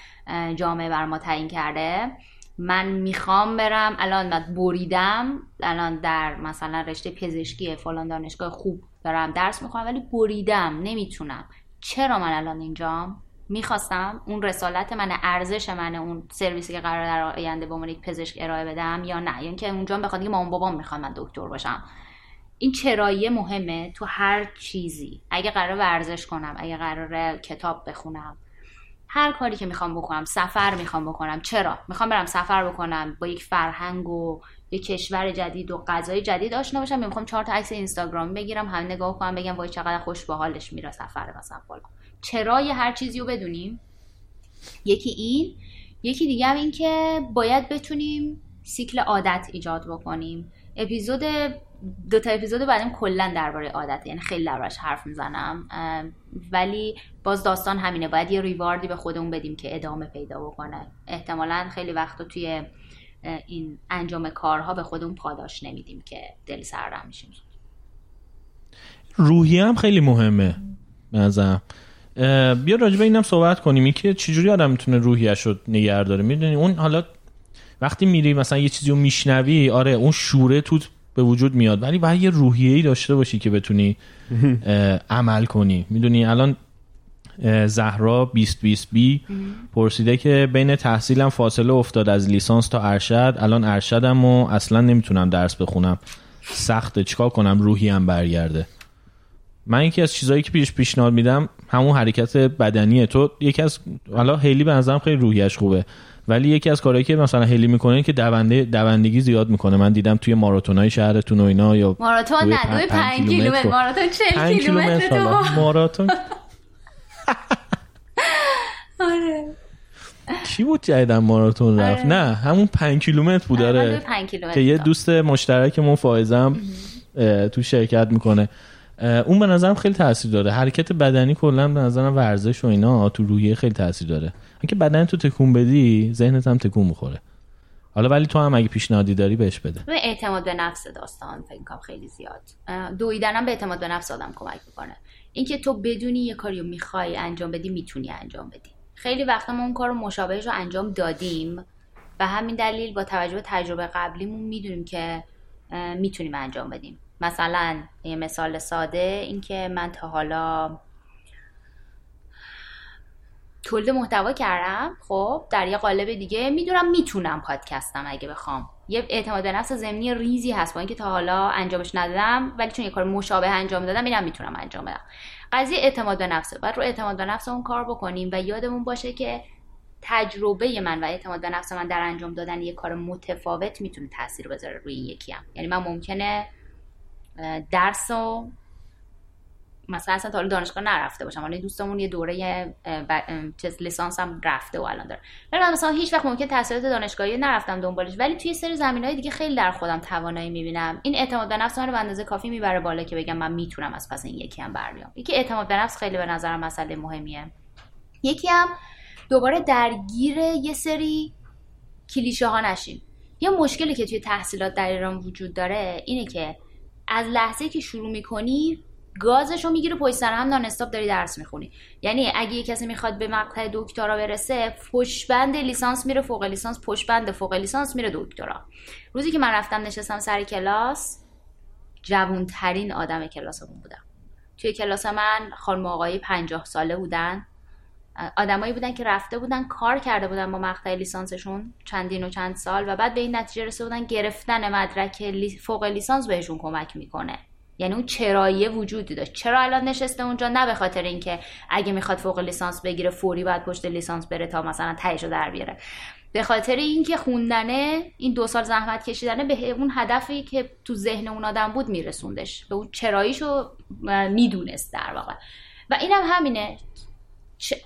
جامعه بر ما تعیین کرده. من می‌خوام برم الان من بریدم الان در مثلا رشته پزشکی فلان دانشگاه خوب دارم درس می‌خوام ولی بریدم نمی‌تونم. چرا من الان اینجام؟ می‌خواستم اون رسالت من ارزش من اون سرویسی که قرار در آینده به عنوان یک پزشک ارائه بدم یا نه. یعنی که اونجا بخواد که مامان بابام می‌خوان من دکتر باشم. این چرایی مهمه تو هر چیزی. اگه قرار ورزش کنم اگه قرار کتاب بخونم هر کاری که می‌خوام بکنم سفر می‌خوام بکنم. چرا؟ می‌خوام برم سفر بکنم با یک فرهنگ و یک کشور جدید و غذای جدید آشنا باشم یا می‌خوام چهار تا عکس اینستاگرامی بگیرم همه نگاه کنم بگم وای چقدر خوش به حالش میره سفر مثلا فلان. چرای هر چیزی رو بدونیم. یکی این. یکی دیگه هم این که باید بتونیم سیکل عادت ایجاد بکنیم. اپیزود دو تا اپیزود بعدم کلا درباره عادت یعنی خیلی دربارش حرف می‌زنم. ولی باز داستان همینه. باید یه ریواردی به خودمون بدیم که ادامه پیدا بکنه. احتمالا خیلی وقتا توی این انجام کارها به خودمون پاداش نمیدیم که دل سردم میشیم روحی هم خیلی مهمه نظرم. بیا راجع به اینم صحبت کنیم. این که چجوری آدم می‌تونه روحیش رو نگه می‌دونی اون حالا وقتی میری مثلا یه چیزی رو میشنوی آره اون شوره تو به وجود میاد. ولی باید یه روحیه ای داشته باشی که بتونی عمل کنی. می‌دونی الان زهرا 2020 بی پرسیده که بین تحصیلم فاصله افتاد از لیسانس تا ارشد. الان ارشدم و اصلا نمی‌تونم درس بخونم. سخته. چیکار کنم؟ روحیم برگرده. من یکی از چیزهایی که پیش پیشنهاد میدم همون حرکت بدنیه. تو یکی از حالا هیلی به نظرم خیلی روحیش خوبه. ولی یکی از کارهایی که مثلا هیلی می‌کنه که دونده دوندگی زیاد می‌کنه. من دیدم توی ماراتونای شهرتون و اینا یا ماراتون نه دوی پنج پنج کیلومتر. رو. ماراتون چل پنج کیلومتر کیلومتر تو حالا. ماراتون. آره. کی بود جدیدن ماراتون رفت؟ آره. نه همون پنج کیلومتر بود پنج کیلومتر که یه. دوست مشترکمون فائزم اه، تو شرکت می‌کنه. اون به نظرم خیلی تاثیر داره. حرکت بدنی کلا به نظرم ورزش و اینا تو روحیه خیلی تاثیر داره. اینکه بدن تو تکون بدی ذهنت هم تکون می‌خوره. حالا ولی تو هم اگه پیشنهادی داری بهش بده. به اعتماد به نفس داستان فکر کنم خیلی زیاد. دویدنم به اعتماد به نفس آدم کمک می‌کنه. اینکه تو بدونی یه کاری رو می‌خوای انجام بدی می‌تونی انجام بدی. خیلی وقتا ما اون کار رو مشابهش رو انجام دادیم. و همین دلیل با توجه به تجربه قبلیمون می‌دونیم که می‌تونیم انجام بدیم. مثلا یه مثال ساده اینکه من تا حالا تولید محتوا کردم خب در یه قالب دیگه می‌دونم می‌تونم پادکستم اگه بخوام. یه اعتماد به نفس ضمنی ریزی هست با اینکه تا حالا انجامش ندادم ولی چون یه کار مشابه انجام دادم اینم می‌تونم انجام بدم. قضیه اعتماد به نفسه. بعد رو اعتماد به نفس اون کار بکنیم و یادمون باشه که تجربه من و اعتماد به نفس من در انجام دادن یه کار متفاوت می‌تونه تاثیر بذاره روی یکی هم. یعنی من ممکنه درس و مثلا اصلا تا دانشگاه نرفته باشم. ولی دوستمون یه دوره چیز لیسانس هم رفته و الان داره. ولی من مثلا هیچ وقت ممکن تحصیلات دانشگاهی نرفتم دنبالش. ولی توی سری زمینهای دیگه خیلی در خودم توانایی می‌بینم. این اعتماد به نفس من رو به اندازه کافی می‌بره بالا که بگم من می‌تونم از پس این یکی هم برمیام یکی اعتماد به نفس خیلی به نظرم مسئله مهمیه. یکی هم دوباره درگیر یه سری کلیشه ها نشیم. یه مشکلی که توی تحصیلات در ایران وجود داره اینه که از لحظه که شروع می‌کنی گازش رو می‌گیره پشت سر هم نان داری درس می‌خونی. یعنی اگه یه کسی می‌خواد به مقطع دکترا برسه پشتبند لیسانس میره فوق لیسانس پشتبند فوق لیسانس میره دکترا. روزی که من رفتم نشستم سر کلاس جوونترین آدم کلاسمون بودم. توی کلاس من خانم آقایی پنجاه ساله بودن. آدمایی بودن که رفته بودن کار کرده بودن با مقطع لیسانسشون چندین و چند سال و بعد به این نتیجه رسیده بودن گرفتن مدرک فوق لیسانس بهشون کمک می‌کنه. یعنی اون چراییه وجودی داشت. چرا الان نشسته اونجا؟ نه به خاطر اینکه اگه می‌خواد فوق لیسانس بگیره فوری باید پشت لیسانس بره تا مثلا تهش رو در بیاره. به خاطر اینکه خوندنه این دو سال زحمت کشیدنه به اون هدفی که تو ذهن اون آدم بود میرسوندش. به اون چراییشو می‌دونست در واقع. و اینم هم همینه.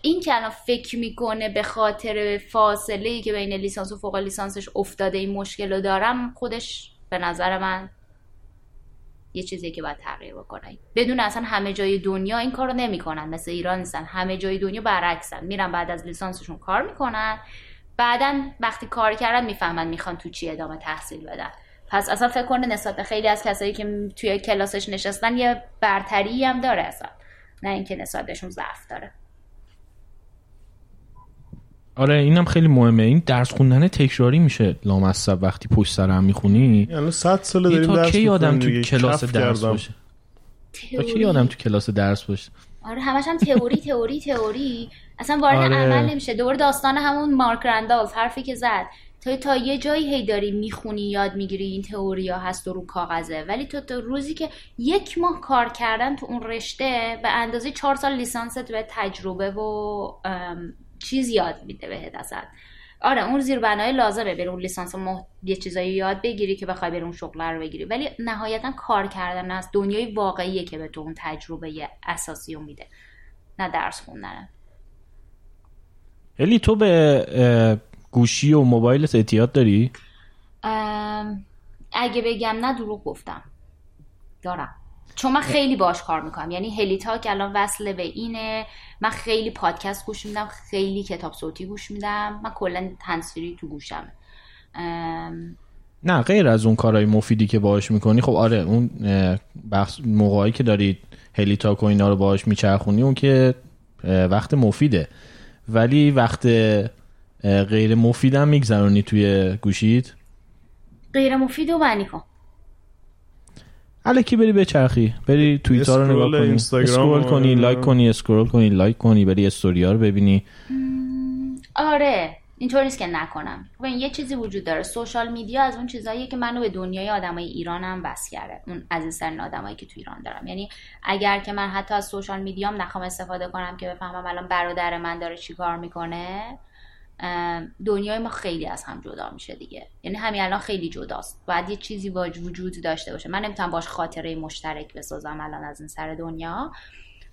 این که الان فکر می‌کنه به خاطر فاصله ای که بین لیسانس و فوق لیسانسش افتاده این مشکل رو دارم خودش به نظر من یه چیزی که باید تغییر بکنن بدون اصلا همه جای دنیا این کارو نمی‌کنن مثل ایران نیستن. همه جای دنیا برعکسن. میرن بعد از لیسانسشون کار می‌کنن. بعدا وقتی کار کردن می‌فهمن می‌خوان تو چی ادامه تحصیل بدن. پس اصلا فکر کنه نسبت خیلی از کسایی که توی کلاسش نشستن یه برتری هم داره اصلا. نه اینکه نسبتشون ضعف داره. آره اینم خیلی مهمه. این درس خوندن تکراری میشه لامصب وقتی پشت سر هم می‌خونی. یعنی 100 سال داریم درس کی آدم تو کلاس درس باشه؟ تا کی آدم تو کلاس درس باشه؟ آره همش هم تئوری تئوری تئوری. اصلا وارد آره. عمل نمیشه. دوباره داستان همون مارک رندالف حرفی که زد. تا تا یه جایی هی داری می‌خونی یاد می‌گیری این تئوریا هست و رو کاغذه. ولی تو تا روزی که یک ماه کار کردن تو اون رشته به اندازه چهار سال لیسانست به تجربه و چیز یاد میده بهت اصلا آره اون زیربنای لازمه بری اون لیسانس مح... یه چیزایی یاد بگیری که بخوای بری اون شغل رو بگیری. ولی نهایتا کار کردن از دنیای واقعیه که به تو اون تجربه اساسی رو میده نه درس خوندنه الی تو به گوشی و موبایلت اعتیاد داری؟ اگه بگم نه دروغ گفتم. دارم. چون من خیلی باش کار می‌کنم. یعنی هلیتا که الان وصله به اینه من خیلی پادکست گوش میدم خیلی کتاب صوتی گوش میدم. من کلا تنسیری تو گوشم نه غیر از اون کارهای مفیدی که باهاش می‌کنی خب آره اون بخش موقعی که دارید هلیتا و اینا رو باهاش میچرخونی اون که وقت مفیده. ولی وقت غیر مفیدم میگذرونی توی گوشید غیر مفید و معنی کن. الکی بری چرخی بری توییتر رو نگاه کنی. scroll کنی لایک کنی scroll کنی لایک کنی بری استوریا رو ببینی. آره اینطور نیست که نکنم. ببین یه چیزی وجود داره. social media از اون چیزاییه که منو به دنیای آدمای ایران هم وصل کرده. اون عزیزترین آدمایی که تو ایران دارم. یعنی اگر که من حتی از سوشال میدیام نخوام استفاده کنم که بفهمم الان برادر من داره چیکار می‌کنه دنیای ما خیلی از هم جدا میشه دیگه. یعنی همین الان خیلی جداست. باید یه چیزی وجود داشته باشه. من نمی‌تونم باش خاطره مشترک بسازم الان از این سر دنیا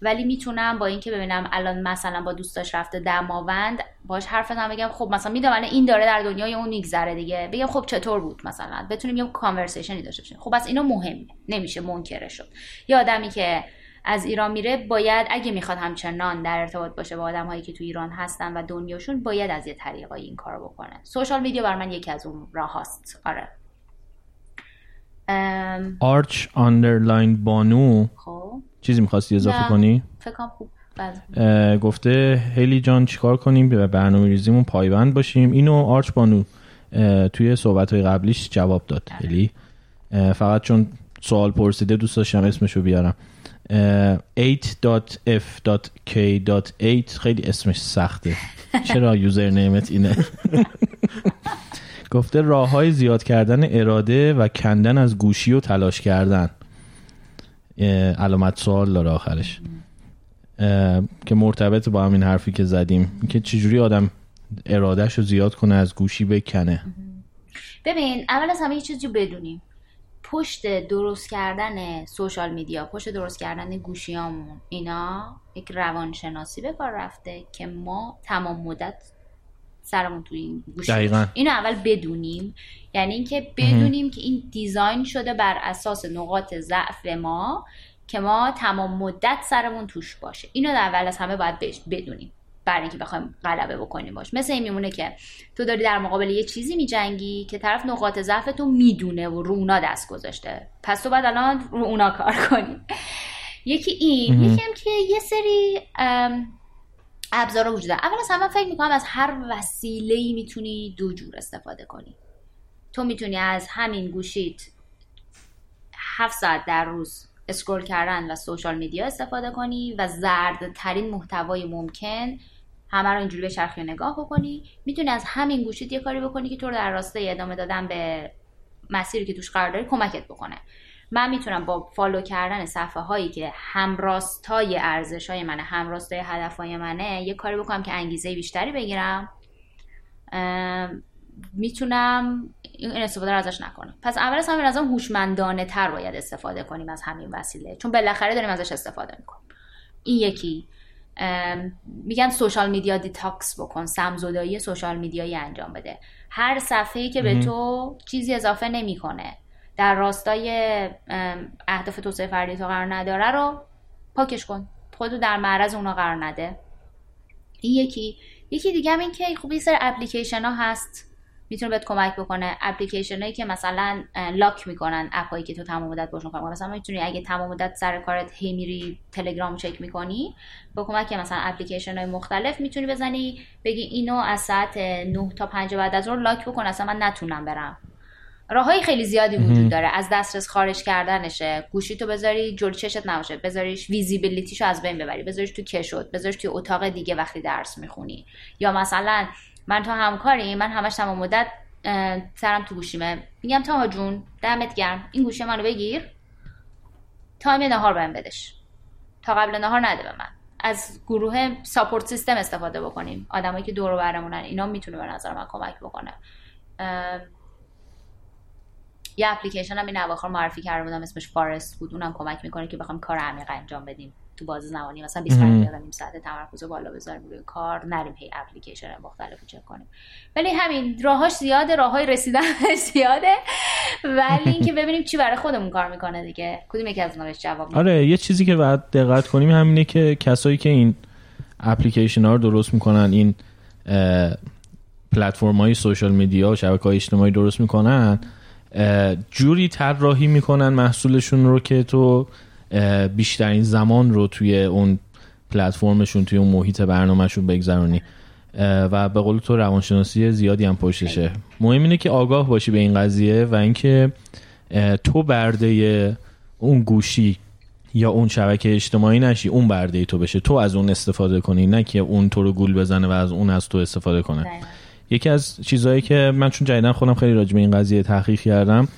ولی می‌تونم با اینکه ببینم الان مثلا با دوستاش رفته دماوند باش حرف نزنم بگم خب مثلا می‌دونم این داره در دنیای اون میگذره دیگه. بگم خب چطور بود مثلا؟ بتونیم یه کانورسیشنی داشته باشیم. خب بس اینو مهمه. نمیشه منکره شد. یه آدمی که از ایران میره باید اگه می‌خواد همچنان در ارتباط باشه با آدم هایی که تو ایران هستن و دنیاشون باید از یه طریقایی این کار بکنه. social media بر من یکی از اون راه هاست. آره. آرچ underline بانو خب. چیزی می‌خواستی اضافه کنی؟ فکرم خوب. گفته هلی جان چیکار کنیم؟ به برنامه ریزیمون پایبند باشیم. اینو آرچ بانو توی صحبت های قبلیش جواب داد هلی فقط چون سوال پرسیده دوست داشتم اسمشو بیارم. 8.f.k.8 خیلی اسمش سخته. چرا یوزر نیمت اینه؟ گفته راه های زیاد کردن اراده و کندن از گوشی و تلاش کردن. علامت سوال داره آخرش. که مرتبط با همین حرفی که زدیم که چجوری آدم ارادهش رو زیاد کنه از گوشی بکنه. ببین اول از همه یه چیزی بدونیم. پشت درست کردن سوشال میدیا پشت درست کردن گوشیامون اینا یک روانشناسی به کار رفته که ما تمام مدت سرمون توی این گوشی اینو اول بدونیم. یعنی اینکه بدونیم که این دیزاین شده بر اساس نقاط ضعف ما که ما تمام مدت سرمون توش باشه. اینو اول از همه باید بدونیم. برای اینکه بخوایم غلبه بکنیم باش. مثل این میمونه که تو داری در مقابل یه چیزی میجنگی که طرف نقاط ضعف تو می‌دونه و رو اونا دست گذاشته. پس تو باید الان رو اونا کار کنی. یکی این یکی هم که یه سری ابزار وجود داره. اول از همه فکر می‌کنم از هر وسیله ای می‌تونی دو جور استفاده کنی. تو می‌تونی از همین گوشیت هفت ساعت در روز اسکرول کردن و سوشال میدیا استفاده کنی و زردترین محتوای ممکن همه رو اینجوری به شرخی نگاه بکنی. می‌تونی از همین گوشیت یه کاری بکنی که تو رو در راستای ادامه دادن به مسیری که توش قرار داری کمکت بکنه. من می‌تونم با فالو کردن صفحه هایی که همراستای ارزش های منه همراستای هدف های منه یه کاری بکنم که انگیزه بیشتری بگیرم. می‌تونم این استفاده رو ازش نکنم. پس اول از همه از هوشمندانه تر باید استفاده کنیم از همین وسیله. چون بالاخره داریم ازش استفاده می‌کنیم. این یکی. میگن social media detox بکن سم‌زدایی social media یی انجام بده. هر صفحه‌ای که به تو چیزی اضافه نمی‌کنه در راستای اهداف توسعه فردی تو قرار نداره رو پاکش کن. خودتو در معرض اونا قرار نده. این یکی. یکی دیگه هم این که خوب یه سر اپلیکیشن ها هست. می‌تونه بهت کمک بکنه. اپلیکیشن هایی که مثلا lock می‌کنن اپ هایی که تو تمام مدت باشون کار مثلا می‌تونی اگه تمام مدت سر کارت هی میری تلگرام چک می‌کنی با کمک مثلا اپلیکیشن های مختلف می‌تونی بزنی بگی اینو از ساعت 9 تا 5 بعد از رو لاک بکن اصلا من نتونم برم. راههای خیلی زیادی وجود داره. از دسترس خارج کردنشه. گوشی تو بذاری جلو چشت نباشه. بذاریش ویزیبیلیتیشو از بین ببری. بذاریش تو کشوت. بذاریش تو اتاق دیگه وقتی درس می‌خونی. یا مثلا من تو همکاری من همش تمام مدت سرم تو گوشیمه. میگم تا جون دمت گرم. این گوشی منو بگیر. time نهار بهم بدش. تا قبل نهار نده به من. از گروه support system استفاده بکنیم. آدمایی که دور و برمونن اینا می‌تونه به نظر من کمک بکنه. یه اپلیکیشن هم این اواخر معرفی کرده بودم اسمش Forest بود. اونم کمک می‌کنه که بخوام کار عمیق انجام بدیم. تو بازه زمانی مثلا 25 دقیقه نیم ساعت تمرکز بالا بذاریم روی کار نریم هی اپلیکیشن مختلف چک کنیم. ولی همین راهاش زیاده راههای رسیدن زیاده. ولی اینکه ببینیم چی برای خودمون کار می‌کنه دیگه. کدوم یکی از اونها جواب آره یه چیزی که باید دقت کنیم همینه که کسایی که این اپلیکیشن ها رو درست می‌کنن این پلتفرم های سوشال میدیا و شبکه های اجتماعی درست می‌کنن جوری طراحی می‌کنن محصولشون رو که تو بیشترین زمان رو توی اون پلتفرمشون توی اون محیط برنامهشون بگذرونی. و به قول تو روانشناسی زیادی هم پشتشه. مهم اینه که آگاه باشی به این قضیه و اینکه تو برده اون گوشی یا اون شبکه اجتماعی نشی اون برده تو بشه. تو از اون استفاده کنی نه که اون تو رو گول بزنه و از اون از تو استفاده کنه. یکی از چیزهایی که من چون جدیدن خودم خیلی راجع به این قضیه تحقیق کردم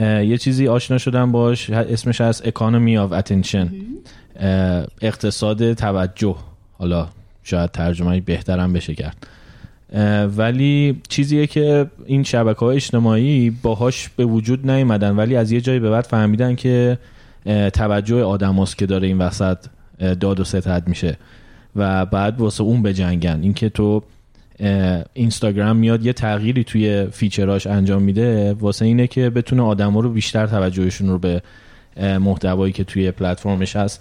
یه چیزی آشنا شدم باش. اسمش از economy of attention اقتصاد توجه. حالا شاید ترجمه بهترم بشه کرد. ولی چیزیه که این شبکه های اجتماعی باهاش به وجود نیومدن ولی از یه جایی به بعد فهمیدن که توجه آدم که داره این وسط داد و ستد میشه و بعد واسه اون بجنگن. اینکه تو اینستاگرام میاد یه تغییری توی فیچراش انجام میده. واسه اینه که بتونه آدما رو بیشتر توجهشون رو به محتوایی که توی پلتفرمش هست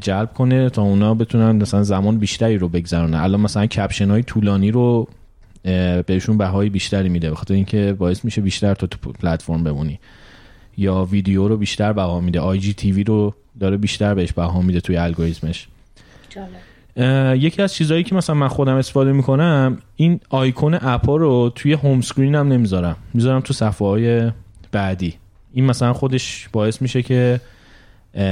جلب کنه تا اونا بتونن مثلا زمان بیشتری رو بگذرونه الان مثلا caption های طولانی رو بهشون بهای بیشتری میده بخاطر اینکه باعث میشه بیشتر تو پلتفرم بمونی. یا ویدیو رو بیشتر بها میده. IGTV رو داره بیشتر بهش بها میده توی الگوریتمش. یکی از چیزهایی که مثلا من خودم استفاده می‌کنم این آیکون اپا رو توی home screen هم نمی‌ذارم. می‌ذارم تو صفحه های بعدی. این مثلا خودش باعث میشه که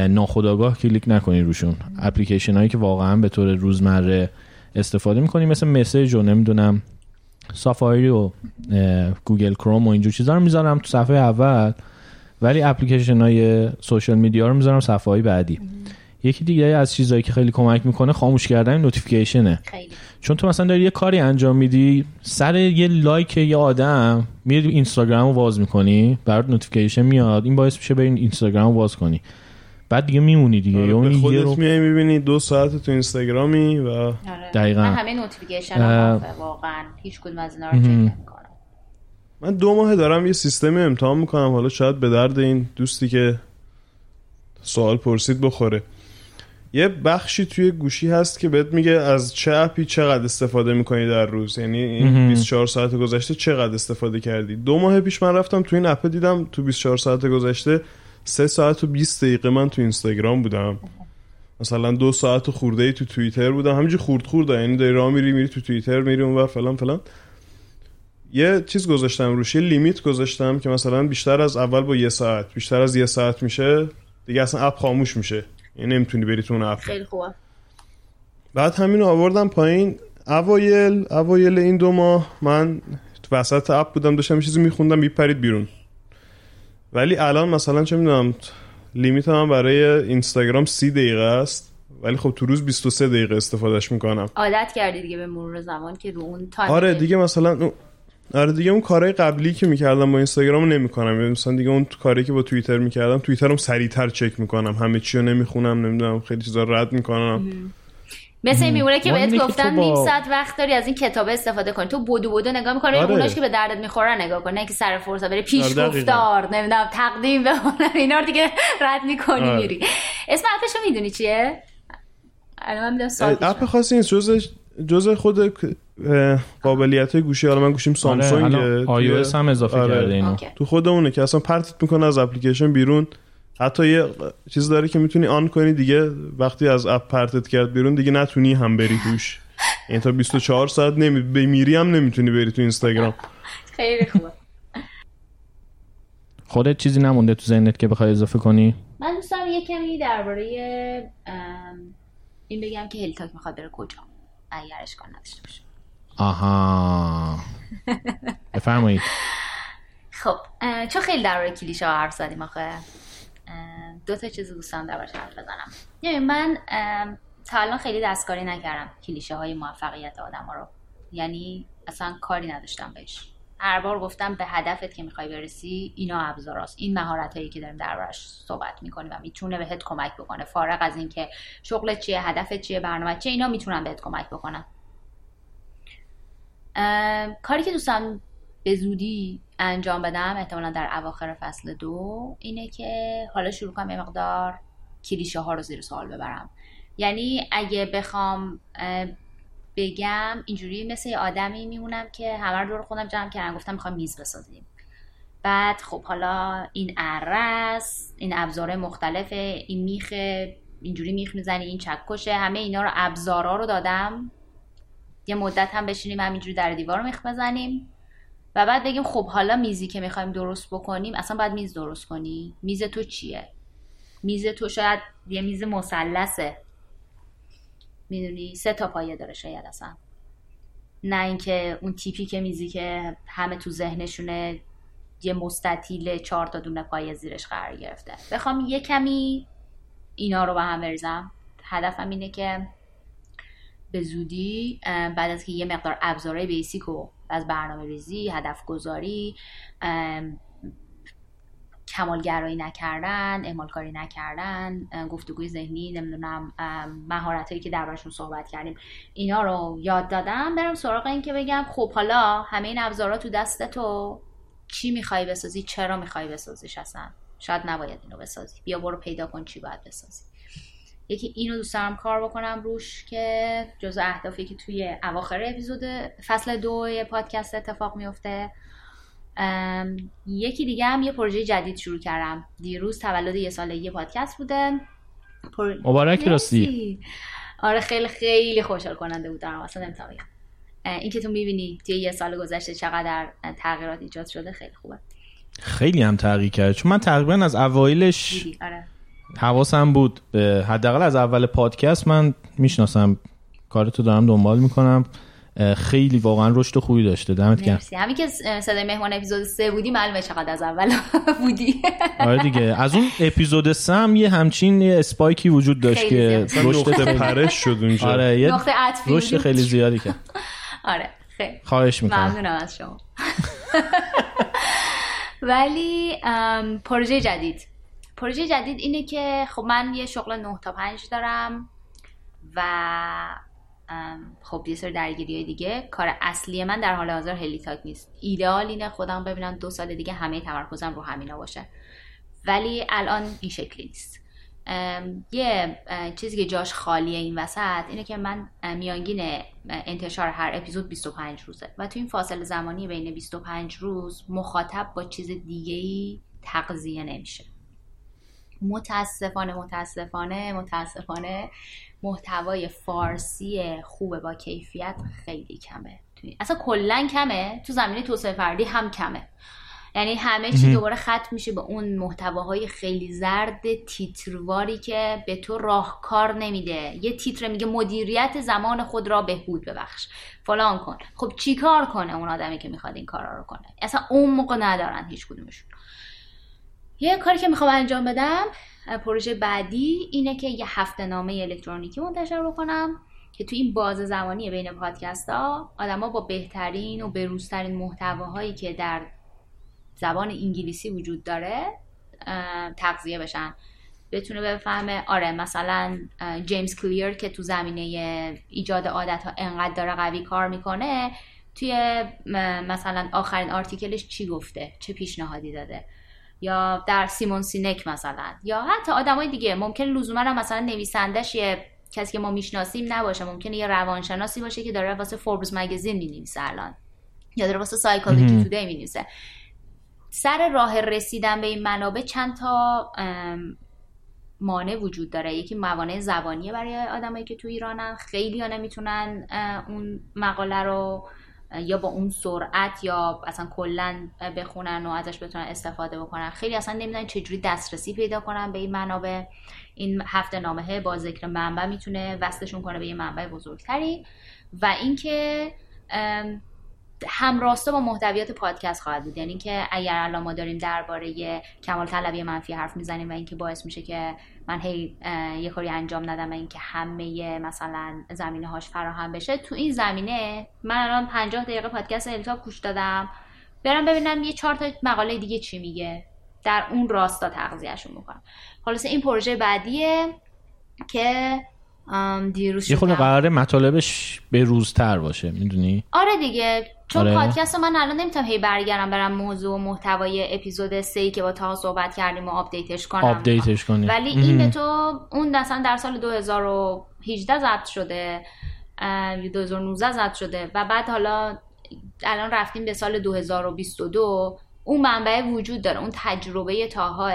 ناخودآگاه کلیک نکنی روشون. اپلیکیشن هایی که واقعا به طور روزمره استفاده می‌کنی مثل message و نمی‌دونم سافاری و گوگل کروم و اینجور چیزا رو می‌ذارم تو صفحه اول ولی اپلیکیشن های social media رو می‌ذارم صفحه های بعدی. یکی دیگه از چیزهایی که خیلی کمک می‌کنه خاموش کردن notification ه خیلی. چون تو مثلا داری یه کاری انجام میدی سر یه لایک یه آدم میری اینستاگرام رو واز می‌کنی برات notification میاد این باعث میشه برین اینستاگرام رو واز کنی. بعد دیگه میمونی دیگه. آره، اون یه رو خودت میای می‌بینی دو ساعت تو اینستاگرامی و آره. دقیقاً. من همه notification اه. رو واقعا. هیچ کدوم از اینا رو چک نمی‌کنم. من دو ماه دارم یه سیستمی امتحان می‌کنم حالا شاید به درد این دوستی که سوال پرسید بخوره. یه بخشی توی گوشی هست که بهت میگه از چه اپی چقدر استفاده می‌کنی در روز. یعنی این مهم. 24 ساعت گذشته چقدر استفاده کردی؟ دو ماه پیش من رفتم تو این اپ دیدم تو 24 ساعت گذشته 3 ساعت و 20 دقیقه من تو اینستاگرام بودم. مثلا دو ساعت و خورده ای تو توییتر بودم. همینجوری خورد خورده یعنی داری راه میری میری تو توییتر میری اونور فلان فلان. یه چیز گذاشتم روش یه لیمیت گذاشتم که مثلا بیشتر از اول با یه ساعت بیشتر از یه ساعت میشه. دیگه اصلا اپ خاموش میشه. یعنی نمی‌تونی بری تو اون اپ. خیلی خوبه. بعد همین آوردم پایین. اوایل اوایل این دو ماه من تو وسط اپ بودم داشتم چیزی میخوندم میپرید بیرون. ولی الان مثلا چه می‌دونم limit من برای اینستاگرام سی دقیقه است. ولی خب تو روز 23 دقیقه استفادهش می‌کنم. عادت کردی دیگه به مرور زمان که رو اون time آره دیگه مثلا آره دیگه اون کارهای قبلی که می‌کردم با اینستاگرام نمی‌کنم. یعنی مثلا دیگه اون کاری که با توییتر می‌کردم توییترم سریعتر چک می‌کنم. همه چی رو نمی‌خونم نمی‌دونم خیلی چیزا رو رد می‌کنم. مثل این میمونه که بهت گفتن با- نیم ساعت وقت داری از این کتاب استفاده کنی. تو بدو بدو نگاه می‌کنی آره. اوناش که به دردت می‌خوره نگاه کنی نه که سر فرصت بری پیش آره،. گفتار نمی‌دونم تقدیم به هنر اینا رو دیگه رد می‌کنی آره. میری. اسم اپش رو می‌دونی چیه؟ الان من اپ خاصی نیست. جز جز خود قابلیت های گوشی حالا من گوشیم سامسونگ آره iOS هم اضافه آره. کرده اینو. تو خود اونه که اصلا پرتت می‌کنه از اپلیکیشن بیرون. حتی یه چیز داره که می‌تونی آن کنی دیگه. وقتی از اپ پرتت کرد بیرون دیگه نتونی هم بری توش. این تا 24 ساعت نمی... بمیری هم نمی‌تونی بری تو اینستاگرام. خیلی خوبه. خودت چیزی نمونده تو ذهنت که بخوای اضافه کنی؟ من دوست دارم یه کمی درباره این بگم که هلیتاک می‌خواد بره کجا. اگر اشکال نداشته باشه. آها. بفرمایید. خب چون خیلی درباره کلیشه ها حرف زدیم آخه دو تا چیز دوستان دربارش حرف بزنم. یعنی من تا الان خیلی دستکاری نکردم کلیشه های موفقیت آدم ها رو. یعنی اصلا کاری نداشتم بهش. هر بار گفتم به هدفت که می‌خوای برسی اینا ابزاراست. این مهارت هایی که داریم دربارش صحبت می‌کنیم و می‌تونه بهت کمک بکنه. فارغ از اینکه شغلت چیه هدفت چیه برنامه چیه اینا می‌تونن بهت کمک بکنن. کاری که دوستم به زودی انجام بدم احتمالا در اواخر فصل دو اینه که حالا شروع کنم یه مقدار کلیشه ها رو زیر سوال ببرم. یعنی اگه بخوام بگم اینجوری مثل یه آدمی میمونم که همه دور خودم جمع کردم گفتم می‌خوام میز بسازیم. بعد خب حالا این عرس این ابزار مختلفه این میخ اینجوری میخ می‌زنی این چکشه همه اینا رو ابزارا رو دادم. یه مدت هم بشینیم همینجوری در دیوار میخ بزنیم. و بعد بگیم خب حالا میزی که می‌خوایم درست بکنیم اصلا باید میز درست کنی. میز تو چیه؟ میز تو شاید یه میز مثلثه. می‌دونی؟ سه تا پایه داره شاید اصلا. نه اینکه اون تیپی که میزی که همه تو ذهنشونه یه مستطیل چهار تا دونه پایه زیرش قرار گرفته. بخوام یه کمی اینا رو به هم بریزم. هدفم اینه که به زودی بعد از که یه مقدار ابزارهای بیسیک و از برنامه ریزی هدف گذاری کمالگرایی نکردن اعمال کاری نکردن گفتگوی ذهنی نمی‌دونم مهارت هایی که دربارشون صحبت کردیم اینا رو یاد دادم. برم سراغ این که بگم خب حالا همه این ابزارها تو دست تو. چی می‌خوای بسازی؟ چرا می‌خوای بسازیش اصلا؟ شاید نباید اینو بسازی. بیا برو پیدا کن چی باید بسازی. یکی اینو دوست دارم کار بکنم روش که جزو اهدافی که توی اواخر اپیزود فصل دو پادکست اتفاق میفته یکی دیگه هم یه پروژه جدید شروع کردم. دیروز تولد یه سالگی پادکست بوده. پر... مبارک راستی. آره خیلی خیلی خوشحال کننده بود دارم اصلا نمی‌تونم بگم این که تو می‌بینی توی یه سال گذشته چقدر تغییرات ایجاد شده خیلی خوبه. خیلی هم تغییر کرد. چون من تقریبا از اوایلش آره. حواسم بود. به حداقل از اول پادکست من می‌شناسم. کارتو دارم دنبال می‌کنم. خیلی واقعا رشد خوبی داشته. دمت گرم. مرسی. همین که صدای مهمان اپیزود سه بودی معلومه چقدر از اول بودی. آره دیگه. از اون اپیزود سه هم یه همچین یه اسپایکی وجود داشت که. رشد پرش شد اونجا. آره یه رشد خیلی زیادی که آره خیلی. خواهش می‌کنم. ممنونم از شما. ولی ام، پروژه جدید. پروژه جدید اینه که خب من یه شغل 9 تا 5 دارم و خب یه سری درگیری دیگه. کار اصلی من در حال حاضر هلی تاک نیست. ایدئال اینه خودم ببینم دو سال دیگه همه تمرکزم رو همینا باشه. ولی الان این شکلی نیست. یه چیزی که جاش خالیه این وسط اینه که من میانگین انتشار هر اپیزود 25 روزه. و تو این فاصله زمانی بین 25 روز مخاطب با چیز دیگه ای تغذیه نمیشه. متاسفانه متاسفانه متاسفانه محتوای فارسی خوب با کیفیت خیلی کمه. اصلا کلا کمه تو زمینه توسعه فردی هم کمه. یعنی همه چی دوباره ختم میشه به اون محتواهای خیلی زرد تیترواری که به تو راهکار نمیده. یه تیتر میگه مدیریت زمان خود را بهبود ببخش. فلان کن. خب چیکار کنه اون آدمی که می‌خواد این کارا رو کنه؟ اصلا اون موقع ندارن هیچ کدومشون. یه کاری که می‌خوام انجام بدم پروژه بعدی اینه که یه هفته نامه الکترونیکی منتشر بکنم که تو این باز زمانی بین پادکست ها آدما با بهترین و بروزترین محتواهایی که در زبان انگلیسی وجود داره تغذیه بشن. بتونه بفهمه آره مثلا جیمز کلیر که تو زمینه ایجاد عادت ها انقدر داره قوی کار می‌کنه توی مثلا آخرین article ش چی گفته؟ چه پیشنهادی داده؟ یا در سیمون سینک مثلا. یا حتی آدمای دیگه ممکن لزوما هم مثلا نویسندش یه کسی که ما می‌شناسیم نباشه. ممکنه یه روانشناسی باشه که داره واسه Forbes Magazine می‌نویسه الان. یا داره واسه Psychology Today می‌نویسه. سر راه رسیدن به این منابع چند تا مانع وجود داره. یکی موانع زبانیه برای آدمایی که تو ایرانن. خیلی ها نمی‌تونن اون مقاله رو یا با اون سرعت یا اصلا کلا بخونن و ازش بتونن استفاده بکنن. خیلی اصلا نمی‌دونن چجوری دسترسی پیدا کنن به این منابع. این هفته نامه با ذکر منبع می‌تونه وصلشون کنه به یه منبع بزرگتری. و اینکه همراستا با محتویات پادکست خواهد بود. یعنی که اگر الان ما داریم درباره کمال طلبی منفی حرف می‌زنیم و اینکه باعث میشه که من هی یه کاری انجام ندم و اینکه همه مثلا زمینه هاش فراهم بشه تو این زمینه من الان 50 دقیقه پادکست هلی تاک گوش دادم. برم ببینم یه چهار تا مقاله دیگه چی میگه. در اون راستا تغذیهشون می‌کنم. خلاصه این پروژه بعدیه که دیروز یه خود شدم. قراره مطالبش به روزتر باشه می‌دونی؟ آره دیگه چون آره. پادکست من الان نمی‌تونم هی برگردم برم موضوع و محتوای اپیزود سه ای که با طاها صحبت کردیم و update ش کنم. update ش کنی. ولی این به تو اون مثلا در سال 2018 ضبط شده. اه، یا 2019 ضبط شده. و بعد حالا الان رفتیم به سال 2022 اون منبع وجود داره اون تجربه تاها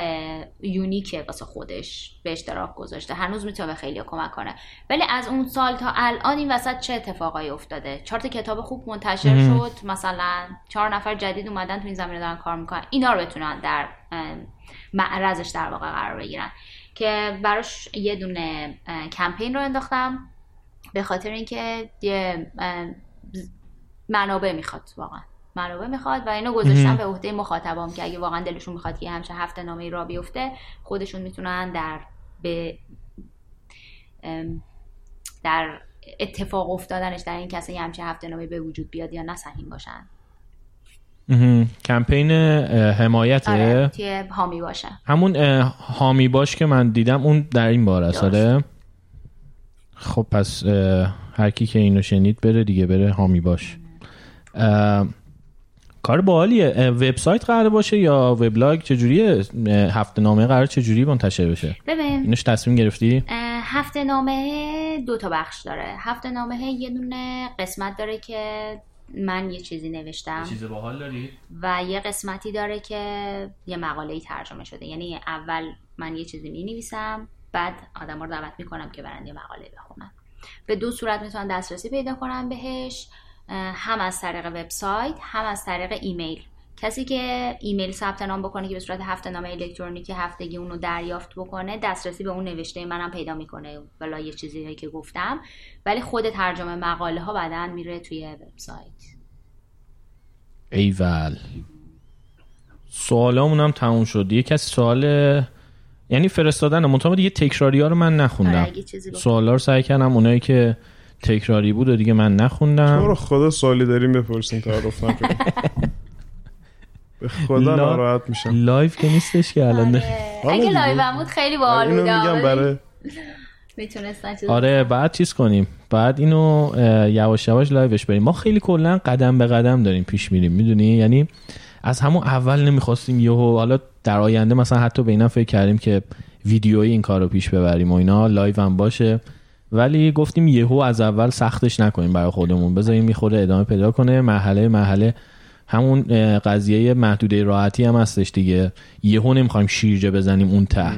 یونیکه واسه خودش به اشتراک گذاشته. هنوز می‌تونه به خیلی کمک کنه. ولی از اون سال تا الان این وسط چه اتفاقایی افتاده؟ چهار تا کتاب خوب منتشر. شد مثلا چهار نفر جدید اومدن تو این زمینه دارن کار می‌کنن. اینا رو بتونن در معرضش در واقع قرار بگیرن. که براش یه دونه کمپین رو انداختم. به خاطر اینکه یه منابع می‌خواد واقعا. منابع می‌خواد و اینو گذاشتم. به عهده مخاطبام که اگه واقعا دلشون می‌خواد که همچه هفته نامه را بیفته خودشون می‌تونن در به در اتفاق افتادنش در این کسی همچه هفته نامه به وجود بیاد یا نه سهیم باشن. کمپین اه، حمایته آره توی حامی باشه همون اه، حامی باش که من دیدم اون در این بار است. آره خب پس هر کی که اینو شنید بره دیگه بره حامی باش کار باحالیه. وبسایت قرار باشه یا وبلاگ چجوریه؟ اه، هفته نامه قرار چجوری منتشر بشه؟ ببین. اینش تصمیم گرفتی؟ هفته نامه دو تا بخش داره. هفته نامه یه دونه قسمت داره که من یه چیزی نوشتم. چیز باحال داری؟ و یه قسمتی داره که یه مقاله ترجمه شده. یعنی اول من یه چیزی می نویسم بعد آدم رو دعوت می‌کنم که برن یه مقاله بخونن به دو صورت می‌تونن دسترسی پیدا کنن بهش. هم از طریق وبسایت هم از طریق ایمیل. کسی که ایمیل ثبت نام بکنه که به صورت هفته نامه الکترونیکی هفتگی اونو دریافت بکنه دسترسی به اون نوشته منم پیدا می‌کنه. ولی یه چیزی که گفتم. ولی خود ترجمه مقاله ها بعدا میره توی وبسایت. ایول. سوالامون هم تموم شد. یه کسی سوال یعنی فرستادن منتها دیگه تکراری ها رو من نخوندم. آره،. سوالا رو سعی کردم. اونایی که تکراری بود و دیگه من نخوندم. تو رو خدا سوالی داریم بپرسین تعارف نکنیم به خدا لا- ناراحت میشم. live که نیستش که الان. آره. اگه. live بود خیلی باحال بود میگم برای می‌تونستن آره بعد چیز کنیم؟ بعد اینو یواش یواش live ش بریم. ما خیلی کلا قدم به قدم داریم پیش میریم می‌دونی؟ یعنی از همون اول نمی‌خواستیم یهو حالا در آینده مثلا حتی به اینا فکر کردیم که ویدیویی این کار رو پیش ببریم و اینا live هم باشه. ولی گفتیم یهو از اول سختش نکنیم برای خودمون. بذاریم یه خورده ادامه پیدا کنه. مرحله مرحله همون قضیه محدوده راحتی هم هستش دیگه. یهو نمی‌خوایم شیرجه بزنیم اون ته.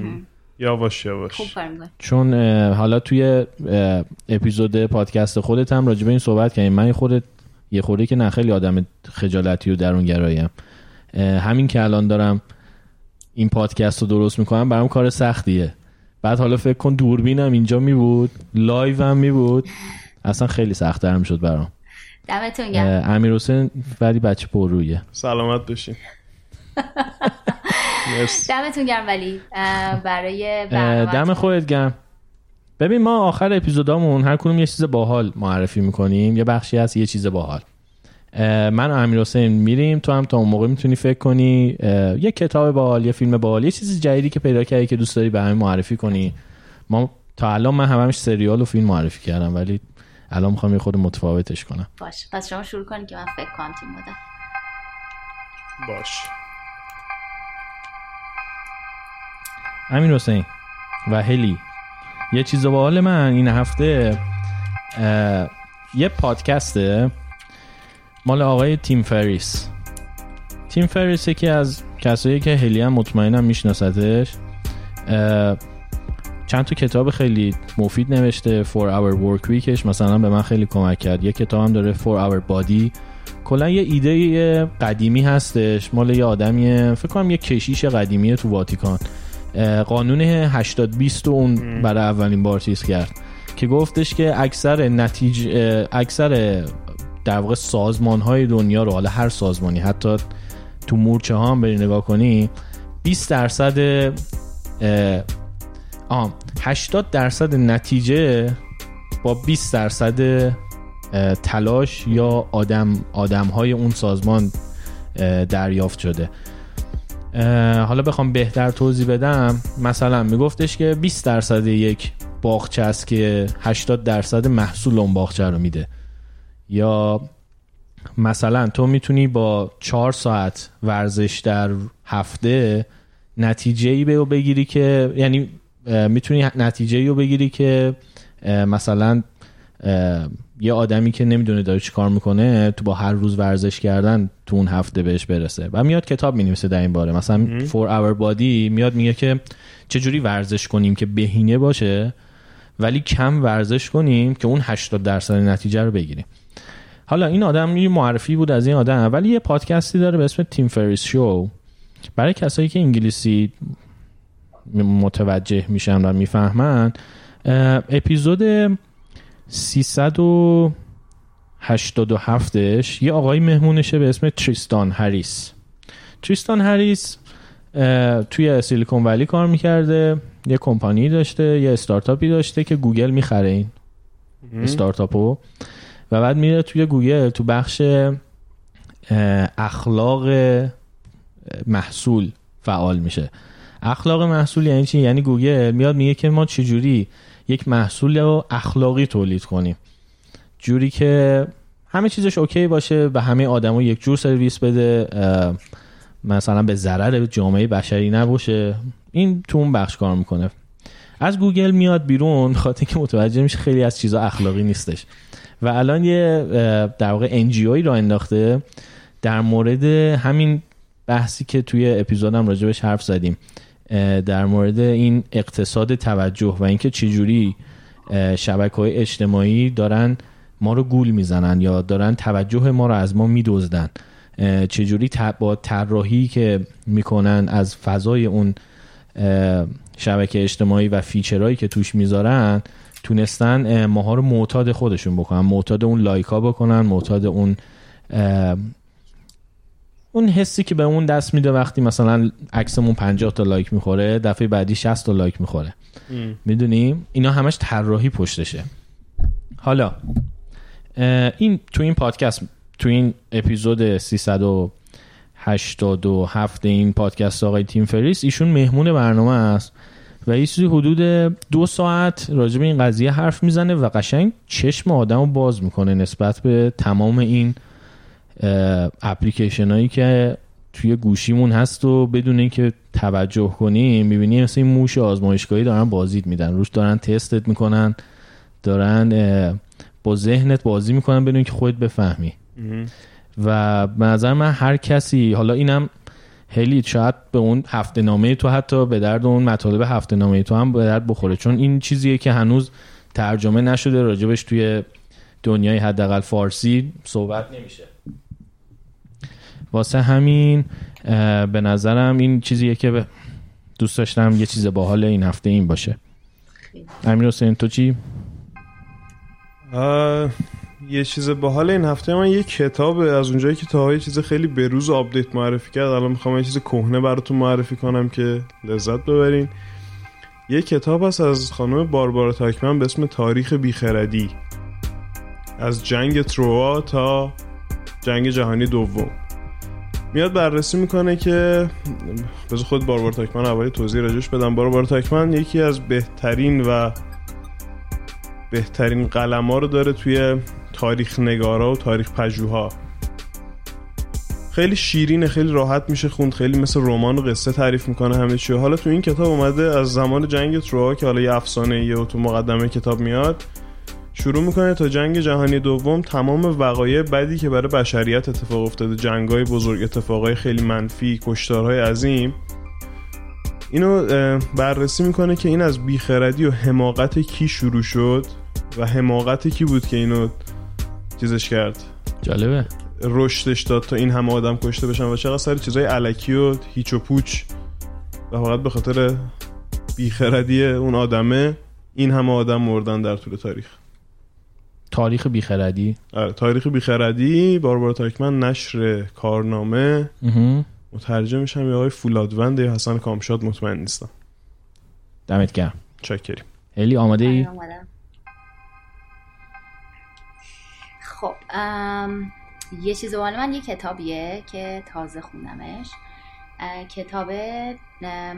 یواش یواش. چون حالا توی اپیزود پادکست خودت هم راجع به این صحبت کردیم. من خودم یه خورده که نه خیلی آدم خجالتی و درونگراییم اه، همین که الان دارم این پادکست رو درست می‌کنم برام کار سختیه. بعد حالا فکر کن دوربینم اینجا می بود live هم می بود. اصلا خیلی سختتر می‌شد برام. دمتون گرم. امیر حسین ولی بچه پررویه سلامت بشین دمتون گرم ولی برای دم خودت گرم. ببین ما آخر اپیزودامون هر کدوم یه چیز باحال معرفی می‌کنیم. یه بخشی هست یه چیز باحال. من و امیر حسین میریم تو هم تا اون موقع می‌تونی فکر کنی یه کتاب باحال یه فیلم باحال یه چیز جدیدی که پیدا کردی که دوست داری به همه معرفی کنی. ما تا الان من همش سریال و فیلم معرفی کردم ولی الان می‌خوام یه خورده متفاوتش کنم. باشه. پس شما شروع کنید که من فکر کنم تیم بودم باش. امیر حسین و هلی یه چیز باحال من این هفته یه پادکسته. مال آقای تیم فریس. تیم فریس یکی از کسایی که هلی هم مطمئنم میشناستش چند تا کتاب خیلی مفید نوشته For Our Work Weekش مثلا به من خیلی کمک کرد. یه کتاب هم داره For Our Body. کلا یه ایده قدیمی هستش مال یه آدمیه فکر کنم یه کشیش قدیمیه تو واتیکان. قانون 80 20 رو اون برای اولین بار چیز کرد. که گفتش که اکثر نتیجه اکثر در واقع سازمان های دنیا رو حالا هر سازمانی حتی تو مورچه ها هم بری نگاه کنی 20 درصد آه 80 درصد نتیجه با 20 درصد تلاش یا آدم آدم های اون سازمان دریافت شده. حالا بخوام بهتر توضیح بدم. مثلا میگفتش که 20 درصد یک باغچه است که 80 درصد محصول اون باغچه رو میده. یا مثلا تو می‌تونی با 4 ساعت ورزش در هفته نتیجه ای رو بگیری که یعنی می‌تونی نتیجه ای رو بگیری که مثلا یه آدمی که نمی‌دونه داره چی کار می‌کنه تو با هر روز ورزش کردن تو اون هفته بهش برسه و میاد کتاب می‌نویسه در این باره. مثلا For Our Body میاد میگه که چجوری ورزش کنیم که بهینه باشه. ولی کم ورزش کنیم که اون 80 درصد نتیجه رو بگیریم. حالا این آدم یه معرفی بود از این آدم ولی یه پادکستی داره به اسم تیم فریس شو. برای کسایی که انگلیسی متوجه میشن و می‌فهمن اپیزود 387ش یه آقای مهمونشه به اسم تریستان هریس. تریستان هریس توی سیلیکون ولی کار می‌کرده. یه کمپانی داشته یه استارتاپی داشته که گوگل می‌خره این استارتاپو. و بعد میره توی گوگل تو بخش اخلاق محصول فعال میشه. اخلاق محصول یعنی چی؟ یعنی گوگل میاد میگه که ما چجوری یک محصول رو اخلاقی تولید کنیم. جوری که همه چیزش okay باشه به همه آدما یک جور سرویس بده مثلا به ضرر جامعه بشری نباشه. این تو اون بخش کار می‌کنه. از گوگل میاد بیرون خاطر که متوجه میشه خیلی از چیزا اخلاقی نیستش. و الان یه در واقع انجیوی را انداخته. در مورد همین بحثی که توی اپیزودم راجبش حرف زدیم در مورد این اقتصاد توجه و اینکه چجوری شبکه های اجتماعی دارن ما رو گول می‌زنن یا دارن توجه ما رو از ما میدزدن. چجوری با طراحی که می‌کنن از فضای اون شبکه اجتماعی و feature هایی که توش می‌ذارن تونستن اه، ماها رو معتاد خودشون بکنن معتاد اون like ا بکنن معتاد اون اون حسی که بهمون دست میده وقتی مثلا عکسمون 50 تا like می‌خوره دفعه بعدی 60 تا like می‌خوره. می‌دونیم اینا همش طراحی پشتشه. حالا این تو این پادکست تو این اپیزود 387 این پادکست آقای تیم فریس. ایشون مهمون برنامه است و یه چیزی حدود دو ساعت راجع به این قضیه حرف می‌زنه و قشنگ چشم آدم رو باز می‌کنه نسبت به تمام این اپلیکیشن هایی که توی گوشیمون هست و بدون اینکه توجه کنیم می‌بینی مثل این موش آزمایشگاهی دارن بازیت میدن. روش دارن تستت می‌کنن دارن با ذهنت بازی می‌کنن بدون اینکه خودت بفهمی. و به نظر من هر کسی حالا اینم هلی شاید به اون هفته نامه تو حتی به درد اون مطالب هفته نامه تو هم به درد بخوره چون این چیزیه که هنوز ترجمه نشده راجبش توی دنیای حداقل فارسی صحبت نمیشه واسه همین به نظرم این چیزیه که دوست داشتم یه چیز باحال این هفته این باشه. امیر حسین تو چی؟ آه، یه چیز باحال این هفته من یه کتاب از اونجایی که طاها یه چیز خیلی بروز update معرفی کرد الان می‌خوام یه چیز کهنه براتون معرفی کنم که لذت ببرین. یه کتاب هست از خانم باربارا تاکمن به اسم تاریخ بیخردی. از جنگ تروا تا جنگ جهانی دوم. میاد بررسی می‌کنه که بذار خود باربارا تاکمن اولی توضیح راجبش بدم. باربارا تاکمن یکی از بهترین و بهترین قلم ها رو داره توی تاریخ نگارا و تاریخ پژوها. خیلی شیرینه خیلی راحت میشه خوند خیلی مثل رمان و قصه تعریف می‌کنه همه چی. حالا تو این کتاب اومده از زمان جنگ تروها که حالا یه افسانه یه و تو مقدمه کتاب میاد شروع می‌کنه تا جنگ جهانی دوم تمام وقایع بدی که برای بشریت اتفاق افتاده جنگای بزرگ اتفاقای خیلی منفی کشتارهای عظیم. اینو بررسی می‌کنه که این از بیخردی و حماقت کی شروع شد و حماقت کی بود که اینو چیزش کرد؟ جالبه. رشدش داد تا این همه آدم کشته بشن و چقدر سر چیزای علکی و هیچ و پوچ و فقط به خاطر بیخردی اون آدمه این همه آدم مردن در طول تاریخ. تاریخ بیخردی؟ آره تاریخ بیخردی باربارا تاکمن نشر کارنامه. مترجمش هم یه آقای فولادوند یا حسن کامشاد مطمئن نیستم. دمت گرم. چکریم. هلی آماده ای؟ خب یه چیز بالا من یه کتابیه که تازه خوندمش. کتاب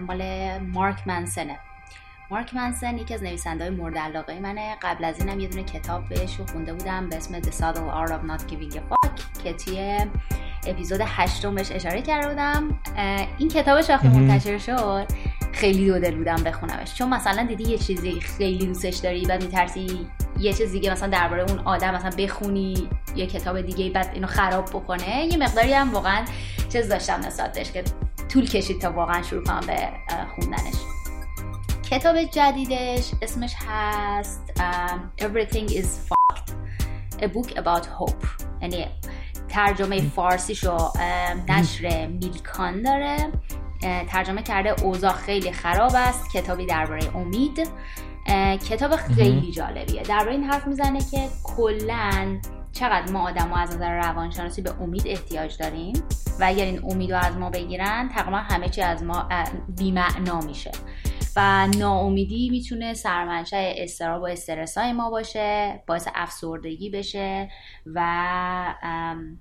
مال مارک منسنه. مارک منسن یکی از نویسنده های مورد علاقه منه. قبل از اینم یه دونه کتاب بهش رو خونده بودم به اسم The Subtle Art of Not Giving a Fuck که توی اپیزود هشتم بهش اشاره کرده بودم. این کتابش وقتی. منتشر شد خیلی دو دل بودم بخونمش. چون مثلا دیدی یه چیزی خیلی دوستش داری بعد میترسی یه چیز دیگه مثلا درباره اون آدم مثلا بخونی یه کتاب دیگه بعد اینو خراب بکنه یه مقداری هم واقعا چیز داشتم نسبت بهش که طول کشید تا واقعا شروع کنم به خوندنش. کتاب جدیدش اسمش هست Everything is fucked. A book about hope. یعنی ترجمه فارسیشو ام، نشر میلکان داره. ترجمه کرده اوضاع خیلی خراب است. کتابی درباره امید. کتاب خیلی جالبیه. درباره این حرف می‌زنه که کلا چقدر ما آدم از نظر روانشناسی به امید احتیاج داریم و اگر این امید رو از ما بگیرن تقریبا همه چی از ما بی‌معنا میشه. و ناامیدی می‌تونه سرمنشأ استراب و استرس های ما باشه باعث افسردگی بشه و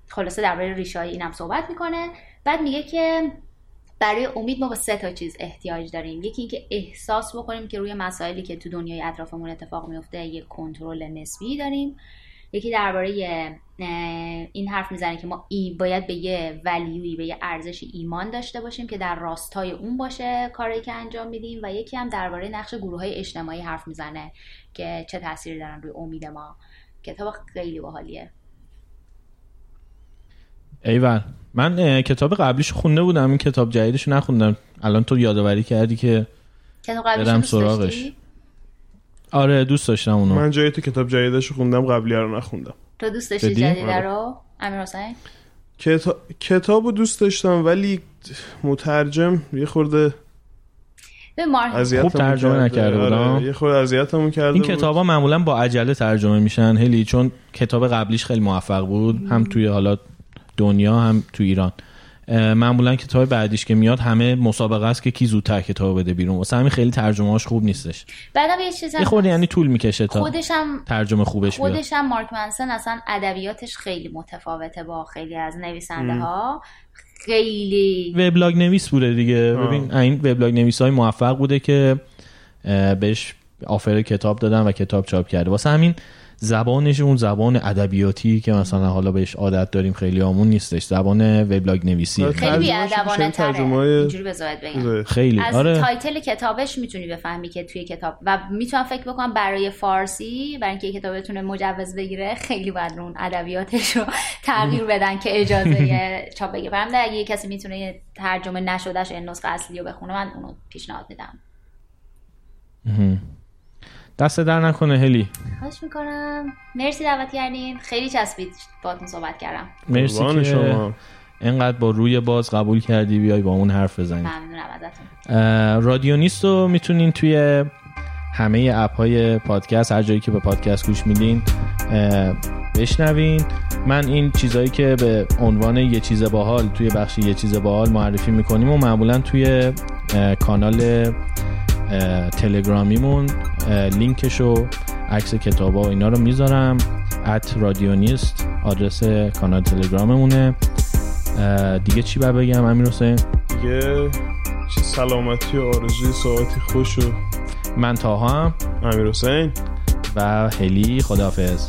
خلاصه درباره ریشه های اینم صحبت می‌کنه. بعد میگه که برای امید ما با سه تا چیز احتیاج داریم. یکی اینکه احساس بکنیم که روی مسائلی که تو دنیای اطرافمون اتفاق میفته یک کنترل نسبی داریم. یکی درباره این حرف می‌زنه که ما ای باید به یه ولیوی به یه ارزش ایمان داشته باشیم که در راستای اون باشه کاری که انجام میدیم. و یکی هم درباره نقش گروه های اجتماعی حرف می‌زنه که چه تاثیری دارن روی امید ما کتاب خیلی باحالیه. ایول من کتاب قبلیش خونده بودم این کتاب جدیدش نخوندم الان تو یادآوری کردی که کتاب قبلیش سراغش. داشتی؟ آره دوست داشتم اونو من جای تو کتاب جدیدش رو خوندم قبلی رو نخوندم تو دوست داشتی جدی؟ جدیده آره. رو امیر حسین کتا... کتابو دوست داشتم ولی مترجم یه خورده خوب ترجمه کرده. نکرده بود، آره،. یه خورده اذیتمون کرده این بود. کتابا معمولا با عجله ترجمه میشن هلی چون کتاب قبلیش خیلی موفق بود هم توی حالا دنیا هم تو ایران. معمولا کتاب بعدیش که میاد همه مسابقه است که کی زودتر کتاب بده بیرون. واسه همین خیلی ترجمهاش خوب نیستش. بعدم یه چیز یه خورده یعنی طول می‌کشه تا خودش هم ترجمه خوبش بیاد. خودش هم مارک منسن اصلا ادبیاتش خیلی متفاوته با خیلی از نویسنده ها خیلی وبلاگ نویس بوده دیگه. آه. ببین این وبلاگ نویس های موفق بوده که بهش offer کتاب دادن و کتاب چاپ کرده. واسه همین زبانش اون زبان ادبیاتی که مثلا حالا بهش عادت داریم خیلی آمون نیستش. زبان وبلاگ نویسیه آره. خیلی بیادبانه تره. بگم. خیلی از آره. title کتابش می‌تونی بفهمی که توی کتاب. و می‌تونم فکر بکنم برای فارسی برای اینکه یه کتاب بتونه مجوز بگیره خیلی باید اون ادبیاتش رو تغییر بدن که اجازه چاپ بگیره. برم اگه یه کسی می‌تونه ترجمه نشدهش این نسخه اصلی رو بخونه من اونو پیشنهاد میدم. دست در نکنه هلی. خواهش می‌کنم. مرسی دعوت کردین. خیلی چسبید باهاتون صحبت کردم. مرسی که شما. انقدر با روی باز قبول کردی. بیای با اون حرف بزنی. ممنونم ازتون. اه، رادیونیست رو می‌تونین توی همه اپ های پادکست هر جایی که به پادکست گوش میدین بشنوین. من این چیزهایی که به عنوان یه چیز باحال توی بخش یه چیز باحال معرفی می‌کنیم و معمولا توی کانال تلگرامیمون لینکش و عکس کتاب و اینا رو می‌ذارم. ات رادیونیست آدرس کانال تلگراممونه. دیگه چی باید بگم امیر حسین؟ دیگه سلامتی و آرزوی ساعتی خوش و من تاها هم امیر حسین. و هلی خدافز